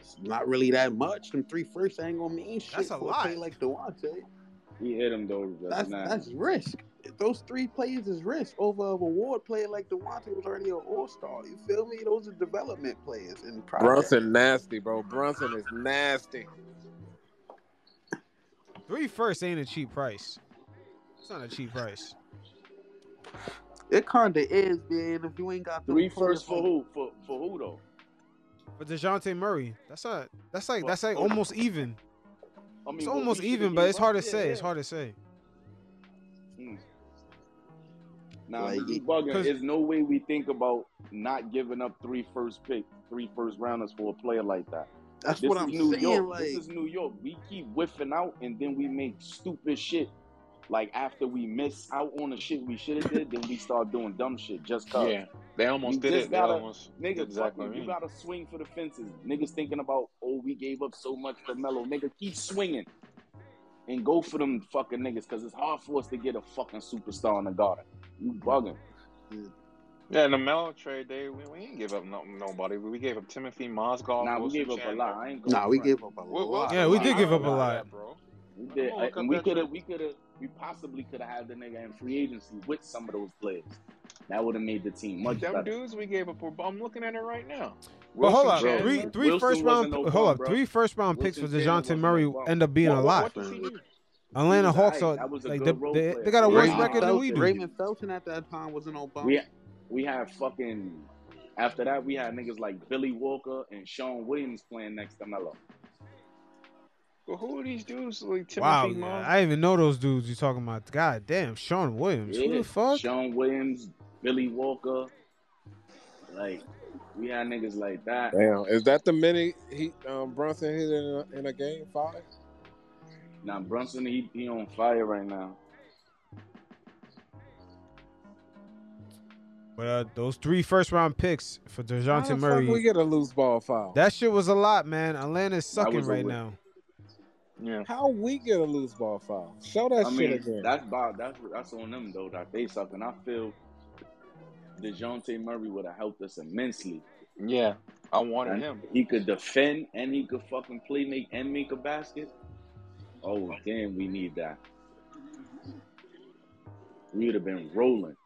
[SPEAKER 3] It's not really that much. Them three first ain't gonna mean shit
[SPEAKER 1] That's a
[SPEAKER 3] for
[SPEAKER 1] lot.
[SPEAKER 3] play like Dejounte.
[SPEAKER 9] He hit him though.
[SPEAKER 3] That's
[SPEAKER 9] nah.
[SPEAKER 3] that's risk. Those three players is risk over a award player like Dejounte was already an all star. You feel me? Those are development players in project.
[SPEAKER 2] Brunson nasty, bro. Brunson is nasty.
[SPEAKER 1] Three first ain't a cheap price. It's not a cheap price.
[SPEAKER 3] It kinda is, man. If you ain't got them
[SPEAKER 9] Three
[SPEAKER 3] players
[SPEAKER 9] first for who? For for who though?
[SPEAKER 1] But Dejounte Murray, that's not. That's like that's like
[SPEAKER 9] oh.
[SPEAKER 1] almost even.
[SPEAKER 9] I mean,
[SPEAKER 1] It's
[SPEAKER 9] what we
[SPEAKER 1] almost
[SPEAKER 9] shoulda
[SPEAKER 1] even, but
[SPEAKER 9] gave
[SPEAKER 1] it's hard to
[SPEAKER 9] Yeah,
[SPEAKER 1] say. It's hard to say.
[SPEAKER 9] Hmm. Nah,
[SPEAKER 3] Like,
[SPEAKER 9] you
[SPEAKER 3] it-
[SPEAKER 9] There's no way we think about not giving up three first pick, three first rounders for a player like that.
[SPEAKER 3] That's
[SPEAKER 9] This
[SPEAKER 3] what
[SPEAKER 9] is
[SPEAKER 3] I'm
[SPEAKER 9] New
[SPEAKER 3] saying.
[SPEAKER 9] York.
[SPEAKER 3] Like
[SPEAKER 9] This is New York. We keep whiffing out, and then we make stupid shit. Like after we miss out on the shit we should have did, then we start doing dumb shit just cause.
[SPEAKER 8] Yeah, they almost
[SPEAKER 9] You
[SPEAKER 8] did it. They
[SPEAKER 9] gotta-
[SPEAKER 8] almost
[SPEAKER 9] Nigga,
[SPEAKER 8] did exactly
[SPEAKER 9] fucking, you
[SPEAKER 8] mean.
[SPEAKER 9] gotta swing for the fences. Niggas thinking about, oh, we gave up so much for Melo. Nigga, keep swinging. And go for them fucking niggas, because it's hard for us to get a fucking superstar in the garden. You bugging.
[SPEAKER 8] Yeah, in the Melo trade, they we, we didn't give up no, nobody. We gave up Timothy Mozgov.
[SPEAKER 9] Nah, we gave up a lot. I ain't
[SPEAKER 3] nah, we
[SPEAKER 9] front.
[SPEAKER 3] gave up a
[SPEAKER 8] Wil-
[SPEAKER 3] lot.
[SPEAKER 8] Wilson-
[SPEAKER 1] Yeah, we did give up a lot.
[SPEAKER 8] bro.
[SPEAKER 9] We did,
[SPEAKER 8] gonna
[SPEAKER 9] and we could have, we could have, we possibly could have had the nigga in free agency with some of those players. That would have made the team much
[SPEAKER 8] Them
[SPEAKER 9] better.
[SPEAKER 8] dudes we gave up. were- I'm looking at it right now.
[SPEAKER 1] But hold up,
[SPEAKER 9] Chandler.
[SPEAKER 1] three three
[SPEAKER 9] Wilson
[SPEAKER 1] first round.
[SPEAKER 9] no
[SPEAKER 1] hold up,
[SPEAKER 9] bro.
[SPEAKER 1] three first round picks for
[SPEAKER 9] Wilson
[SPEAKER 1] Dejounte Murray
[SPEAKER 9] no
[SPEAKER 1] end up being
[SPEAKER 8] What-
[SPEAKER 1] a lot.
[SPEAKER 8] what does he do?
[SPEAKER 1] Atlanta
[SPEAKER 9] was
[SPEAKER 1] Hawks
[SPEAKER 9] alright.
[SPEAKER 1] are
[SPEAKER 9] That was a
[SPEAKER 1] like they, they, they got a worse
[SPEAKER 9] Raymond
[SPEAKER 1] record than
[SPEAKER 3] Felton,
[SPEAKER 1] we do.
[SPEAKER 3] Raymond Felton at that time wasn't no bum.
[SPEAKER 9] We we had fucking after that we had niggas like Billy Walker and Shawne Williams playing next to Melo.
[SPEAKER 8] But who are these dudes? Like Timothy
[SPEAKER 1] Wow,
[SPEAKER 8] Mozgov?
[SPEAKER 1] I didn't even know those dudes you're talking about. God damn, Shawne Williams. Who the fuck?
[SPEAKER 9] Shawne Williams, Billy Walker, like We had niggas like that.
[SPEAKER 2] Damn, is that the many he um, Brunson hit in a, in a game five?
[SPEAKER 9] Now Brunson, he he on fire right now.
[SPEAKER 1] But uh, those three first round picks for Dejounte
[SPEAKER 2] the
[SPEAKER 1] Murray,
[SPEAKER 2] fuck we get a loose ball foul?
[SPEAKER 1] that shit was a lot, man. Atlanta's sucking right
[SPEAKER 9] whip.
[SPEAKER 1] now.
[SPEAKER 8] Yeah.
[SPEAKER 2] How we get a loose ball foul? Show that
[SPEAKER 9] I
[SPEAKER 2] shit
[SPEAKER 9] mean,
[SPEAKER 2] again.
[SPEAKER 9] that's Bob. That's that's on them though. That they suck, and I feel Dejounte Murray would have helped us immensely.
[SPEAKER 8] Yeah. I wanted
[SPEAKER 9] And
[SPEAKER 8] him.
[SPEAKER 9] He could defend and he could fucking play make and make a basket. Oh damn, we need that. We would have been rolling.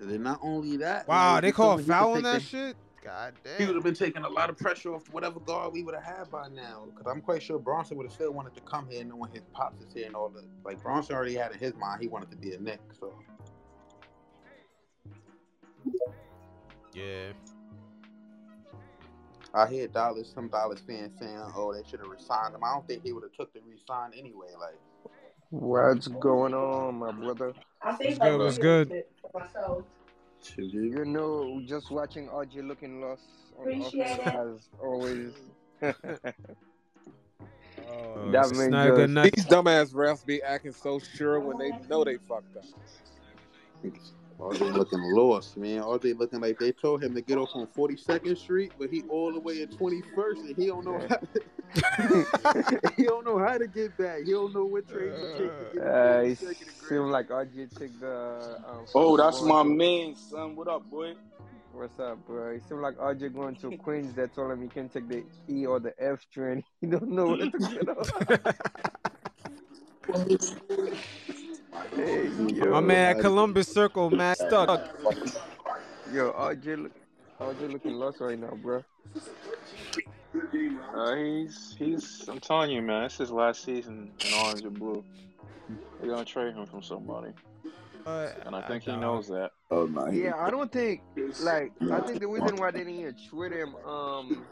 [SPEAKER 3] And then not only that,
[SPEAKER 1] Wow,
[SPEAKER 3] like,
[SPEAKER 1] they call
[SPEAKER 3] told me he
[SPEAKER 1] foul on that shit. God damn.
[SPEAKER 3] He would have been taking a lot of pressure off whatever guard we would have had by now. Because I'm quite sure Brunson would have still wanted to come here knowing his pops is here and all that. Like Brunson already had in his mind he wanted to be a Knick, So
[SPEAKER 1] Yeah.
[SPEAKER 3] I hear Dallas, some Dallas fans saying, "Oh, they should have resigned him." I don't think he would have took the resign anyway. Like
[SPEAKER 10] What's going on, my brother?
[SPEAKER 4] I think
[SPEAKER 1] What's good? What's good?
[SPEAKER 4] Myself.
[SPEAKER 10] You know, just watching RJ looking lost on
[SPEAKER 4] Appreciate
[SPEAKER 10] offense
[SPEAKER 4] it.
[SPEAKER 10] as always.
[SPEAKER 1] Oh,
[SPEAKER 10] That
[SPEAKER 1] it's not good
[SPEAKER 10] just-
[SPEAKER 2] These dumbass refs be acting so sure when they know they fucked up.
[SPEAKER 3] All they looking lost, man. All they looking like they told him to get off on 42nd Street, but he all the way at 21st, and he don't know how. To, he don't know how to get back. He don't know what train to take to get
[SPEAKER 10] Uh,
[SPEAKER 3] to
[SPEAKER 10] it
[SPEAKER 3] 42nd degree.
[SPEAKER 10] seemed like RJ took the. Um,
[SPEAKER 9] Oh, that's my man, son. What up, boy?
[SPEAKER 10] What's up, bro? It seemed like RJ going to Queens that told him he can take the E or the F train. He don't know what to get off. hey, yo.
[SPEAKER 1] My man at Columbus Circle, man, stuck.
[SPEAKER 10] Yo, RJ, look, RJ looking lost right now, bro.
[SPEAKER 8] Uh, he's he's. I'm telling you, man. It's his last season in orange and blue. They're gonna trade him from somebody,
[SPEAKER 1] Uh,
[SPEAKER 8] and I think he knows that.
[SPEAKER 9] Oh no.
[SPEAKER 10] Yeah, I don't think like I think the reason why they didn't even trade him um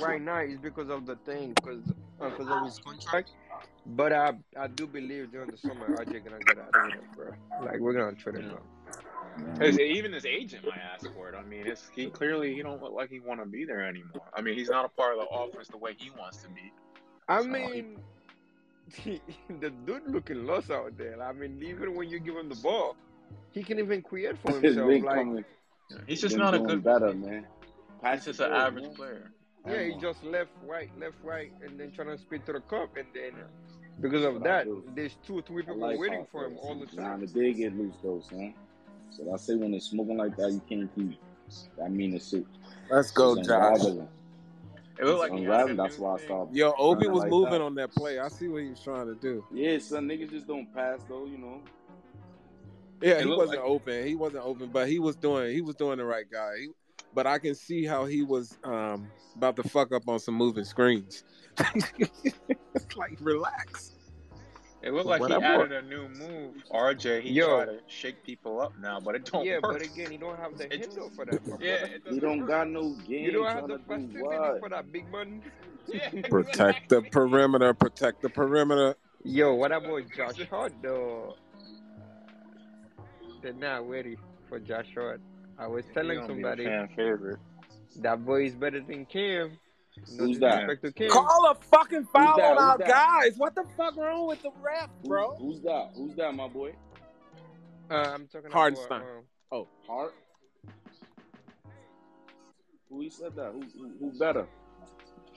[SPEAKER 10] right now is because of the thing, because because of his contract. But I I do believe during the summer RJ gonna get out of here, bro. Like we're gonna trade him. Now.
[SPEAKER 8] His, even his agent might ask for it. I mean, it's he clearly he don't look like he want to be there anymore. I mean, he's not a part of the offense the way he wants to be.
[SPEAKER 10] I
[SPEAKER 8] So,
[SPEAKER 10] mean, the dude looking lost out there. I mean, even when you give him the ball, he can even create for himself. Like
[SPEAKER 9] coming.
[SPEAKER 8] He's just
[SPEAKER 9] been
[SPEAKER 8] not a good.
[SPEAKER 9] better, man.
[SPEAKER 8] He's
[SPEAKER 9] Pass
[SPEAKER 8] just an average
[SPEAKER 9] man.
[SPEAKER 8] player.
[SPEAKER 10] Yeah, he just left, right, left, right, and then trying to speed to the cup, and then because of that, there's two, or
[SPEAKER 9] three
[SPEAKER 10] people
[SPEAKER 9] like
[SPEAKER 10] waiting for him all the
[SPEAKER 9] Nah,
[SPEAKER 10] time.
[SPEAKER 9] the big get loose though, son. So I say when it's smoking like that, you can't keep. I mean, it's shit.
[SPEAKER 2] Let's
[SPEAKER 9] It's
[SPEAKER 2] go, Josh.
[SPEAKER 9] Unraveling.
[SPEAKER 8] It looked like he had a
[SPEAKER 9] unraveling. That's why I stopped.
[SPEAKER 2] Yo, Obi was
[SPEAKER 9] like
[SPEAKER 2] moving
[SPEAKER 9] that.
[SPEAKER 2] on that play. I see what he was trying to do.
[SPEAKER 9] Yeah, son, niggas just don't pass though, you know.
[SPEAKER 2] Yeah,
[SPEAKER 8] It
[SPEAKER 2] he wasn't
[SPEAKER 8] like
[SPEAKER 2] open. He wasn't open, but he was doing he was doing the right guy. He, but I can see how he was um, about to fuck up on some moving screens. it's like relax.
[SPEAKER 8] It looked like
[SPEAKER 10] What
[SPEAKER 8] he
[SPEAKER 10] I
[SPEAKER 8] added a new move. RJ, he
[SPEAKER 10] Yo.
[SPEAKER 8] tried to shake people up now, but it don't
[SPEAKER 10] Yeah,
[SPEAKER 8] work.
[SPEAKER 10] but again, he don't have the
[SPEAKER 8] It-
[SPEAKER 10] handle for that, my
[SPEAKER 8] yeah,
[SPEAKER 10] brother.
[SPEAKER 8] it
[SPEAKER 9] He don't
[SPEAKER 8] work.
[SPEAKER 9] got no game.
[SPEAKER 10] You don't have the
[SPEAKER 9] to do
[SPEAKER 10] facility
[SPEAKER 9] what?
[SPEAKER 10] for that big man.
[SPEAKER 8] Yeah,
[SPEAKER 2] Protect the perimeter. Protect the perimeter.
[SPEAKER 10] Yo, what about Josh Hart though? They're not ready for Josh Hart. I was telling
[SPEAKER 8] gonna a
[SPEAKER 10] somebody
[SPEAKER 8] fan favorite.
[SPEAKER 10] that boy is better than Cam. No
[SPEAKER 9] Who's that?
[SPEAKER 10] disrespect to Cam.
[SPEAKER 2] Call a fucking foul
[SPEAKER 9] that?
[SPEAKER 2] on our
[SPEAKER 9] that?
[SPEAKER 2] guys. What the fuck wrong with the ref,
[SPEAKER 9] Who-
[SPEAKER 2] bro?
[SPEAKER 9] Who's that? Who's that, my boy?
[SPEAKER 10] Uh, I'm talking
[SPEAKER 2] Hartenstein.
[SPEAKER 10] about. Um, oh,
[SPEAKER 9] Hart. Who he said that? Who, who, who better?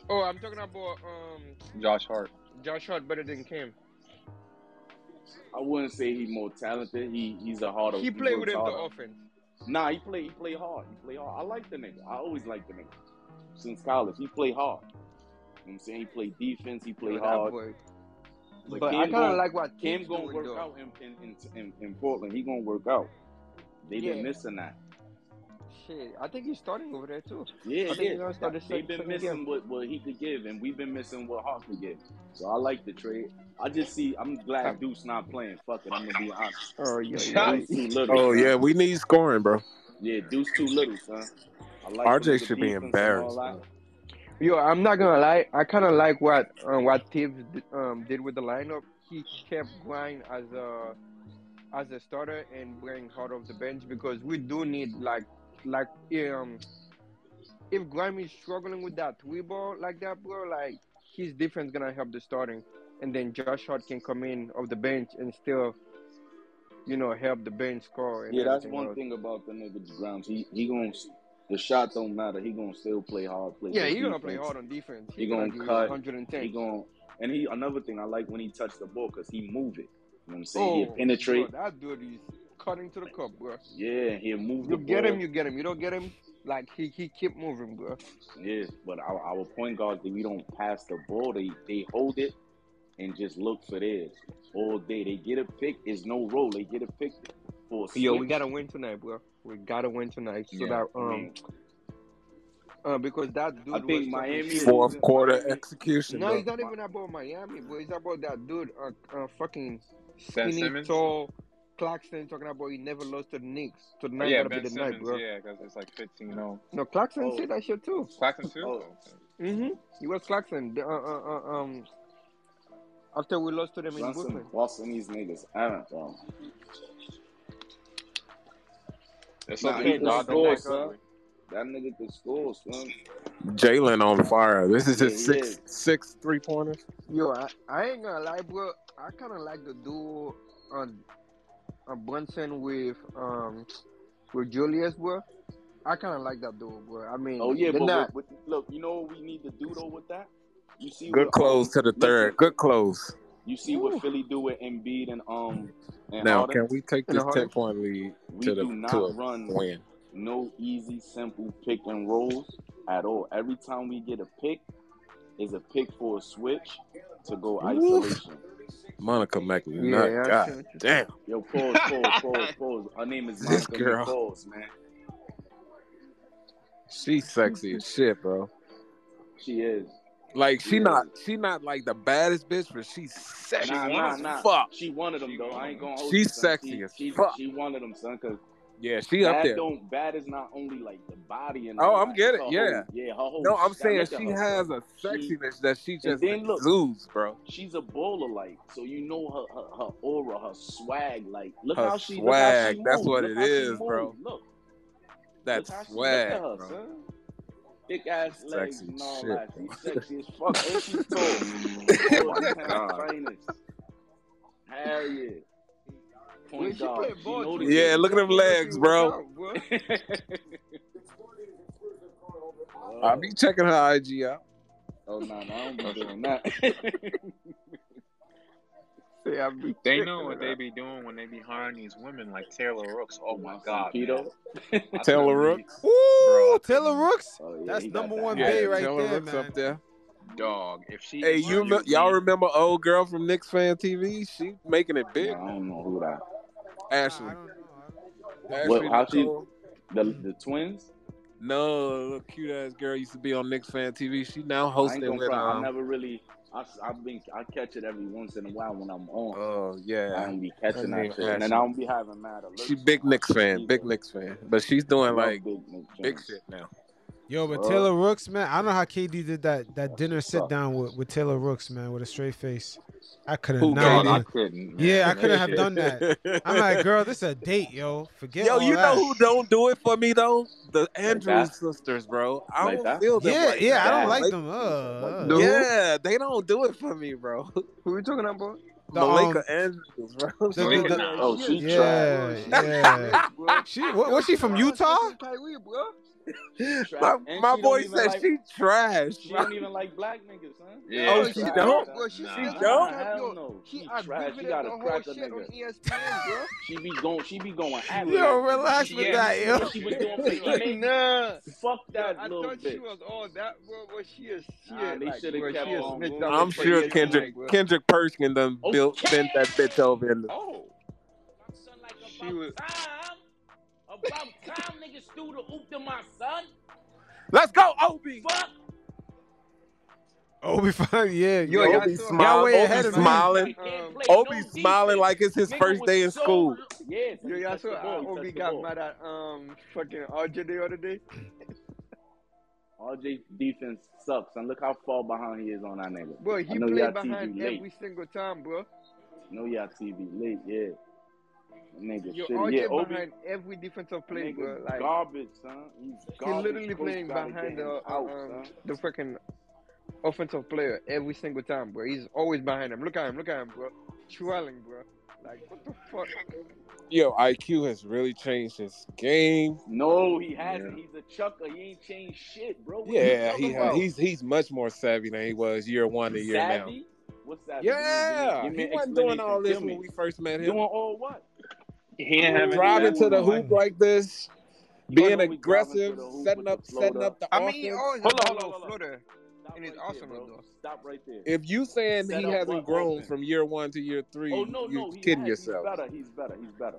[SPEAKER 10] oh, I'm talking about um
[SPEAKER 8] Josh Hart.
[SPEAKER 10] Josh Hart better than Cam.
[SPEAKER 9] I wouldn't say he's more talented. He he's a harder.
[SPEAKER 10] He played
[SPEAKER 9] works
[SPEAKER 10] within the offense.
[SPEAKER 9] Nah, he play he play hard. He play hard. I like the nigga. I always like the nigga. Since college, he play hard. You know what I'm saying? He play defense, he play hard.
[SPEAKER 10] boy.
[SPEAKER 9] But,
[SPEAKER 10] But I kind of like what
[SPEAKER 9] Cam
[SPEAKER 10] Cam's
[SPEAKER 9] gonna work
[SPEAKER 10] though.
[SPEAKER 9] out in in, in, in, in Portland. He gonna work out. They been
[SPEAKER 10] Yeah.
[SPEAKER 9] missing that.
[SPEAKER 10] Shit, I think he's starting over there too.
[SPEAKER 9] Yeah,
[SPEAKER 10] I think
[SPEAKER 9] yeah.
[SPEAKER 10] he's gonna start the
[SPEAKER 9] They've been
[SPEAKER 10] second
[SPEAKER 9] missing
[SPEAKER 10] game.
[SPEAKER 9] what, what he could give, and we've been missing what Hart could give. So I like the trade. I just see. I'm glad Deuce not playing. Fuck it. I'm gonna be honest.
[SPEAKER 10] Oh yeah,
[SPEAKER 9] Deuce too little.
[SPEAKER 2] Oh yeah, we need scoring, bro.
[SPEAKER 9] Yeah, Deuce too little, son. I like
[SPEAKER 2] RJ should be
[SPEAKER 9] defense and all
[SPEAKER 2] embarrassed,
[SPEAKER 10] Yo, I'm not gonna lie. I kind of like what uh, what Tibbs um, did with the lineup. He kept Grimes as a as a starter and bring Hart off the bench because we do need like like um if Grime is struggling with that three ball like that, bro, like his defense gonna help the starting, and then Josh Hart can come in off the bench and still, you know, help the bench score. And
[SPEAKER 9] Yeah, that's one
[SPEAKER 10] else.
[SPEAKER 9] thing about the nigga Grimes. He he gonna the shot don't matter. He gonna still play hard. Play
[SPEAKER 10] Yeah,
[SPEAKER 9] good
[SPEAKER 10] he gonna play hard on defense.
[SPEAKER 9] He
[SPEAKER 10] He
[SPEAKER 9] gonna
[SPEAKER 10] gonna
[SPEAKER 9] cut.
[SPEAKER 10] 110.
[SPEAKER 9] He gonna and he another thing I like when he touch the ball because he move it. You know what I'm saying?
[SPEAKER 10] Oh,
[SPEAKER 9] He'll penetrate.
[SPEAKER 10] bro, that dude is cutting to the cup, bro.
[SPEAKER 9] Yeah, he'll move
[SPEAKER 10] You
[SPEAKER 9] the
[SPEAKER 10] get
[SPEAKER 9] ball.
[SPEAKER 10] him, you get him. You don't get him, like he he keep moving, bro.
[SPEAKER 9] Yeah, but our, our point guards, they- we don't pass the ball. They they hold it and just look for theirs all day. They get a pick. It's no roll. They get a pick for a
[SPEAKER 10] Yo, we gotta win tonight, bro. We gotta win tonight so
[SPEAKER 9] Yeah,
[SPEAKER 10] that um uh because that dude
[SPEAKER 9] I
[SPEAKER 10] was
[SPEAKER 9] think
[SPEAKER 10] talking
[SPEAKER 9] Miami.
[SPEAKER 2] Fourth quarter
[SPEAKER 9] Miami.
[SPEAKER 2] execution,
[SPEAKER 10] No,
[SPEAKER 2] bro.
[SPEAKER 10] it's not even about Miami, bro. It's about that dude, uh, uh fucking
[SPEAKER 8] Ben
[SPEAKER 10] skinny, tall Claxton talking about he never lost to the Knicks. So
[SPEAKER 8] Oh,
[SPEAKER 10] tonight
[SPEAKER 8] yeah,
[SPEAKER 10] gotta
[SPEAKER 8] Ben
[SPEAKER 10] be the night, bro.
[SPEAKER 8] Yeah, because it's like 15 0.
[SPEAKER 10] No, Claxton
[SPEAKER 9] Oh,
[SPEAKER 10] said that shit too.
[SPEAKER 8] Claxton too?
[SPEAKER 9] oh,
[SPEAKER 10] Mm-hmm. He was Claxton. The, uh, uh, uh, um, after we lost to them in
[SPEAKER 9] Brunson
[SPEAKER 10] Brooklyn.
[SPEAKER 9] busting these niggas out, bro.
[SPEAKER 8] It's
[SPEAKER 9] Nah,
[SPEAKER 8] okay.
[SPEAKER 9] he can
[SPEAKER 8] God don't
[SPEAKER 9] score,
[SPEAKER 8] back
[SPEAKER 9] son. That nigga can score, son.
[SPEAKER 2] Jalen on fire. This is
[SPEAKER 9] Yeah,
[SPEAKER 2] his
[SPEAKER 9] he
[SPEAKER 2] six
[SPEAKER 9] is.
[SPEAKER 2] six three pointers.
[SPEAKER 10] Yo, I, I ain't gonna lie, bro. I kind of like the duo on on Brunson with um with Julius, bro. I kind of like that duo, bro. I mean,
[SPEAKER 9] Oh yeah, but
[SPEAKER 10] not.
[SPEAKER 9] with, with, look, you know what we need to do though with that? You see
[SPEAKER 2] Good
[SPEAKER 9] what
[SPEAKER 2] close
[SPEAKER 9] um
[SPEAKER 2] to the
[SPEAKER 9] listen,
[SPEAKER 2] third. Good close.
[SPEAKER 9] You see
[SPEAKER 10] Woo.
[SPEAKER 9] what Philly do with Embiid and um and
[SPEAKER 2] Now,
[SPEAKER 9] Harden?
[SPEAKER 2] can we take this ten point lead
[SPEAKER 9] We
[SPEAKER 2] to the
[SPEAKER 9] do
[SPEAKER 2] to a
[SPEAKER 9] run
[SPEAKER 2] win?
[SPEAKER 9] no easy, simple pick and rolls at all. Every time we get a pick, is a pick for a switch to go isolation.
[SPEAKER 2] Monica
[SPEAKER 10] Yeah,
[SPEAKER 2] McNutt.
[SPEAKER 10] I see
[SPEAKER 2] God
[SPEAKER 10] what
[SPEAKER 2] damn.
[SPEAKER 9] Yo, pause, pause, pause, pause. Her name is
[SPEAKER 2] This
[SPEAKER 9] Monica
[SPEAKER 2] girl.
[SPEAKER 9] McPause, man.
[SPEAKER 2] She's sexy as shit, bro.
[SPEAKER 9] She is.
[SPEAKER 2] Like
[SPEAKER 9] She
[SPEAKER 2] she not she not like the baddest bitch, but she's sexy
[SPEAKER 9] Nah, nah,
[SPEAKER 2] as
[SPEAKER 9] nah.
[SPEAKER 2] fuck.
[SPEAKER 9] She one of them
[SPEAKER 8] She
[SPEAKER 9] though. I ain't
[SPEAKER 8] them.
[SPEAKER 9] gonna hold you,
[SPEAKER 2] She's
[SPEAKER 9] son.
[SPEAKER 2] sexy
[SPEAKER 9] She,
[SPEAKER 2] as
[SPEAKER 9] she,
[SPEAKER 2] fuck.
[SPEAKER 9] she one of them, son. Cause
[SPEAKER 2] Yeah, she up
[SPEAKER 9] bad
[SPEAKER 2] there.
[SPEAKER 9] don't bad is not only like the body and
[SPEAKER 2] Oh,
[SPEAKER 9] all
[SPEAKER 2] I'm
[SPEAKER 9] that.
[SPEAKER 2] get it.
[SPEAKER 9] her
[SPEAKER 2] Yeah.
[SPEAKER 9] whole, yeah, her whole.
[SPEAKER 2] No, I'm saying she has a sexiness that she just
[SPEAKER 9] then look,
[SPEAKER 2] exudes, bro.
[SPEAKER 9] she's a bowler like, so you know her, her her aura, her swag. Like, look
[SPEAKER 2] Her
[SPEAKER 9] how she look how she
[SPEAKER 2] swag. That's what
[SPEAKER 9] Look
[SPEAKER 2] it
[SPEAKER 9] how she
[SPEAKER 2] is,
[SPEAKER 9] moves.
[SPEAKER 2] bro.
[SPEAKER 9] Look,
[SPEAKER 2] That
[SPEAKER 9] look how she look
[SPEAKER 2] swag,
[SPEAKER 9] her,
[SPEAKER 2] bro.
[SPEAKER 9] son. Thick ass legs
[SPEAKER 2] Sexy
[SPEAKER 9] and all
[SPEAKER 2] shit,
[SPEAKER 9] that.
[SPEAKER 2] bro.
[SPEAKER 9] She's sexy as fuck. And she's tall.
[SPEAKER 2] oh
[SPEAKER 9] All
[SPEAKER 2] my god.
[SPEAKER 9] finest. Hell yeah. Point
[SPEAKER 10] she
[SPEAKER 9] guard. She
[SPEAKER 10] ball
[SPEAKER 9] know
[SPEAKER 10] too.
[SPEAKER 9] the
[SPEAKER 2] Yeah, look at them
[SPEAKER 10] She know she
[SPEAKER 2] legs, bro.
[SPEAKER 10] out, bro.
[SPEAKER 2] I be checking her IG out.
[SPEAKER 9] oh no, no, I don't be doing that.
[SPEAKER 10] Say I be
[SPEAKER 8] They
[SPEAKER 10] checking
[SPEAKER 8] know what they be doing when they be hiring these women like Taylor Rooks. Oh my
[SPEAKER 9] My
[SPEAKER 8] god, man.
[SPEAKER 9] Pito.
[SPEAKER 8] I
[SPEAKER 2] Taylor Rooks.
[SPEAKER 8] bro.
[SPEAKER 1] Woo,
[SPEAKER 8] I
[SPEAKER 1] Taylor Rooks.
[SPEAKER 9] Oh yeah,
[SPEAKER 1] That's number
[SPEAKER 9] that
[SPEAKER 1] one
[SPEAKER 2] Yeah,
[SPEAKER 1] bay right
[SPEAKER 2] Taylor
[SPEAKER 1] there,
[SPEAKER 2] Rooks
[SPEAKER 1] man.
[SPEAKER 2] up there.
[SPEAKER 8] dog. If she,
[SPEAKER 2] Hey, you me- y'all remember old girl from Knicks fan TV? She making it big.
[SPEAKER 9] I don't know who that.
[SPEAKER 1] Nah,
[SPEAKER 2] Ashley.
[SPEAKER 1] I don't know.
[SPEAKER 9] What?
[SPEAKER 2] Ashley
[SPEAKER 9] How she? The the twins?
[SPEAKER 2] No, little cute ass girl used to be on Knicks fan TV. She now
[SPEAKER 9] I ain't
[SPEAKER 2] hosting with
[SPEAKER 9] front. I
[SPEAKER 2] um.
[SPEAKER 9] never really. I I've been I catch it every once in a while when I'm on.
[SPEAKER 2] Oh yeah,
[SPEAKER 9] I
[SPEAKER 2] yeah,
[SPEAKER 9] don't be catching
[SPEAKER 2] name
[SPEAKER 9] that shit, and then I don't be having mad
[SPEAKER 2] She
[SPEAKER 9] alerts
[SPEAKER 2] big
[SPEAKER 9] on
[SPEAKER 2] Knicks
[SPEAKER 9] shit
[SPEAKER 2] fan, big
[SPEAKER 9] either.
[SPEAKER 2] Knicks fan, but she's doing like
[SPEAKER 9] big
[SPEAKER 2] big shit now.
[SPEAKER 1] Yo, but
[SPEAKER 9] What?
[SPEAKER 1] Taylor Rooks, man, I don't know how KD did that that dinner sit down with, with Taylor Rooks, man, with a straight face. I could have
[SPEAKER 2] Who,
[SPEAKER 8] dog, I
[SPEAKER 1] not.
[SPEAKER 8] Couldn't,
[SPEAKER 1] Yeah, I couldn't have done that. I'm like, girl, this is a date, yo. Forget all
[SPEAKER 2] you know who don't do it for me though? The Andrews
[SPEAKER 9] that?
[SPEAKER 2] sisters, bro. I
[SPEAKER 9] Like
[SPEAKER 2] don't
[SPEAKER 9] that?
[SPEAKER 2] feel them
[SPEAKER 1] Yeah,
[SPEAKER 2] like
[SPEAKER 1] yeah,
[SPEAKER 2] that.
[SPEAKER 1] I don't like
[SPEAKER 2] Like,
[SPEAKER 1] them. Uh,
[SPEAKER 9] Like.
[SPEAKER 10] The
[SPEAKER 9] that?
[SPEAKER 10] who?
[SPEAKER 2] yeah, they don't do it for me, bro.
[SPEAKER 10] Who you talking about?
[SPEAKER 1] The
[SPEAKER 2] Malika
[SPEAKER 1] um,
[SPEAKER 2] Andrews, bro.
[SPEAKER 1] the, the, the
[SPEAKER 9] Oh,
[SPEAKER 10] She
[SPEAKER 9] she
[SPEAKER 10] is
[SPEAKER 9] tried.
[SPEAKER 10] bro.
[SPEAKER 1] yeah,
[SPEAKER 10] She
[SPEAKER 1] yeah.
[SPEAKER 10] trash, bro.
[SPEAKER 1] She what
[SPEAKER 10] Yo,
[SPEAKER 1] was she
[SPEAKER 10] she
[SPEAKER 1] from Utah?
[SPEAKER 10] Fucking Kyrie, bro.
[SPEAKER 2] my
[SPEAKER 9] And
[SPEAKER 2] my boy
[SPEAKER 9] don't
[SPEAKER 2] said
[SPEAKER 9] like.
[SPEAKER 2] she trash,
[SPEAKER 9] She don't even like black niggas, son.
[SPEAKER 8] Yeah,
[SPEAKER 2] Oh, she
[SPEAKER 10] she
[SPEAKER 2] don't.
[SPEAKER 10] don't, bro. She
[SPEAKER 8] nah.
[SPEAKER 2] She
[SPEAKER 10] got
[SPEAKER 2] don't.
[SPEAKER 9] Hell no.
[SPEAKER 10] She
[SPEAKER 9] She trash. She gotta
[SPEAKER 10] the whole
[SPEAKER 9] crack a
[SPEAKER 10] shit on
[SPEAKER 9] nigga.
[SPEAKER 10] ESPN, bro.
[SPEAKER 9] She be going. She be going
[SPEAKER 8] She
[SPEAKER 9] at
[SPEAKER 8] was.
[SPEAKER 1] Yo, relax
[SPEAKER 8] she,
[SPEAKER 1] with
[SPEAKER 8] yeah,
[SPEAKER 1] that, yo.
[SPEAKER 9] She was doing for Ime?
[SPEAKER 10] nah.
[SPEAKER 9] Fuck that
[SPEAKER 10] I
[SPEAKER 9] little
[SPEAKER 10] thought she was all that, bro. But she is, she
[SPEAKER 9] Nah, they
[SPEAKER 10] like,
[SPEAKER 9] should have kept on
[SPEAKER 10] snitched
[SPEAKER 9] going.
[SPEAKER 10] out
[SPEAKER 2] I'm sure Kendrick. Kendrick Perkins done built bent that bitch over in the
[SPEAKER 8] oh,
[SPEAKER 10] She was.
[SPEAKER 9] About time niggas threw the oop to my son.
[SPEAKER 2] Let's go, Obi.
[SPEAKER 9] Fuck.
[SPEAKER 1] Obi fine, yeah.
[SPEAKER 10] Yo,
[SPEAKER 1] Yo,
[SPEAKER 10] y'all
[SPEAKER 2] Obi
[SPEAKER 10] saw
[SPEAKER 2] smile. Obi
[SPEAKER 1] ahead of
[SPEAKER 2] smiling.
[SPEAKER 10] Um,
[SPEAKER 2] Obi smiling like it's his first day in school.
[SPEAKER 9] Yes,
[SPEAKER 10] yo, y'all
[SPEAKER 9] touched
[SPEAKER 10] saw uh, Obi got
[SPEAKER 9] ball.
[SPEAKER 10] mad at um fucking RJ the other day.
[SPEAKER 9] RJ defense sucks, and look how far behind he is on that nigga.
[SPEAKER 10] Bro,
[SPEAKER 9] I
[SPEAKER 10] he
[SPEAKER 9] know
[SPEAKER 10] played
[SPEAKER 9] y'all
[SPEAKER 10] behind
[SPEAKER 9] TV late.
[SPEAKER 10] every single time, bro.
[SPEAKER 9] know y'all TV late, yeah. Nigga,
[SPEAKER 10] Yo,
[SPEAKER 9] shit,
[SPEAKER 10] RJ
[SPEAKER 9] yeah. Obi,
[SPEAKER 10] behind every defensive play,
[SPEAKER 9] nigga,
[SPEAKER 10] bro. Like
[SPEAKER 9] garbage, son. He's
[SPEAKER 10] he
[SPEAKER 9] garbage.
[SPEAKER 10] literally
[SPEAKER 9] Coach
[SPEAKER 10] playing behind the
[SPEAKER 9] him out,
[SPEAKER 10] um, the freaking offensive player every single time, bro. He's always behind him. Look at him, look at him, bro. Trailing, bro. Like what the fuck?
[SPEAKER 2] Yo, IQ has really changed his game.
[SPEAKER 9] No, he hasn't. He's a chucker. He ain't changed shit, bro. What
[SPEAKER 2] Yeah, he
[SPEAKER 9] about?
[SPEAKER 2] he's he's much more savvy than he was year one to year now.
[SPEAKER 9] What's that?
[SPEAKER 2] Yeah,
[SPEAKER 9] Give me, give me,
[SPEAKER 2] he
[SPEAKER 9] give me an
[SPEAKER 2] wasn't doing all this when we first met him.
[SPEAKER 9] Doing all what?
[SPEAKER 8] He didn't have
[SPEAKER 2] driving to the hoop
[SPEAKER 8] IQ.
[SPEAKER 2] like this, being
[SPEAKER 9] wasn't always driving
[SPEAKER 2] aggressive,
[SPEAKER 9] to the hoop
[SPEAKER 2] setting up, setting up the
[SPEAKER 10] I oh,
[SPEAKER 2] offense.
[SPEAKER 10] mean, he
[SPEAKER 9] Hold on, hold on, hold on.
[SPEAKER 10] floater
[SPEAKER 9] Stop
[SPEAKER 10] in his
[SPEAKER 9] right there,
[SPEAKER 10] arsenal, though.
[SPEAKER 9] Stop right there.
[SPEAKER 2] If you saying
[SPEAKER 9] Set
[SPEAKER 2] he hasn't grown
[SPEAKER 9] offense?
[SPEAKER 2] from year one to year three,
[SPEAKER 9] Oh no,
[SPEAKER 2] you're
[SPEAKER 9] no,
[SPEAKER 2] kidding
[SPEAKER 9] has.
[SPEAKER 2] yourself.
[SPEAKER 9] He's better. He's better. He's better.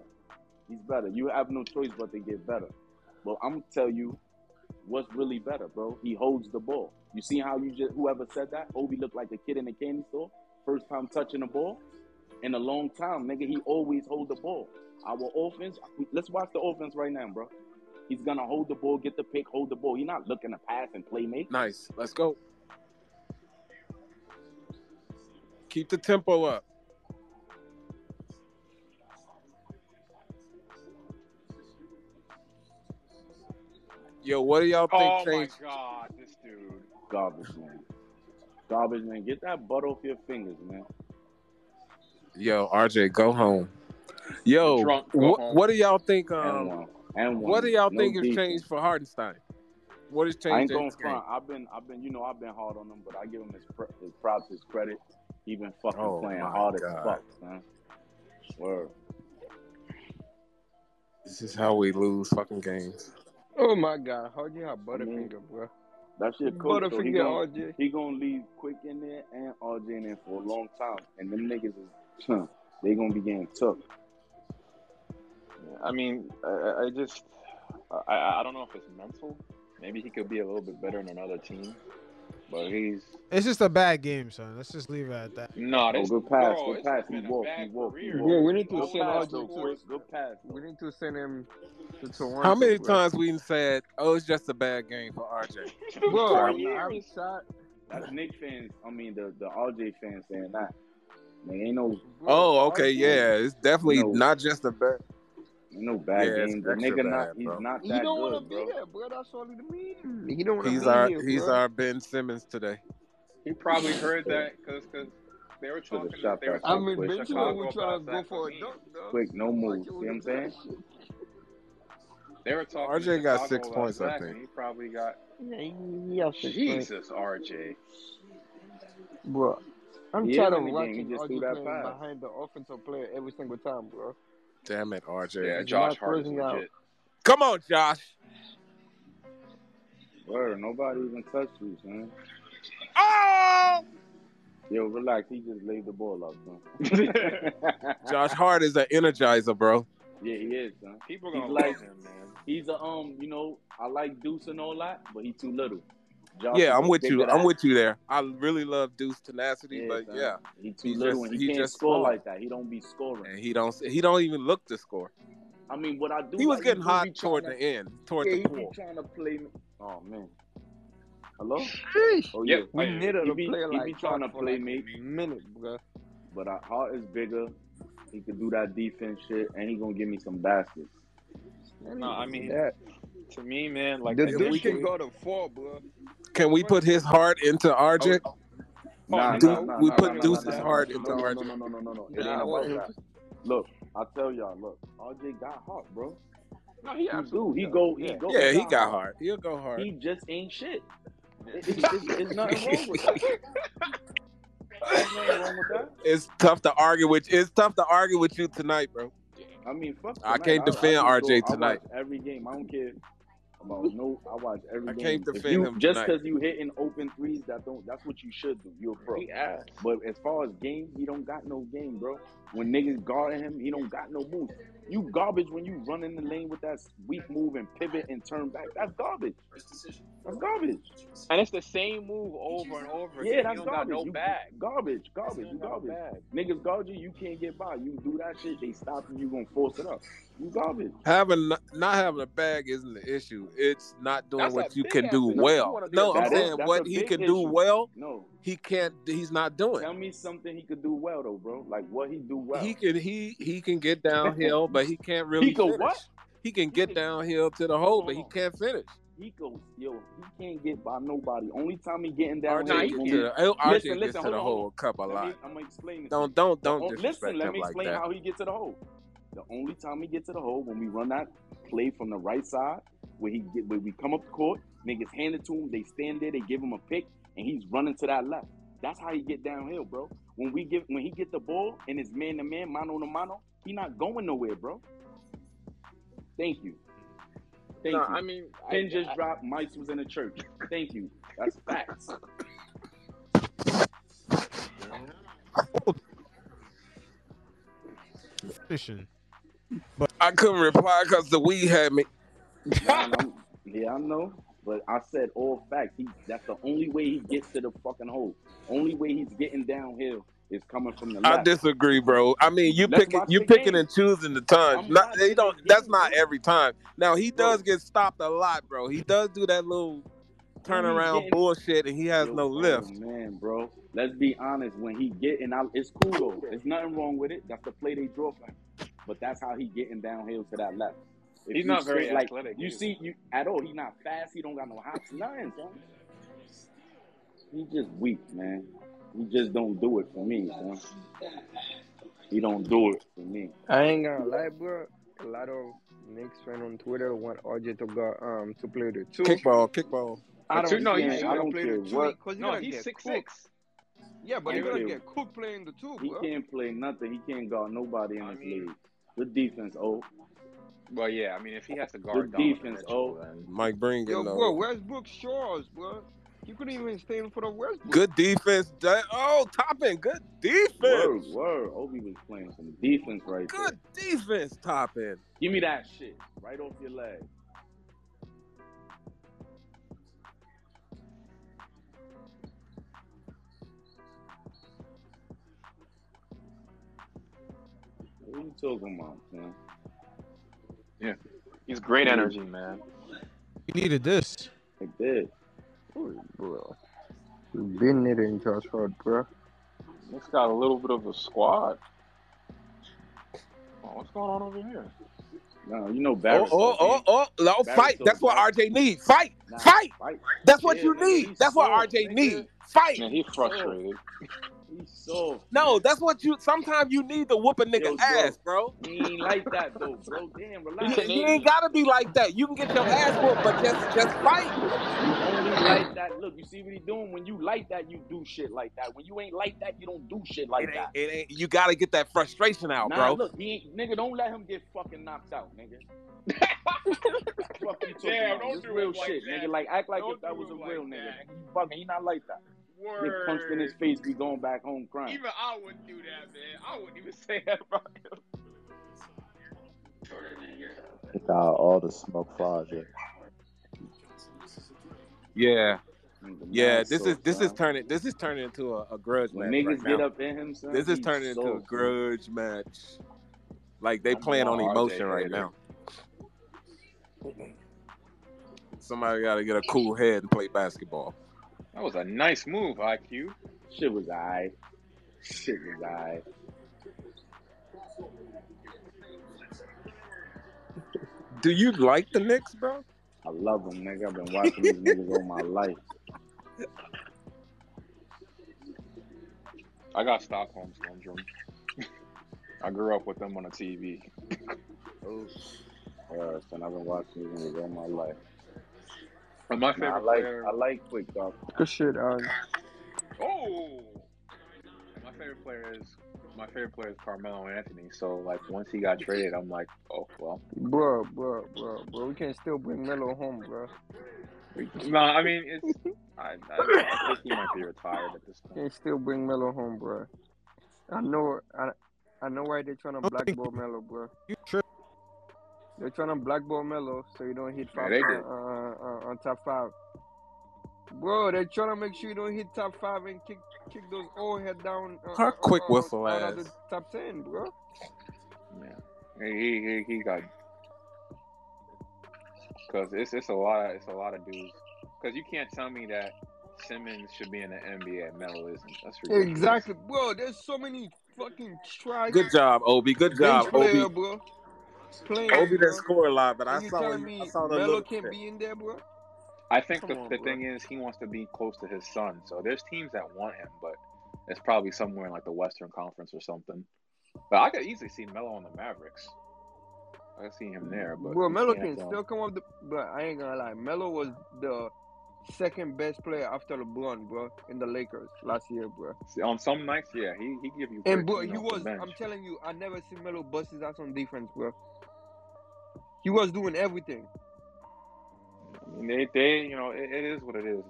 [SPEAKER 9] He's better. You have no choice but to get better. But I'm gonna tell you what's really better, bro. He holds the ball. You see how you just whoever said that? Obi looked like a kid in a candy store. First time touching the ball in a long time, nigga. He always hold the ball. Our offense. Let's watch the offense right now, bro. He's gonna hold the ball, get the pick, hold the ball. He's not looking to pass and play make.
[SPEAKER 2] Nice. Let's go. Keep the tempo up. Yo, what do y'all think
[SPEAKER 8] Oh my god, this dude.
[SPEAKER 9] Garbage man. Garbage man. Get that butt off your fingers, man.
[SPEAKER 2] Yo, RJ, go home. Yo,
[SPEAKER 8] Drunk, go
[SPEAKER 2] what, do y'all think?
[SPEAKER 9] And
[SPEAKER 2] Um,
[SPEAKER 9] one. And one.
[SPEAKER 2] what do y'all
[SPEAKER 9] No
[SPEAKER 2] think has
[SPEAKER 9] defense.
[SPEAKER 2] changed for Hartenstein? What has
[SPEAKER 9] I ain't
[SPEAKER 2] changed
[SPEAKER 9] going front. I've been, I've been, you know, I've been hard on him, but I give him his, pr- his props, his credit. He been fucking
[SPEAKER 2] Oh,
[SPEAKER 9] playing
[SPEAKER 2] my
[SPEAKER 9] hard
[SPEAKER 2] God.
[SPEAKER 9] as fuck, man. Word.
[SPEAKER 2] This is how we lose fucking games.
[SPEAKER 10] Oh my god, how you have
[SPEAKER 9] I mean,
[SPEAKER 10] Butterfinger, bro?
[SPEAKER 9] That's your coach, so he
[SPEAKER 10] Butterfinger,
[SPEAKER 9] gonna,
[SPEAKER 10] RJ.
[SPEAKER 9] he gonna leave quick in there and RJ in there for a long time, and them niggas is, huh, they gonna be getting took.
[SPEAKER 8] I mean, I- I, I just, I, I I don't know if it's mental. Maybe he could be a little bit better in another team, but he's
[SPEAKER 1] It's just a bad game, son. Let's just leave it at that.
[SPEAKER 8] no.
[SPEAKER 9] Oh,
[SPEAKER 8] This,
[SPEAKER 9] good pass,
[SPEAKER 8] bro,
[SPEAKER 9] good
[SPEAKER 8] it's
[SPEAKER 9] pass. He
[SPEAKER 8] been
[SPEAKER 9] walked, he
[SPEAKER 8] bad
[SPEAKER 9] walked.
[SPEAKER 10] Yeah, we need to
[SPEAKER 9] Good
[SPEAKER 10] send
[SPEAKER 9] pass
[SPEAKER 10] RJ
[SPEAKER 9] though,
[SPEAKER 10] to.
[SPEAKER 9] Good pass.
[SPEAKER 10] We need to send him to Toronto.
[SPEAKER 2] How many
[SPEAKER 10] bro.
[SPEAKER 2] times we said, "Oh, it's just a bad game for RJ"?
[SPEAKER 10] Bro,
[SPEAKER 8] Four
[SPEAKER 10] I'm,
[SPEAKER 8] years.
[SPEAKER 10] I'm shot.
[SPEAKER 9] That's Knick fans. I mean, the the RJ fans saying that. Man, ain't no, oh,
[SPEAKER 10] Bro,
[SPEAKER 2] Oh, okay,
[SPEAKER 10] RJ,
[SPEAKER 2] yeah. It's definitely
[SPEAKER 9] No.
[SPEAKER 2] not just a bad.
[SPEAKER 9] Ain't no bad
[SPEAKER 2] Yeah, it's
[SPEAKER 9] game. The
[SPEAKER 2] extra
[SPEAKER 9] nigga not,
[SPEAKER 2] bad,
[SPEAKER 9] he's
[SPEAKER 2] bro.
[SPEAKER 9] not
[SPEAKER 10] He don't want to
[SPEAKER 9] good,
[SPEAKER 10] be
[SPEAKER 9] bro.
[SPEAKER 10] here, bro. That's all it means. He don't want to
[SPEAKER 2] He's
[SPEAKER 10] be
[SPEAKER 2] our
[SPEAKER 10] here,
[SPEAKER 2] he's
[SPEAKER 10] bro.
[SPEAKER 2] our Ben Simmons today.
[SPEAKER 8] He probably heard that because they were
[SPEAKER 9] Should've
[SPEAKER 8] talking.
[SPEAKER 9] shot
[SPEAKER 8] They were
[SPEAKER 9] that
[SPEAKER 10] I mean,
[SPEAKER 9] quick.
[SPEAKER 8] to
[SPEAKER 10] Benjamin
[SPEAKER 8] Chicago
[SPEAKER 10] was trying to go for a dunk, though.
[SPEAKER 9] Quick, no moves.
[SPEAKER 10] RJ
[SPEAKER 9] See what I'm saying?
[SPEAKER 8] They were talking.
[SPEAKER 2] RJ got six points, I think.
[SPEAKER 8] he probably got
[SPEAKER 10] Yeah, he has six points.
[SPEAKER 8] Jesus, RJ.
[SPEAKER 10] Bro, I'm
[SPEAKER 9] He
[SPEAKER 10] tired
[SPEAKER 9] is
[SPEAKER 10] of
[SPEAKER 9] in the game. He
[SPEAKER 10] watching
[SPEAKER 9] just
[SPEAKER 10] RJ
[SPEAKER 9] threw
[SPEAKER 10] playing behind the offensive player every single time, bro.
[SPEAKER 2] Damn it, RJ.
[SPEAKER 8] Yeah, Josh
[SPEAKER 10] not
[SPEAKER 8] Hart is legit.
[SPEAKER 2] Come on, Josh.
[SPEAKER 9] Word, nobody even touched you, son.
[SPEAKER 2] Oh!
[SPEAKER 9] Yo, relax. He just laid the ball up, son.
[SPEAKER 2] Josh Hart is an energizer, bro.
[SPEAKER 9] Yeah, he is, son.
[SPEAKER 8] People
[SPEAKER 9] He's
[SPEAKER 8] gonna
[SPEAKER 9] like,
[SPEAKER 8] him, man.
[SPEAKER 9] he's a um, you know, I like Deuce and all that, but he too little. Josh
[SPEAKER 2] Yeah, I'm with you. I'm
[SPEAKER 9] that.
[SPEAKER 2] with you there. I really love Deuce tenacity,
[SPEAKER 9] Yeah,
[SPEAKER 2] but
[SPEAKER 9] son.
[SPEAKER 2] yeah,
[SPEAKER 9] he too
[SPEAKER 2] he's
[SPEAKER 9] little
[SPEAKER 2] just
[SPEAKER 9] and he,
[SPEAKER 2] he
[SPEAKER 9] can't
[SPEAKER 2] just
[SPEAKER 9] score
[SPEAKER 2] small,
[SPEAKER 9] like that. He don't be scoring.
[SPEAKER 2] and he don't he don't even look to score.
[SPEAKER 9] I mean, what I do,
[SPEAKER 2] He was
[SPEAKER 9] like,
[SPEAKER 2] getting
[SPEAKER 9] do be
[SPEAKER 2] hot toward
[SPEAKER 9] to,
[SPEAKER 2] the end, toward
[SPEAKER 9] yeah,
[SPEAKER 2] the
[SPEAKER 9] he be trying to play. Oh man, hello.
[SPEAKER 10] Sheesh.
[SPEAKER 9] Oh yeah,
[SPEAKER 8] Yep.
[SPEAKER 10] We
[SPEAKER 8] I-
[SPEAKER 10] needed a
[SPEAKER 9] be
[SPEAKER 10] player
[SPEAKER 9] he
[SPEAKER 10] like
[SPEAKER 9] be trying to play
[SPEAKER 10] like
[SPEAKER 9] me,
[SPEAKER 10] minute, bro.
[SPEAKER 9] but our heart is bigger. He could do that defense shit, and he gonna give me some baskets.
[SPEAKER 8] No, I mean,
[SPEAKER 10] That
[SPEAKER 8] to me, man, like
[SPEAKER 10] the dude
[SPEAKER 2] we
[SPEAKER 10] can
[SPEAKER 2] can,
[SPEAKER 10] go to four, bro.
[SPEAKER 2] Can we put his heart into
[SPEAKER 8] oh,
[SPEAKER 2] RJ?
[SPEAKER 8] oh
[SPEAKER 9] Nah,
[SPEAKER 8] no,
[SPEAKER 9] nah,
[SPEAKER 8] no,
[SPEAKER 9] nah,
[SPEAKER 2] we
[SPEAKER 9] nah,
[SPEAKER 2] put
[SPEAKER 9] nah, nah, nah,
[SPEAKER 2] Deuce's
[SPEAKER 9] nah, nah.
[SPEAKER 2] heart
[SPEAKER 9] No,
[SPEAKER 2] into
[SPEAKER 9] no, no,
[SPEAKER 2] RJ.
[SPEAKER 9] no, no, no, no, no. It
[SPEAKER 10] Nah,
[SPEAKER 9] ain't about that. Look, I tell y'all, look, RJ got heart, bro.
[SPEAKER 8] no, he
[SPEAKER 9] He do.
[SPEAKER 8] absolutely
[SPEAKER 9] He go. He
[SPEAKER 8] Yeah.
[SPEAKER 9] go.
[SPEAKER 2] Yeah,
[SPEAKER 9] He
[SPEAKER 2] he
[SPEAKER 9] got
[SPEAKER 2] got
[SPEAKER 9] heart.
[SPEAKER 2] heart. He'll go hard.
[SPEAKER 9] He just ain't shit. It- It's, it's, it's nothing wrong with that. Wrong with that.
[SPEAKER 2] It's tough to argue with. It's tough to argue with you tonight, bro.
[SPEAKER 9] I mean, fuck
[SPEAKER 2] I can't
[SPEAKER 9] I, I
[SPEAKER 2] defend RJ
[SPEAKER 9] go.
[SPEAKER 2] Tonight.
[SPEAKER 9] every game. I don't care about no. I watch every
[SPEAKER 2] I
[SPEAKER 9] game.
[SPEAKER 2] can't defend
[SPEAKER 9] you
[SPEAKER 2] him
[SPEAKER 9] just because you hitting open threes, that don't. That's what you should do. You're a pro.
[SPEAKER 8] He asked.
[SPEAKER 9] But as far as game, he don't got no game, bro. When niggas guarding him, he don't got no moves. You garbage when you run in the lane with that weak move and pivot and turn back. That's garbage. That's garbage.
[SPEAKER 8] And it's the same move over and over again.
[SPEAKER 9] Yeah, that's
[SPEAKER 8] you don't got no
[SPEAKER 9] you,
[SPEAKER 8] bag.
[SPEAKER 9] Garbage, garbage,
[SPEAKER 8] You
[SPEAKER 9] you
[SPEAKER 8] no
[SPEAKER 9] garbage. Niggas guard you, you can't get by. You do that shit, they stop you, you gonna force it up. You garbage.
[SPEAKER 2] Having not having a bag isn't the issue. It's not doing
[SPEAKER 8] That's
[SPEAKER 2] what you can do well. No,
[SPEAKER 8] a
[SPEAKER 2] I'm
[SPEAKER 9] That is-
[SPEAKER 2] saying
[SPEAKER 9] that's
[SPEAKER 2] what he
[SPEAKER 9] big
[SPEAKER 2] can do well,
[SPEAKER 9] No.
[SPEAKER 2] He can't. He's not doing.
[SPEAKER 9] Tell me something he could do well though, bro. Like what he do well.
[SPEAKER 2] He can he he can get downhill, but he can't really.
[SPEAKER 9] He can
[SPEAKER 2] finish.
[SPEAKER 9] what?
[SPEAKER 2] He can get downhill to the hole, but he can't finish.
[SPEAKER 9] He goes, yo, he can't get by nobody. Only time he getting
[SPEAKER 2] RJ
[SPEAKER 9] down
[SPEAKER 2] gets to the,
[SPEAKER 9] when
[SPEAKER 2] RJ
[SPEAKER 9] Listen,
[SPEAKER 2] gets to the
[SPEAKER 9] on,
[SPEAKER 2] hole
[SPEAKER 9] hold
[SPEAKER 2] a couple
[SPEAKER 9] Let me,
[SPEAKER 2] lot.
[SPEAKER 9] I'm gonna explain this.
[SPEAKER 2] Don't don't don't
[SPEAKER 9] on-
[SPEAKER 2] disrespect
[SPEAKER 9] listen, let
[SPEAKER 2] him
[SPEAKER 9] me explain
[SPEAKER 2] that.
[SPEAKER 9] how he get to the hole. The only time he get to the hole when we run that play from the right side, where he get where we come up the court, niggas hand it to him, they stand there, they give him a pick, and he's running to that left. That's how he get downhill, bro. When we give when he get the ball and it's man to man, mano to mano, he not going nowhere, bro. Thank you. Thank
[SPEAKER 8] No,
[SPEAKER 9] you.
[SPEAKER 8] I mean, I,
[SPEAKER 9] Pin just
[SPEAKER 8] I,
[SPEAKER 9] dropped. Mice was in the church. Thank you. That's facts.
[SPEAKER 1] Finishing.
[SPEAKER 2] I couldn't reply because the weed had me.
[SPEAKER 9] Yeah, I know. But I said all facts. He that's the only way he gets to the fucking hole. Only way he's getting downhill is coming from the left.
[SPEAKER 2] I disagree, bro. I mean, you picking you picking
[SPEAKER 9] game.
[SPEAKER 2] and choosing the times.
[SPEAKER 9] I'm
[SPEAKER 2] Not they don't. That's not every time. Now he
[SPEAKER 9] Bro.
[SPEAKER 2] does get stopped a lot, bro. He does do that little turn around
[SPEAKER 9] getting-
[SPEAKER 2] bullshit, and he has
[SPEAKER 9] Yo,
[SPEAKER 2] no oh, lift.
[SPEAKER 9] Oh man, bro. Let's be honest. When he getting I, it's cool though. There's nothing wrong with it. That's the play they draw for him. But that's how he getting downhill to that left. If
[SPEAKER 8] He's
[SPEAKER 9] you
[SPEAKER 8] not very
[SPEAKER 9] like
[SPEAKER 8] athletic
[SPEAKER 9] you
[SPEAKER 8] either.
[SPEAKER 9] see you at all. He's not fast. He don't got no hops. Nothing, son. He just weak, man. He just don't do it for me, son. He don't do it for me.
[SPEAKER 10] I ain't gonna lie, bro. A lot of Knicks fans on Twitter want RJ to go um to play the two.
[SPEAKER 2] Kickball, kickball.
[SPEAKER 10] I don't
[SPEAKER 8] two- no,
[SPEAKER 10] see
[SPEAKER 8] he's
[SPEAKER 10] him
[SPEAKER 8] shooting.
[SPEAKER 9] I
[SPEAKER 10] gonna
[SPEAKER 9] don't
[SPEAKER 10] play
[SPEAKER 9] care
[SPEAKER 10] the two
[SPEAKER 9] what.
[SPEAKER 10] because he's
[SPEAKER 8] no, he's six
[SPEAKER 10] cooked.
[SPEAKER 8] six.
[SPEAKER 10] Yeah, but
[SPEAKER 9] I
[SPEAKER 10] he's gonna get cooked playing the two,
[SPEAKER 9] He
[SPEAKER 10] bro.
[SPEAKER 9] can't play nothing. He can't guard nobody in
[SPEAKER 8] I
[SPEAKER 9] this
[SPEAKER 8] mean-
[SPEAKER 9] league. Good defense, oh.
[SPEAKER 8] Well, yeah. I mean, if he has to guard Donovan
[SPEAKER 9] defense,
[SPEAKER 8] Mitchell,
[SPEAKER 9] oh.
[SPEAKER 8] then
[SPEAKER 2] Mike Breen
[SPEAKER 10] Yo,
[SPEAKER 2] getting
[SPEAKER 10] bro,
[SPEAKER 2] no
[SPEAKER 10] Westbrook Shores, bro. You couldn't even stand for the Westbrook.
[SPEAKER 2] good defense. That- Oh, Toppin, good
[SPEAKER 9] Word,
[SPEAKER 2] defense.
[SPEAKER 9] word. Obi was playing some defense right there.
[SPEAKER 2] Good defense, Toppin.
[SPEAKER 9] Give me that shit right off your leg. What are you talking about, man?
[SPEAKER 8] He's great energy, man.
[SPEAKER 1] He needed this.
[SPEAKER 9] Like this.
[SPEAKER 10] Ooh, bro. You been it in Josh Hart, bro.
[SPEAKER 8] Knicks got a little bit of a squad. Oh, what's going on over here?
[SPEAKER 9] No, you know
[SPEAKER 2] Oh,
[SPEAKER 9] Barrett.
[SPEAKER 2] oh, oh, oh, no, fight. That's what RJ needs. Fight,
[SPEAKER 9] Nah,
[SPEAKER 2] fight.
[SPEAKER 9] fight.
[SPEAKER 2] That's what
[SPEAKER 9] Yeah,
[SPEAKER 2] you
[SPEAKER 9] nigga,
[SPEAKER 2] need.
[SPEAKER 9] he's
[SPEAKER 2] That's what RJ needs. Fight.
[SPEAKER 8] Man, he's frustrated.
[SPEAKER 9] He's soft.
[SPEAKER 2] No, that's what you. Sometimes you need to whoop a nigga
[SPEAKER 9] Yo,
[SPEAKER 2] ass, bro.
[SPEAKER 9] He ain't like that though, bro. Damn,
[SPEAKER 2] You,
[SPEAKER 9] relax.
[SPEAKER 2] you ain't gotta be like that. You can get your ass whooped, but just just fight.
[SPEAKER 9] You only like that. Look, you see what he doing? When you like that, you do shit like that. When you ain't like that, you don't do shit like
[SPEAKER 2] It ain't,
[SPEAKER 9] that.
[SPEAKER 2] it ain't. You gotta get that frustration out,
[SPEAKER 9] Nah,
[SPEAKER 2] bro.
[SPEAKER 9] look, he ain't, nigga, don't let him get fucking knocked out, nigga. Fuck you
[SPEAKER 8] Damn, don't
[SPEAKER 9] This
[SPEAKER 8] do
[SPEAKER 9] real
[SPEAKER 8] him like
[SPEAKER 9] shit,
[SPEAKER 8] that.
[SPEAKER 9] nigga. Like act like
[SPEAKER 8] Don't
[SPEAKER 9] if that was a real
[SPEAKER 8] like
[SPEAKER 9] nigga.
[SPEAKER 8] that.
[SPEAKER 9] He fucking, he not like that. Get punched in his face, be going back home crying.
[SPEAKER 8] Even I wouldn't do that, man. I wouldn't even say that about him.
[SPEAKER 11] Nah, all the smoke flies. Yeah.
[SPEAKER 2] Yeah,
[SPEAKER 9] Nigga,
[SPEAKER 2] yeah. This is this is turning this is turning into a, a grudge
[SPEAKER 9] When
[SPEAKER 2] match
[SPEAKER 9] niggas
[SPEAKER 2] right
[SPEAKER 9] get
[SPEAKER 2] now.
[SPEAKER 9] up in him, son,
[SPEAKER 2] This is
[SPEAKER 9] he's
[SPEAKER 2] turning into a
[SPEAKER 9] soft, man.
[SPEAKER 2] grudge match. Like they
[SPEAKER 9] I'm
[SPEAKER 2] playing on emotion right now. Somebody got to get a cool head and play basketball.
[SPEAKER 8] That was a nice move, IQ.
[SPEAKER 9] Shit was alright. Shit was alright.
[SPEAKER 2] Do you like the Knicks, bro?
[SPEAKER 9] I love them, nigga. I've been watching these niggas all my life.
[SPEAKER 8] I got Stockholm syndrome. I grew up with them on the TV.
[SPEAKER 9] Oh, uh, son, I've been watching these niggas all my life.
[SPEAKER 8] But my
[SPEAKER 9] Nah, I
[SPEAKER 8] favorite
[SPEAKER 9] like,
[SPEAKER 8] player.
[SPEAKER 9] I like quick dog.
[SPEAKER 10] Good shit,
[SPEAKER 8] Oh, my favorite player is my favorite player is Carmelo Anthony. So like once he got traded, I'm like, oh well.
[SPEAKER 10] bro, bro, bro, bro. We can still bring Melo home, bro.
[SPEAKER 8] No, I mean it's. I, I, I think he might be retired at this point.
[SPEAKER 10] can still bring Melo home, bro. I know, I, I know why they're trying to blackball Melo, bro.
[SPEAKER 1] You trip.
[SPEAKER 10] They're trying to blackball Melo so you don't hit
[SPEAKER 8] Yeah,
[SPEAKER 10] five
[SPEAKER 8] they
[SPEAKER 10] uh,
[SPEAKER 8] did.
[SPEAKER 10] uh, uh, on top five. Bro, they're trying to make sure you don't hit top five and kick kick those old head down. Uh,
[SPEAKER 2] Her
[SPEAKER 10] uh,
[SPEAKER 2] quick
[SPEAKER 10] uh,
[SPEAKER 2] whistle
[SPEAKER 10] out of
[SPEAKER 2] ass.
[SPEAKER 10] the top ten, bro.
[SPEAKER 8] Yeah, he he, he got because it's it's a lot of it's a lot of dudes. Because you can't tell me that Simmons should be in the NBA and Melo isn't. That's ridiculous.
[SPEAKER 10] Exactly, bro. There's so many fucking trash
[SPEAKER 2] Good job, Obi. Good
[SPEAKER 10] bench
[SPEAKER 2] job,
[SPEAKER 10] player,
[SPEAKER 2] Obi.
[SPEAKER 10] bro. Playing,
[SPEAKER 2] Obi didn't score a lot, but I saw
[SPEAKER 10] telling
[SPEAKER 2] I saw the
[SPEAKER 10] Melo can't
[SPEAKER 2] shit.
[SPEAKER 10] be in there, bro?
[SPEAKER 8] I think
[SPEAKER 10] Come
[SPEAKER 8] the,
[SPEAKER 10] on,
[SPEAKER 8] the thing is he wants to be close to his son. So there's teams that want him, but it's probably somewhere in like the Western Conference or something. But I could easily see Melo on the Mavericks. I could see him there, but
[SPEAKER 10] Bro,
[SPEAKER 8] he
[SPEAKER 10] Melo
[SPEAKER 8] can't,
[SPEAKER 10] can still come up the. But I ain't gonna lie, Melo was the second best player after LeBron, bro, in the Lakers last year, bro.
[SPEAKER 8] on some nights, yeah, he he give you.
[SPEAKER 10] And bro, he was. I'm telling you, I never seen Melo bust his ass on defense, bro. He was doing everything.
[SPEAKER 8] I mean, they, they, you know, it, it is what it is.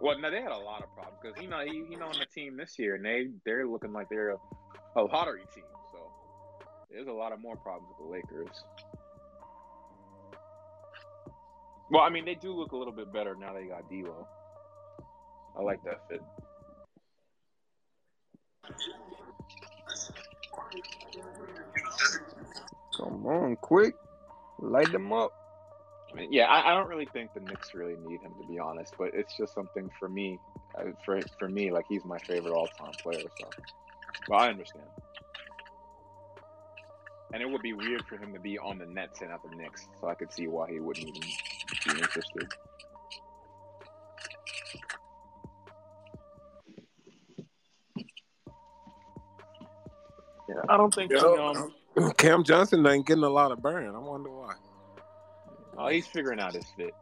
[SPEAKER 8] Well, now they had a lot of problems because you know he, he on the team this year, and they they're looking like they're a, a lottery team. So there's a lot of more problems with the Lakers. Well, I mean, they do look a little bit better now they got D'Lo. I like that fit.
[SPEAKER 10] Come on, quick, light them up.
[SPEAKER 8] I mean, yeah, I, I don't really think the Knicks really need him to be honest, but it's just something for me. Uh, for for me, like he's my favorite all-time player. So, but I understand. And it would be weird for him to be on the Nets and not the Knicks, so I could see why he wouldn't even be interested. Yeah, I don't think he, um,
[SPEAKER 2] Cam Johnson ain't getting a lot of burn. I wonder why.
[SPEAKER 8] Oh, he's figuring out his fit.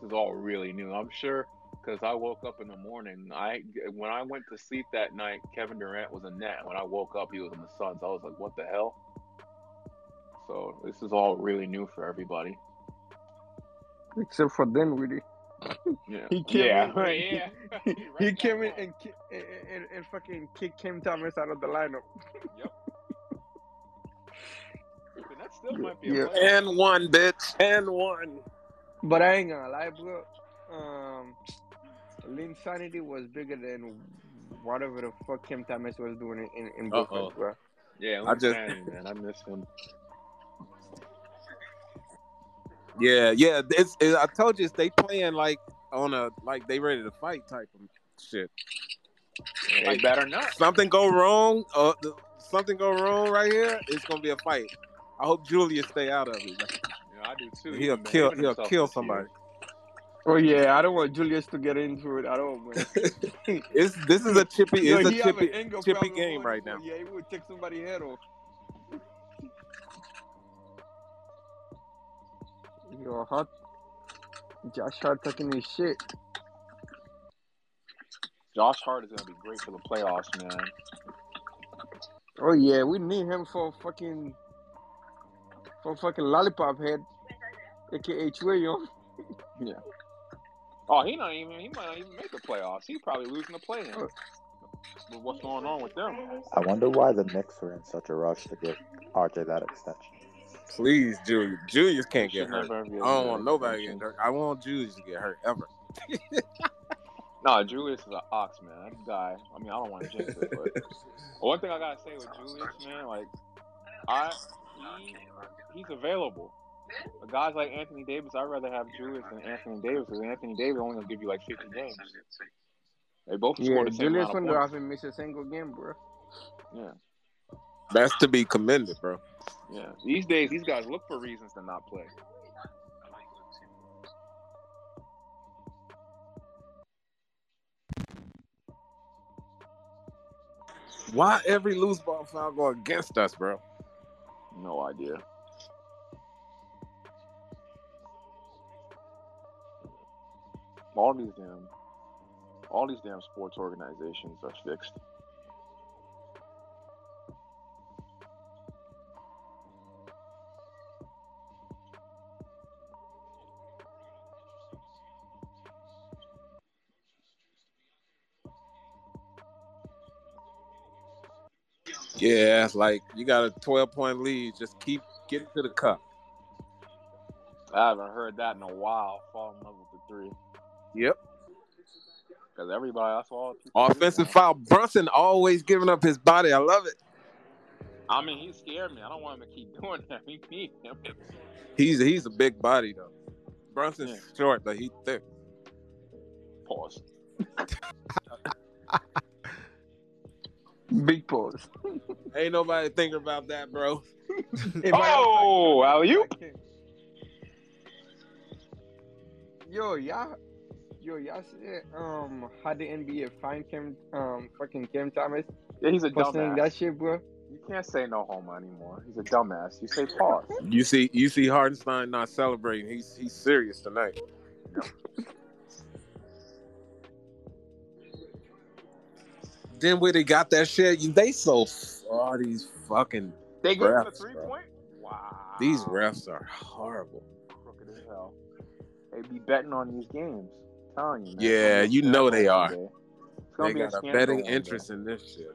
[SPEAKER 8] This is all really new. I'm sure because I woke up in the morning. I when I went to sleep that night, Kevin Durant was a net. When I woke up, he was in the Suns. I was like, "What the hell?" So this is all really new for everybody.
[SPEAKER 10] Except for Dinwiddie.
[SPEAKER 8] Yeah,
[SPEAKER 10] He came
[SPEAKER 8] yeah,
[SPEAKER 10] in,
[SPEAKER 8] right,
[SPEAKER 10] he-
[SPEAKER 8] yeah.
[SPEAKER 10] He, he came in and, and, and, and fucking kicked Cam Thomas out of the lineup.
[SPEAKER 8] And that still might be
[SPEAKER 10] Yeah.
[SPEAKER 8] a.
[SPEAKER 2] And one, bitch. And one.
[SPEAKER 10] But I ain't gonna lie, bro. Um, Linsanity was bigger than whatever the fuck Cam Thomas was doing in, in Brooklyn,
[SPEAKER 2] Uh-oh.
[SPEAKER 10] bro.
[SPEAKER 8] Yeah,
[SPEAKER 2] I
[SPEAKER 8] I
[SPEAKER 2] just-
[SPEAKER 8] man, I miss him.
[SPEAKER 2] Yeah, yeah. It's, it, I told you, it's they playing like on a like they ready to fight type of shit.
[SPEAKER 8] They
[SPEAKER 2] Like,
[SPEAKER 8] better not.
[SPEAKER 2] Something go wrong, uh, something go wrong right here. It's gonna be a fight. I hope Julius stay out of it.
[SPEAKER 8] Yeah, I do too.
[SPEAKER 2] He'll
[SPEAKER 8] Even-
[SPEAKER 2] kill. He'll kill somebody.
[SPEAKER 10] Oh yeah, I don't want Julius to get into it at all, man.
[SPEAKER 2] It's this is a chippy.
[SPEAKER 10] Yo,
[SPEAKER 2] a
[SPEAKER 10] he have an
[SPEAKER 2] chippy, chippy game
[SPEAKER 10] on
[SPEAKER 2] right now.
[SPEAKER 10] Yeah, he would take somebody's head off. Yo, hot. Josh Hart taking his shit.
[SPEAKER 8] Josh Hart is gonna be great for the playoffs, man.
[SPEAKER 10] Oh yeah, we need him for fucking for fucking lollipop head, aka Trae Young.
[SPEAKER 8] Yeah. Oh, he not even. He might not even make the playoffs. He probably losing the play-in. With what's going on with them?
[SPEAKER 11] I wonder why the Knicks were in such a rush to get RJ that extension.
[SPEAKER 2] Please, Julius. Julius can't get hurt.
[SPEAKER 8] never
[SPEAKER 2] I don't
[SPEAKER 8] to
[SPEAKER 2] want nobody getting hurt. I want Julius to get hurt ever.
[SPEAKER 8] No, Julius is an ox, man. That guy. I mean, I don't want to jinx it, but one thing I gotta say with Julius, man, like, I he, he's available. But guys like Anthony Davis, I'd rather have Julius than Anthony Davis because Anthony Davis only gonna give you like 50 games. They both
[SPEAKER 10] Yeah,
[SPEAKER 8] scored the same
[SPEAKER 10] Julius
[SPEAKER 8] amount of
[SPEAKER 10] Randle
[SPEAKER 8] points.
[SPEAKER 10] haven't a single game, bro.
[SPEAKER 8] Yeah,
[SPEAKER 2] That's to be commended, bro.
[SPEAKER 8] yeah. These days, these guys look for reasons to not play.
[SPEAKER 2] Why every loose ball foul go against us, bro?
[SPEAKER 8] No idea. All these damn, all these damn sports organizations are fixed.
[SPEAKER 2] Yeah, it's like you got a 12 point lead. Just keep getting to the cup.
[SPEAKER 8] I haven't heard that in a while. Fall in love with the three.
[SPEAKER 2] Yep.
[SPEAKER 8] Because everybody, that's all.
[SPEAKER 2] Offensive foul. Brunson always giving up his body. I love it.
[SPEAKER 8] I mean, he scared me. I don't want him to keep doing that. We need him.
[SPEAKER 2] He's he's a big body though. Brunson's short, but he thick.
[SPEAKER 8] Pause.
[SPEAKER 10] Big pause.
[SPEAKER 2] Ain't nobody thinking about that, bro.
[SPEAKER 8] oh, alley oop.
[SPEAKER 10] Yo, y'all, yo, y'all see um how the NBA fined Cam um fucking Cam Thomas?
[SPEAKER 8] Yeah, he's a
[SPEAKER 10] for saying
[SPEAKER 8] dumbass.
[SPEAKER 10] that shit, bro.
[SPEAKER 8] You can't say no homo anymore. He's a dumbass. You say pause.
[SPEAKER 2] You see, you see Hartenstein not celebrating. He's he's serious tonight. Dinwiddie got that shit. They so all these fucking
[SPEAKER 8] They him a three
[SPEAKER 2] bro.
[SPEAKER 8] point. Wow.
[SPEAKER 2] These refs are horrible.
[SPEAKER 8] crooked as hell. They be betting on these games. I'm telling you. Man.
[SPEAKER 2] Yeah, you know they are.
[SPEAKER 8] day. It's gonna
[SPEAKER 2] They
[SPEAKER 8] a
[SPEAKER 2] got a
[SPEAKER 8] scandal
[SPEAKER 2] betting interest in this shit.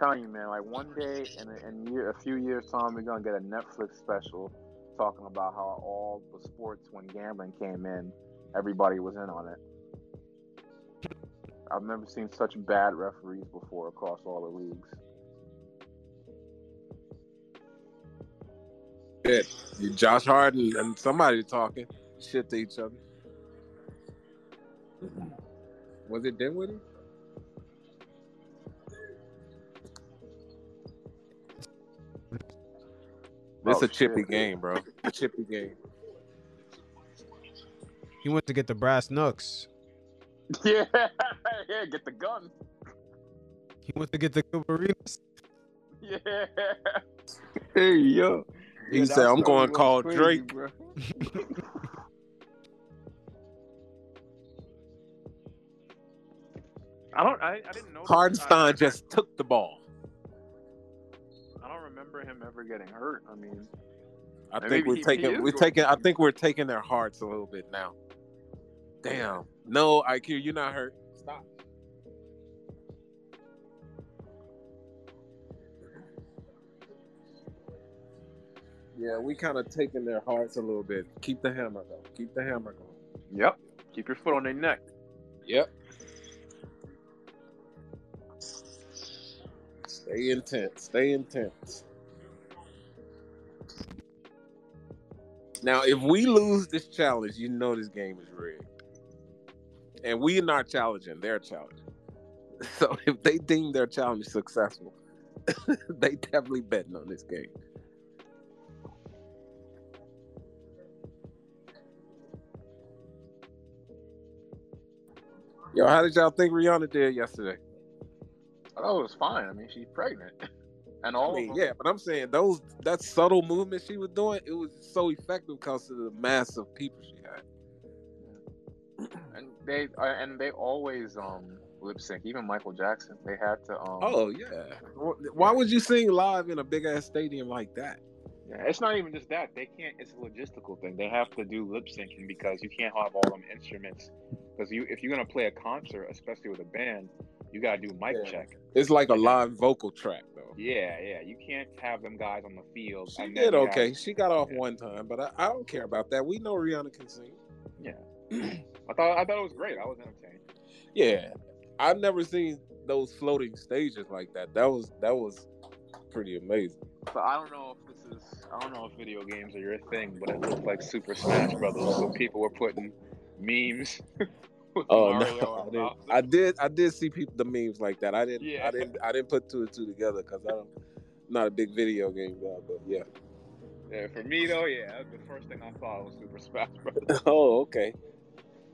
[SPEAKER 8] telling you, man, like one day in a, in year, a few years time, we're gonna get a Netflix special talking about how all the sports, when gambling came in, everybody was in on it. I've never seen such bad referees before across all the leagues.
[SPEAKER 2] Shit. Josh Harden and somebody talking shit to each other. Mm-hmm. Was it Dinwiddie? This
[SPEAKER 8] Oh,
[SPEAKER 2] a chippy
[SPEAKER 8] shit.
[SPEAKER 2] game, bro. A chippy game.
[SPEAKER 1] He went to get the brass knucks.
[SPEAKER 8] Yeah, yeah, get the gun.
[SPEAKER 1] He went to get the Gilbert Arenas.
[SPEAKER 8] Yeah.
[SPEAKER 10] Hey yo.
[SPEAKER 2] He
[SPEAKER 10] Yeah,
[SPEAKER 2] said, "I'm going to call
[SPEAKER 10] crazy,
[SPEAKER 2] Drake."
[SPEAKER 10] bro.
[SPEAKER 8] I don't. I, I didn't know.
[SPEAKER 2] Hartenstein just took the ball.
[SPEAKER 8] I don't remember him ever getting hurt. I mean,
[SPEAKER 2] I think we're
[SPEAKER 8] he- he
[SPEAKER 2] taking
[SPEAKER 8] is
[SPEAKER 2] we're
[SPEAKER 8] going
[SPEAKER 2] taking I think we're taking their hearts a little bit now. Damn. No, IQ, you're not hurt. Stop. Yeah, we kind of taking their hearts a little bit. Keep the hammer though. Keep the hammer going.
[SPEAKER 8] yep. Keep your foot on their neck.
[SPEAKER 2] Yep. Stay intense. Stay intense. Now, if we lose this challenge, you know this game is rigged. And we are not challenging, they're challenging. So if they deem their challenge successful, they definitely betting on this game. Yo, how did y'all think Rihanna did yesterday?
[SPEAKER 8] I thought it was fine. I mean, she's pregnant, and all
[SPEAKER 2] I mean, yeah, but I'm saying those that subtle movement she was doing, it was so effective because of the mass of people she had.
[SPEAKER 8] And they uh, and they always um lip sync. Even Michael Jackson, they had to. Um,
[SPEAKER 2] Oh yeah. Why would you sing live in a big ass stadium like that?
[SPEAKER 8] Yeah, it's not even just that. They can't. It's a logistical thing. They have to do lip syncing because you can't have all them instruments. Because you, if you're gonna play a concert, especially with a band, you gotta do mic
[SPEAKER 2] Yeah.
[SPEAKER 8] check.
[SPEAKER 2] It's like a live vocal track though.
[SPEAKER 8] Yeah, yeah. You can't have them guys on the field.
[SPEAKER 2] She
[SPEAKER 8] and
[SPEAKER 2] did okay.
[SPEAKER 8] have-
[SPEAKER 2] She got off one time, but I, I don't care about that. We know Rihanna can sing.
[SPEAKER 8] yeah. I thought I thought it was great. I was entertained.
[SPEAKER 2] Yeah. I've never seen those floating stages like that. That was that was pretty amazing.
[SPEAKER 8] But I don't know if this is. I don't know if video games are your thing, but it looked like Super Smash Brothers. So people were putting memes. with
[SPEAKER 2] Oh
[SPEAKER 8] Mario
[SPEAKER 2] no, I did.
[SPEAKER 8] Bowser.
[SPEAKER 2] I did. I did see people the memes like that. I didn't.
[SPEAKER 8] Yeah.
[SPEAKER 2] I didn't. I didn't put two and two together because I don't. I'm not a big video game guy, but yeah.
[SPEAKER 8] Yeah, for me though, yeah, the first thing I thought was Super Smash Brothers.
[SPEAKER 2] oh, okay.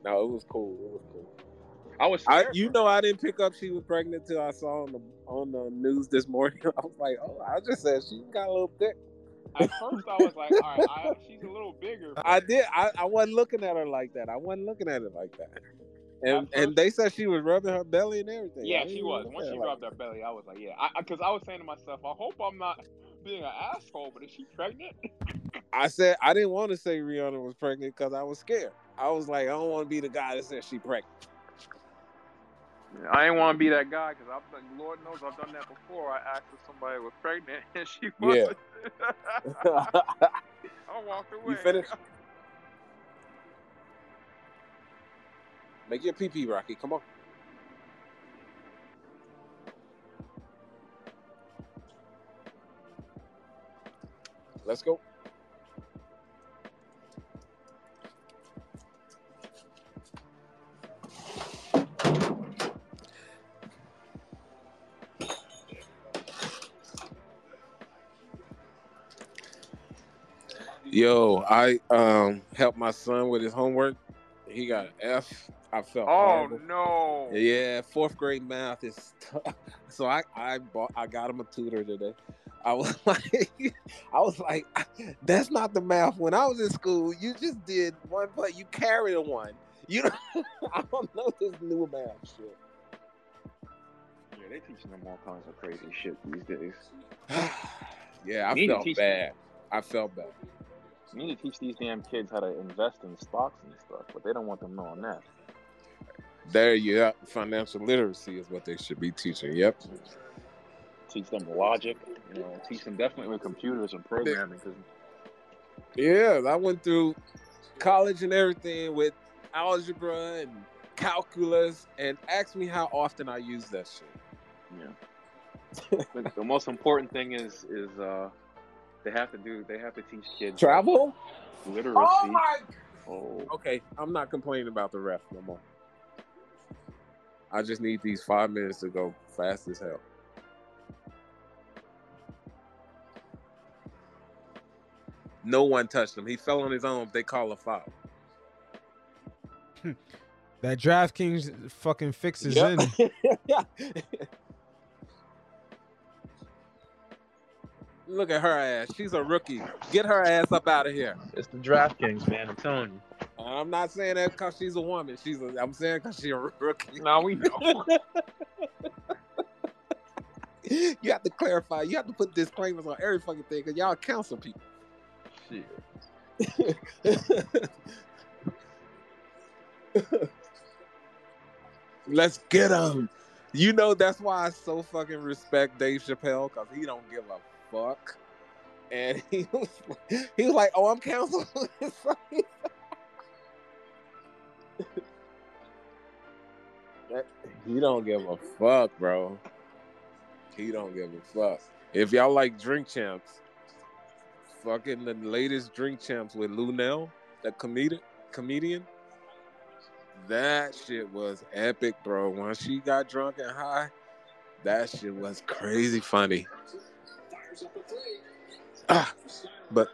[SPEAKER 2] No, it was cool. It was cool.
[SPEAKER 8] I was
[SPEAKER 2] I, you know, I didn't pick up she was pregnant till I saw on the on the news this morning. I was like, oh, I just said she got a little thick.
[SPEAKER 8] At first, I was like, all right, I, she's a little bigger. but-
[SPEAKER 2] I did. I, I wasn't looking at her like that. I wasn't looking at it like that. And
[SPEAKER 8] At
[SPEAKER 2] and they said she was rubbing her belly and everything.
[SPEAKER 8] Yeah, she was.
[SPEAKER 2] look
[SPEAKER 8] Once she
[SPEAKER 2] like
[SPEAKER 8] rubbed her belly, I was like, yeah. Because I, was saying to myself, I hope I'm not being an asshole, but is she pregnant?
[SPEAKER 2] I said I didn't want to say Rihanna was pregnant because I was scared. I was like, I don't want to be the guy that says she pregnant.
[SPEAKER 8] I ain't want to be that guy because I've done, Lord knows I've done that before. I asked if somebody was pregnant and she wasn't. I walked away.
[SPEAKER 2] you finished? Make your pee pee, Rocky. Come on. Let's go. Yo, I um helped my son with his homework. He got an F. I felt
[SPEAKER 8] Oh
[SPEAKER 2] horrible.
[SPEAKER 8] no!
[SPEAKER 2] Yeah, fourth grade math is tough. So I I bought I got him a tutor today. I was like I was like that's not the math. When I was in school, you just did one but you carried a one. You know I don't know this new math shit.
[SPEAKER 8] Yeah, they teaching them all kinds of crazy shit these days.
[SPEAKER 2] Yeah, I felt bad. I felt bad.
[SPEAKER 8] You need to teach these damn kids how to invest in stocks and stuff, but they don't want them knowing that.
[SPEAKER 2] There you go. Financial literacy is what they should be teaching. Yep.
[SPEAKER 8] Teach them logic, you know, teach them definitely with computers and programming because
[SPEAKER 2] Yeah, I went through college and everything with algebra and calculus, and ask me how often I use that shit.
[SPEAKER 8] Yeah. the most important thing is is uh they have to do they have to teach kids
[SPEAKER 2] Travel?
[SPEAKER 8] literacy.
[SPEAKER 2] Oh my!
[SPEAKER 8] Oh,
[SPEAKER 2] Okay, I'm not complaining about the ref no more. I just need these five minutes to go fast as hell. No one touched him. He fell on his own. They call a foul.
[SPEAKER 1] That DraftKings fucking fixes
[SPEAKER 2] Yep.
[SPEAKER 1] in.
[SPEAKER 2] Look at her ass. She's a rookie. Get her ass up out of here.
[SPEAKER 8] It's the DraftKings, man. I'm telling you.
[SPEAKER 2] I'm not saying that because she's a woman. She's. A, I'm saying because she's a rookie.
[SPEAKER 8] No, we know.
[SPEAKER 2] you have to clarify. You have to put disclaimers on every fucking thing because y'all counsel people.
[SPEAKER 8] Shit.
[SPEAKER 2] Let's get them. You know that's why I so fucking respect Dave Chappelle because he don't give a fuck. And he was, he was like, "Oh, I'm counseling." That- he don't give a fuck, bro. He don't give a fuck. If y'all like Drink Champs, fucking the latest Drink Champs with Luenell, the comedian, comedian. That shit was epic, bro. When she got drunk and high, that shit was crazy funny. Ah, but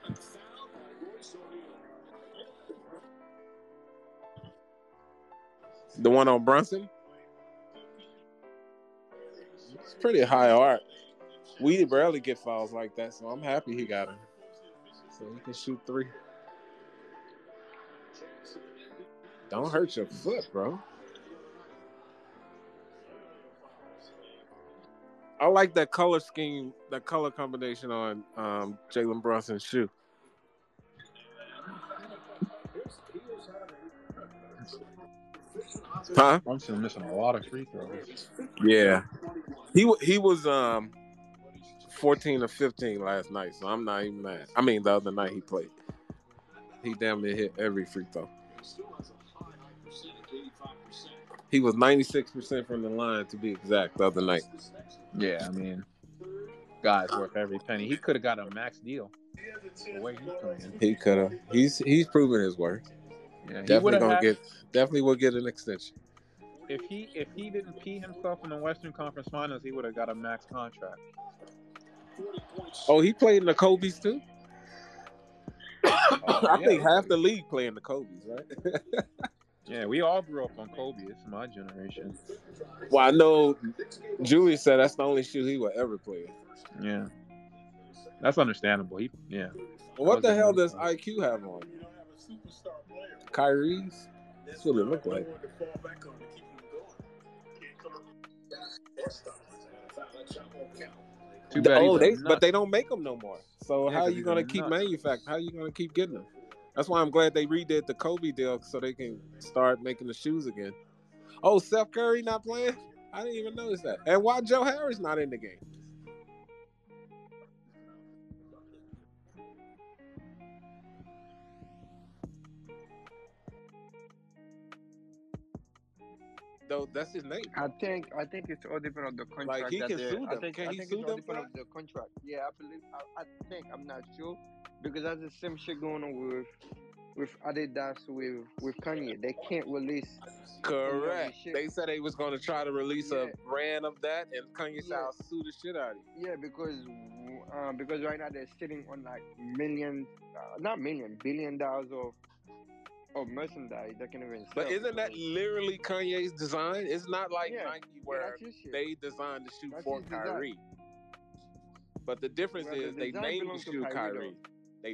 [SPEAKER 2] the one on Brunson, it's pretty high art. We rarely get fouls like that, so I'm happy he got him. So he can shoot three. Don't hurt your foot, bro. I like that color scheme, that color combination on um, Jalen Brunson's shoe. Huh?
[SPEAKER 8] Brunson missing a lot of free throws.
[SPEAKER 2] Yeah, he he was um fourteen or fifteen last night, so I'm not even mad. I mean, the other night he played, he damn near hit every free throw. He was ninety six percent from the line to be exact the other night.
[SPEAKER 8] Yeah, I mean, guy's worth every penny. He could have got a max deal. The way he's playing.
[SPEAKER 2] He could have. He's he's proven his worth.
[SPEAKER 8] Yeah, he
[SPEAKER 2] Definitely
[SPEAKER 8] would've
[SPEAKER 2] gonna
[SPEAKER 8] had-
[SPEAKER 2] get. Definitely will get an extension.
[SPEAKER 8] If he if he didn't pee himself in the Western Conference Finals, he would have got a max contract.
[SPEAKER 2] Oh, he played in the Kobe's too. Oh, I
[SPEAKER 8] yeah.
[SPEAKER 2] think half the league playing the Kobe's, right?
[SPEAKER 8] Yeah, we all grew up on Kobe. It's my generation.
[SPEAKER 2] well, I know Julie said that's the only shoe he would ever play.
[SPEAKER 8] Yeah, that's understandable. He, yeah.
[SPEAKER 2] Well, what the hell does IQ have on? Kyrie's? That's what it looked like.
[SPEAKER 8] Too bad
[SPEAKER 2] oh, they but they don't make them no more. So
[SPEAKER 8] Yeah,
[SPEAKER 2] how
[SPEAKER 8] 'cause
[SPEAKER 2] you gonna keep manufacturing? How are you gonna keep getting them? That's why I'm glad they redid the Kobe deal so they can start making the shoes again. Oh, Seth Curry not playing? I didn't even notice that. And why Joe Harris not in the game? Though that's his name.
[SPEAKER 10] I think I think it's all depend on the contract.
[SPEAKER 2] Like he can
[SPEAKER 10] they-
[SPEAKER 2] sue
[SPEAKER 10] I think,
[SPEAKER 2] Can
[SPEAKER 10] I
[SPEAKER 2] he
[SPEAKER 10] think
[SPEAKER 2] sue
[SPEAKER 10] it's all
[SPEAKER 2] them?
[SPEAKER 10] depend on the contract. Yeah, I believe. I, I think I'm not sure because that's the same shit going on with with Adidas with with Kanye. They can't release.
[SPEAKER 2] that? Correct. They said they was gonna try to release
[SPEAKER 10] Yeah.
[SPEAKER 2] a brand of that, and Kanye said,
[SPEAKER 10] Yeah.
[SPEAKER 2] "I'll sue the shit out of you."
[SPEAKER 10] Yeah, because um, because right now they're sitting on like million, uh, not million, billion dollars of of merchandise they can even sell.
[SPEAKER 2] But isn't that literally Kanye's design? It's not like
[SPEAKER 10] Yeah.
[SPEAKER 2] Nike where they designed the shoe
[SPEAKER 10] That's
[SPEAKER 2] for
[SPEAKER 10] his design.
[SPEAKER 2] Kyrie. But the difference
[SPEAKER 10] Well, the
[SPEAKER 2] is they named the shoe
[SPEAKER 10] Kyrie,
[SPEAKER 2] Kyrie.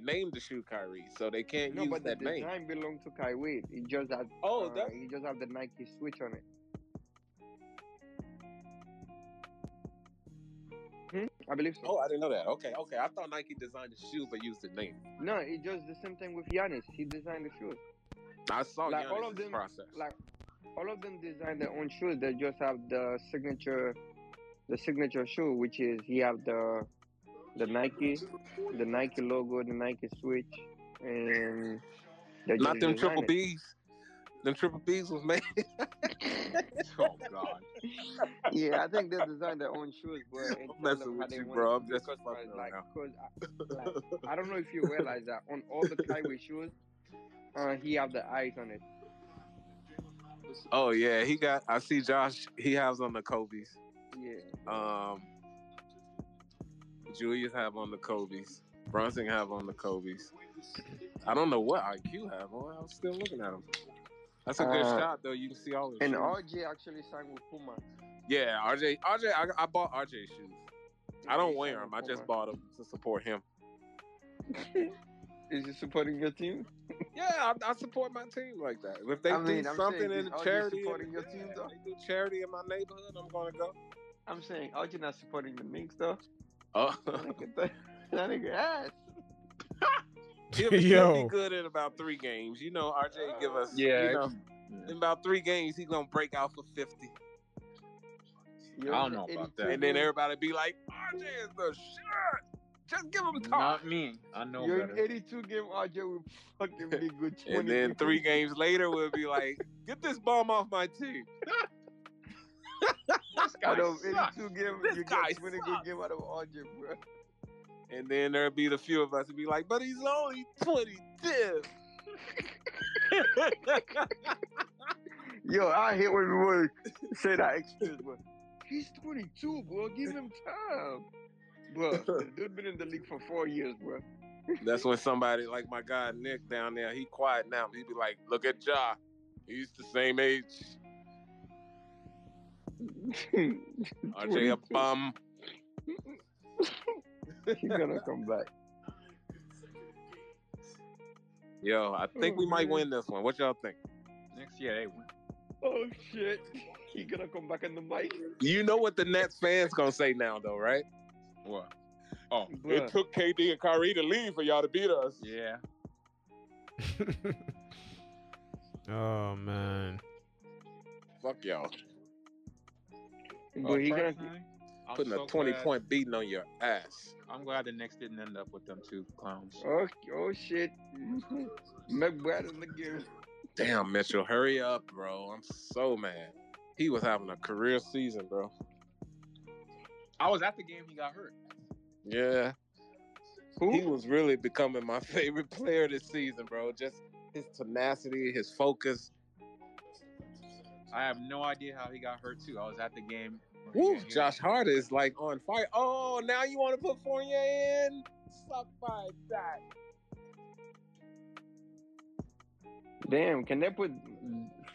[SPEAKER 10] Though.
[SPEAKER 2] They named the shoe Kyrie, so they can't
[SPEAKER 10] No,
[SPEAKER 2] use
[SPEAKER 10] but the
[SPEAKER 2] that name.
[SPEAKER 10] design belongs to Kyrie. It just that
[SPEAKER 2] Oh,
[SPEAKER 10] uh,
[SPEAKER 2] that-
[SPEAKER 10] he just have the Nike switch on it. Hmm? I believe so.
[SPEAKER 2] Oh, I didn't know that. Okay, okay. I thought Nike designed the shoe but used the name.
[SPEAKER 10] No, it's just the same thing with Giannis. He designed the shoes.
[SPEAKER 2] I saw
[SPEAKER 10] like all of them,
[SPEAKER 2] process.
[SPEAKER 10] like all of them design their own shoes. They just have the signature, the signature shoe, which is he have the the Nike, the Nike logo, the Nike switch, and
[SPEAKER 2] Not them triple
[SPEAKER 10] it.
[SPEAKER 2] B's. Them triple B's was made.
[SPEAKER 12] Oh God.
[SPEAKER 10] Yeah, I think they designed their own shoes, but
[SPEAKER 2] I'm messing with you, bro. I'm just
[SPEAKER 10] be
[SPEAKER 2] fucking
[SPEAKER 10] customized, like, cause I, like, I don't know if you realize that on all the Kyrie shoes, uh, he have the eyes on it.
[SPEAKER 2] Oh yeah, he got. I see Josh. He has on the Kobe's.
[SPEAKER 10] Yeah.
[SPEAKER 2] Um, Julius have on the Kobe's. Brunson have on the Kobe's. I don't know what IQ have on. I'm still looking at him. That's a good
[SPEAKER 10] Uh,
[SPEAKER 2] shot though. You can see all the
[SPEAKER 10] And
[SPEAKER 2] shoes.
[SPEAKER 10] RJ actually signed with Puma.
[SPEAKER 2] Yeah, RJ. RJ. I, I bought RJ shoes. I don't wear them. I just bought them to support him.
[SPEAKER 10] Is he supporting your team?
[SPEAKER 2] Yeah, I, I support my team like that. If they
[SPEAKER 10] I mean,
[SPEAKER 2] do
[SPEAKER 10] I'm
[SPEAKER 2] something in the charity,
[SPEAKER 10] supporting your team, though?
[SPEAKER 2] they do charity in my neighborhood, I'm gonna go.
[SPEAKER 10] I'm saying RJ not supporting the Knicks though.
[SPEAKER 2] Oh,
[SPEAKER 10] That nigga, that nigga ass.
[SPEAKER 2] he'll, be, he'll
[SPEAKER 1] Yo.
[SPEAKER 2] be good in about three games. You know, RJ give us.
[SPEAKER 12] Yeah.
[SPEAKER 2] You know, in about three games, he's gonna break out for fifty,
[SPEAKER 10] Yo,
[SPEAKER 12] I don't know about that.
[SPEAKER 2] and then everybody be like, "RJ is the shit." Just give him time.
[SPEAKER 12] Not me. I know
[SPEAKER 10] Yo, in
[SPEAKER 12] better.
[SPEAKER 10] 82 game RJ will fucking be good. 20
[SPEAKER 2] And then three
[SPEAKER 10] games.
[SPEAKER 2] games later, we'll be like, "Get this bum off my team."
[SPEAKER 10] Out of
[SPEAKER 12] sucks.
[SPEAKER 10] 82 games,
[SPEAKER 2] This
[SPEAKER 10] you
[SPEAKER 2] guy
[SPEAKER 10] get 20 good
[SPEAKER 2] sucks.
[SPEAKER 10] game out of RJ, bro.
[SPEAKER 2] And then there'll be the few of us who be like, "But he's only 22."
[SPEAKER 10] Yo, I hate when people say that excuse, bro. He's 22, bro. Give him time. Bro, dude been in the league for four years, bro.
[SPEAKER 2] That's when somebody like my guy Nick down there, he quiet now. He'd be like, "Look at Ja, he's the same age. RJ a
[SPEAKER 10] 22.
[SPEAKER 2] bum."
[SPEAKER 10] He's gonna come back.
[SPEAKER 2] Yo, I think we oh, might
[SPEAKER 10] man.
[SPEAKER 2] win this one. What y'all think?
[SPEAKER 12] Next year they win.
[SPEAKER 10] Oh shit. He gonna come back in the mic.
[SPEAKER 2] You know what the Nets fans gonna say now, though, right?
[SPEAKER 12] What? Oh,
[SPEAKER 10] it
[SPEAKER 2] took KD and Kyrie to leave for y'all to beat us.
[SPEAKER 12] yeah.
[SPEAKER 1] oh man.
[SPEAKER 2] Fuck y'all.
[SPEAKER 10] But he gonna
[SPEAKER 12] personally, I'm
[SPEAKER 2] Putting
[SPEAKER 12] so
[SPEAKER 2] a 20
[SPEAKER 12] glad-
[SPEAKER 2] point beating on your ass.
[SPEAKER 12] I'm glad the Knicks didn't end up with them two clowns.
[SPEAKER 10] Oh, oh shit. McBride in the game.
[SPEAKER 2] Damn, Mitchell, hurry up, bro. I'm so mad. He was having a career season, bro.
[SPEAKER 12] I was at the game he got hurt.
[SPEAKER 2] Yeah.
[SPEAKER 10] Who?
[SPEAKER 2] He was really becoming my favorite player this season, bro. Just his tenacity, his focus.
[SPEAKER 12] I have no idea how he got hurt too. I was at the game. when he
[SPEAKER 2] Woo. Josh Hart is like on fire. Oh, now you want to put Fournier in? Suck by that.
[SPEAKER 10] Damn, can they put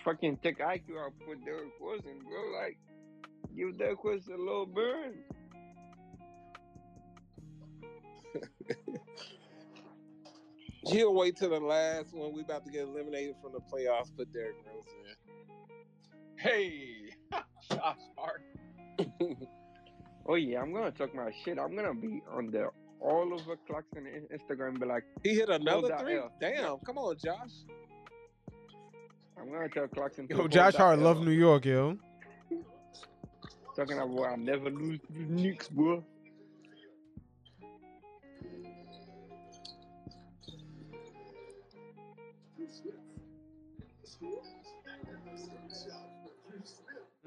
[SPEAKER 10] fucking Tech IQ out put Derrick Rose in, bro? Like, give Derrick Rose a little burn.
[SPEAKER 2] He'll wait till the last when we about to get eliminated from the playoffs. Put Derrick Rose
[SPEAKER 12] Hey, Josh Hart.
[SPEAKER 10] Oh yeah, I'm gonna talk my shit. I'm gonna be on the all over Clarkson in- Instagram, be like,
[SPEAKER 2] he hit another
[SPEAKER 10] that
[SPEAKER 2] three.
[SPEAKER 10] L.
[SPEAKER 2] Damn, come on, Josh.
[SPEAKER 10] I'm gonna tell Clarkson. to
[SPEAKER 1] Yo, Josh Hart love New York, yo.
[SPEAKER 10] Talking about I'll never lose to the Knicks, boy.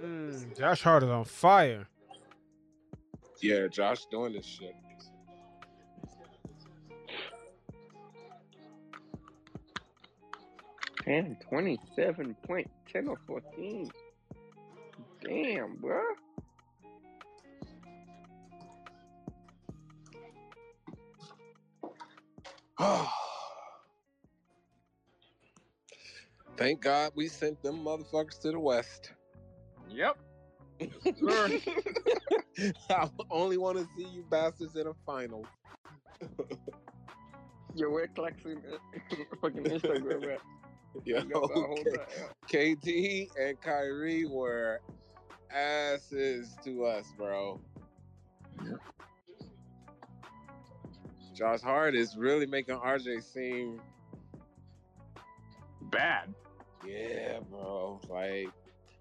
[SPEAKER 1] Mm, Josh Hart is on fire.
[SPEAKER 2] Yeah, Josh doing this shit.
[SPEAKER 10] Damn, 27 point, 10 or 14. Damn, bro.
[SPEAKER 2] Thank God we sent them motherfuckers to the West.
[SPEAKER 12] Yep.
[SPEAKER 2] I only want to see you bastards in a final.
[SPEAKER 10] Yo, where Clarkson uh, fucking Instagram at?
[SPEAKER 2] Yo,
[SPEAKER 10] I got that whole
[SPEAKER 2] K- KD and Kyrie were asses to us, bro. Josh Hart is really making RJ seem
[SPEAKER 12] Bad.
[SPEAKER 2] Yeah, bro. Like,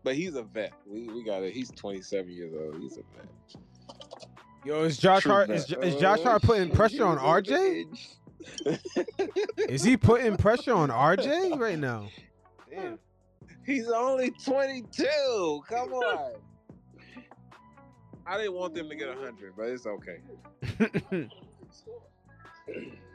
[SPEAKER 2] but he's a vet. We we got it. He's 27 years old. He's a vet.
[SPEAKER 1] Yo, is Josh
[SPEAKER 2] True
[SPEAKER 1] Hart is, is Josh Hart putting pressure on RJ? Is he putting pressure on RJ right now? Damn.
[SPEAKER 2] He's only 22. Come on. I didn't want them to get 100, but it's okay.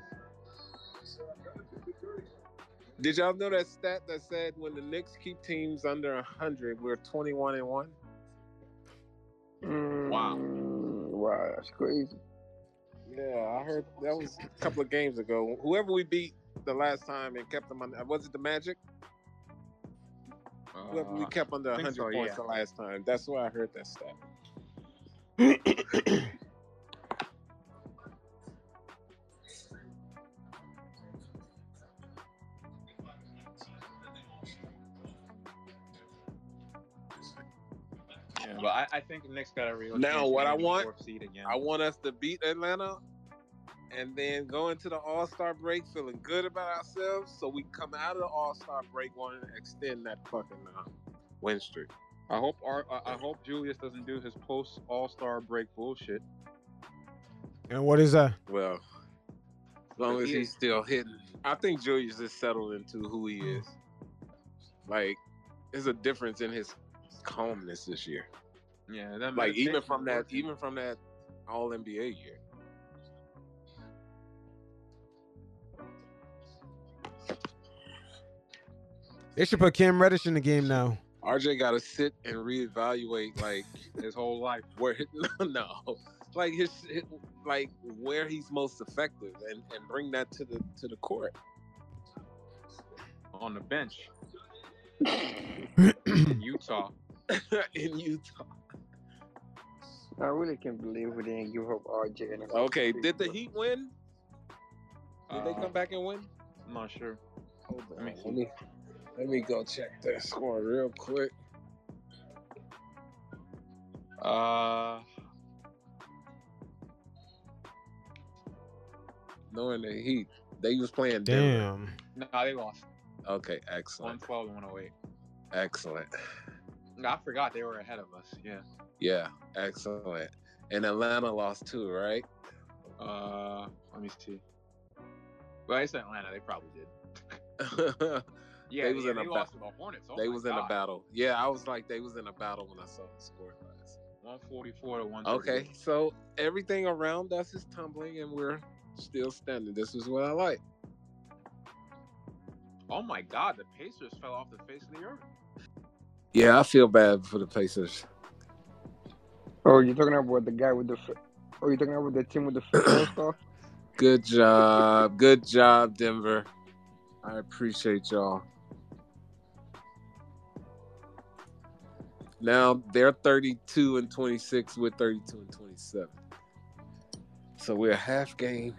[SPEAKER 2] Did y'all know that stat that said when the Knicks keep teams under 100, we're 21 and 1?
[SPEAKER 10] Wow. Mm, Wow, that's crazy.
[SPEAKER 2] Yeah, I heard that was a couple of games ago. Whoever we beat the last time and kept them under, was it the Magic? Whoever we
[SPEAKER 12] Uh,
[SPEAKER 2] kept under
[SPEAKER 12] I
[SPEAKER 2] 100
[SPEAKER 12] so,
[SPEAKER 2] points
[SPEAKER 12] yeah.
[SPEAKER 2] the last time. That's why I heard that stat.
[SPEAKER 12] but I, I think the Knicks got a real
[SPEAKER 2] Now, what I want,
[SPEAKER 12] seed again.
[SPEAKER 2] I want us to beat Atlanta and then go into the All Star break feeling good about ourselves so we come out of the All Star break wanting to extend that fucking uh, win streak.
[SPEAKER 12] I hope our, I I hope Julius doesn't do his post All Star break bullshit.
[SPEAKER 1] And what is that?
[SPEAKER 2] Well, as long as he's still hitting, I think Julius is settled into who he is. Like, there's a difference in his calmness this year.
[SPEAKER 12] Yeah, that
[SPEAKER 2] Like even from that,
[SPEAKER 12] working.
[SPEAKER 2] even from that All NBA year.
[SPEAKER 1] They should put Cam Reddish in the game now.
[SPEAKER 2] RJ got to sit and reevaluate like
[SPEAKER 12] his whole life.
[SPEAKER 2] Where no, like his, his like where he's most effective and and bring that to the to the court.
[SPEAKER 12] on the bench in Utah.
[SPEAKER 2] in Utah.
[SPEAKER 10] I really can't believe we didn't give up RJ. And
[SPEAKER 2] Okay, did the Heat win? Did they
[SPEAKER 12] Uh,
[SPEAKER 2] come back and win?
[SPEAKER 12] I'm not sure.
[SPEAKER 2] Hold on, let me let me go check their score real quick.
[SPEAKER 12] Uh,
[SPEAKER 2] Knowing the Heat, they was playing Denver.
[SPEAKER 1] Damn.
[SPEAKER 12] no, they lost.
[SPEAKER 2] Okay, excellent,
[SPEAKER 12] 112 and 108.
[SPEAKER 2] excellent.
[SPEAKER 12] I forgot they were ahead of us. Yeah.
[SPEAKER 2] Yeah, excellent. And Atlanta lost too, right?
[SPEAKER 12] Uh, let me see. Well, it's Atlanta. They probably did. Yeah,
[SPEAKER 2] they was
[SPEAKER 12] yeah,
[SPEAKER 2] in
[SPEAKER 12] they
[SPEAKER 2] a
[SPEAKER 12] lost to the Hornets. Oh
[SPEAKER 2] they was in a battle. Yeah, I was like, they was in a battle when I saw the score last.
[SPEAKER 12] 144 to 1.
[SPEAKER 2] Okay, so everything around us is tumbling, and we're still standing. This is what I like.
[SPEAKER 12] Oh my God, the Pacers fell off the face of the earth.
[SPEAKER 2] Yeah, I feel bad for the Pacers.
[SPEAKER 10] Oh, you're talking about the guy with the. Oh, you're talking about the team with the first star?
[SPEAKER 2] Good job, good job, Denver. I appreciate y'all. Now they're 32 and 26. We're 32 and 27. So we're a half game,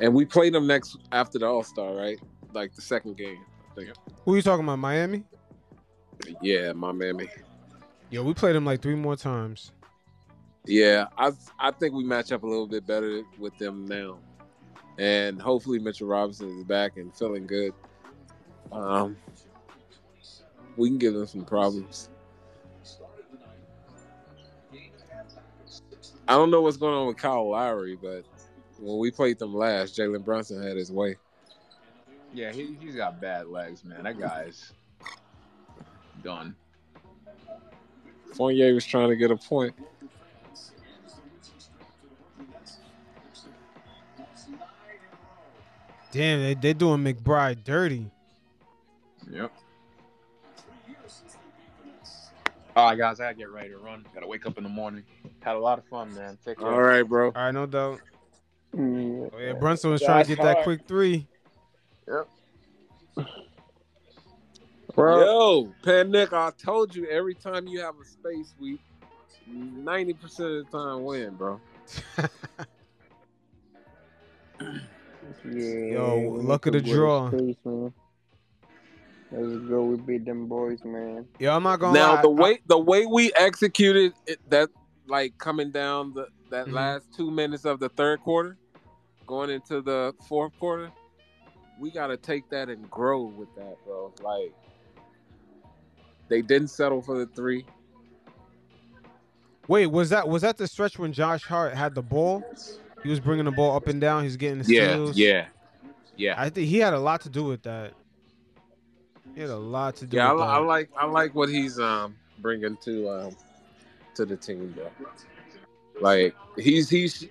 [SPEAKER 2] and we play them next after the All Star, right? Like the second game.
[SPEAKER 1] Who are you talking about? Miami?
[SPEAKER 2] Yeah, my mammy.
[SPEAKER 1] Yo, we played them like three more times.
[SPEAKER 2] Yeah, I I think we match up a little bit better with them now, and hopefully Mitchell Robinson is back and feeling good. Um, we can give them some problems. I don't know what's going on with Kyle Lowry, but when we played them last, Jalen Brunson had his way.
[SPEAKER 12] Yeah, he, he's got bad legs, man. That guy's done.
[SPEAKER 2] Fournier was trying to get a point.
[SPEAKER 1] Damn, they they doing McBride dirty.
[SPEAKER 12] Yep. All right, guys, I gotta get ready to run. Gotta wake up in the morning. Had a lot of fun, man. Take care.
[SPEAKER 2] All right, bro.
[SPEAKER 1] All right, no doubt.
[SPEAKER 10] Mm,
[SPEAKER 1] Oh, yeah, Brunson was trying to get that quick three.
[SPEAKER 10] Yep. Bro,
[SPEAKER 2] Yo, Pan Nick, I told you every time you have a space, we ninety percent of the time win, bro.
[SPEAKER 10] yeah.
[SPEAKER 1] Yo, luck of the draw.
[SPEAKER 10] space, man. Let's go. We beat them boys, man.
[SPEAKER 1] Yo, I'm not gonna
[SPEAKER 2] Now
[SPEAKER 1] lie.
[SPEAKER 2] the way the way we executed it, that, like coming down the that
[SPEAKER 1] Mhm.
[SPEAKER 2] last two minutes of the third quarter, going into the fourth quarter, we got to take that and grow with that, bro. Like they didn't settle for the three.
[SPEAKER 1] Wait, was that was that the stretch when Josh Hart had the ball? He was bringing the ball up and down. He's getting the
[SPEAKER 2] Yeah,
[SPEAKER 1] steals.
[SPEAKER 2] yeah, yeah.
[SPEAKER 1] I think he had a lot to do with that. He had a lot to do
[SPEAKER 2] Yeah, I,
[SPEAKER 1] with
[SPEAKER 2] li-
[SPEAKER 1] that.
[SPEAKER 2] I like I like what he's um bringing to um to the team, though. Like he's he's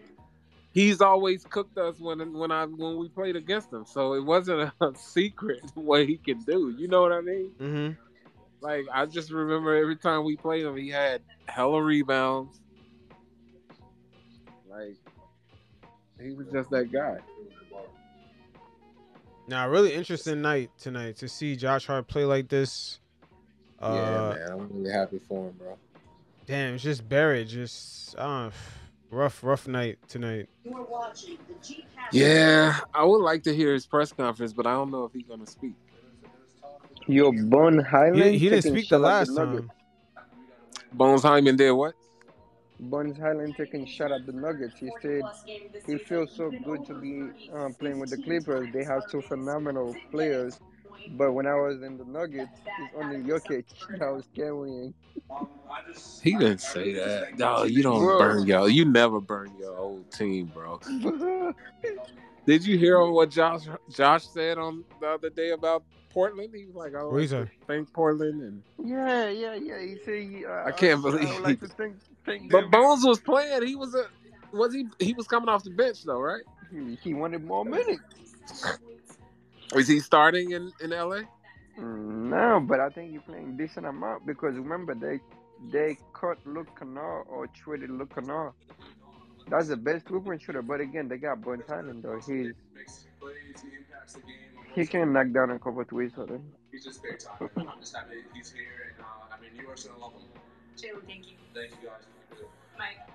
[SPEAKER 2] he's always cooked us when when I when we played against him, so it wasn't a secret what he can do. You know what I mean?
[SPEAKER 1] hmm
[SPEAKER 2] Like I just remember every time we played him, he had hella rebounds. Like he was just that guy.
[SPEAKER 1] Now, really interesting night tonight to see Josh Hart play like this. Uh,
[SPEAKER 2] yeah, man, I'm really happy for him, bro.
[SPEAKER 1] Damn, it's just Barrett. Just uh, rough, rough night tonight.
[SPEAKER 2] Yeah, I would like to hear his press conference, but I don't know if he's gonna speak.
[SPEAKER 10] Yo, Bones Hyland.
[SPEAKER 1] He, he didn't speak the last
[SPEAKER 10] Nuggets.
[SPEAKER 1] time.
[SPEAKER 2] Bones Hyland did what?
[SPEAKER 10] Bones Hyland taking shot at the Nuggets. He said he feels so good to be um, playing with the Clippers. They have two phenomenal players. But when I was in the Nuggets, it's only Jokic that I was carrying.
[SPEAKER 2] He didn't say that. No, you don't
[SPEAKER 10] Bro.
[SPEAKER 2] burn your. You never burn your old team, bro. Did you hear what Josh Josh said on the other day about Portland? He was like, "I
[SPEAKER 1] What
[SPEAKER 2] would
[SPEAKER 1] he
[SPEAKER 2] like thank Portland," and
[SPEAKER 10] yeah, yeah, yeah. He said he, uh,
[SPEAKER 2] I can't
[SPEAKER 10] I
[SPEAKER 2] believe
[SPEAKER 10] would like to thank, thank
[SPEAKER 2] but
[SPEAKER 10] them.
[SPEAKER 2] Bones was playing. He was a was he he was coming off the bench though, right?
[SPEAKER 10] He, he wanted more minutes.
[SPEAKER 2] Is he starting in in LA?
[SPEAKER 10] Mm, No, but I think he's playing decent amount because remember they they cut Luke Kennard or traded Luke Kennard. That's the best three point shooter. But again, they got Bones Hyland though. He's he can knock down a couple threes for them.
[SPEAKER 5] He's just big time. I'm just happy he's here, and uh, I mean, you are so welcome.
[SPEAKER 4] Jalen, thank you.
[SPEAKER 5] Thank you guys.
[SPEAKER 4] Mike,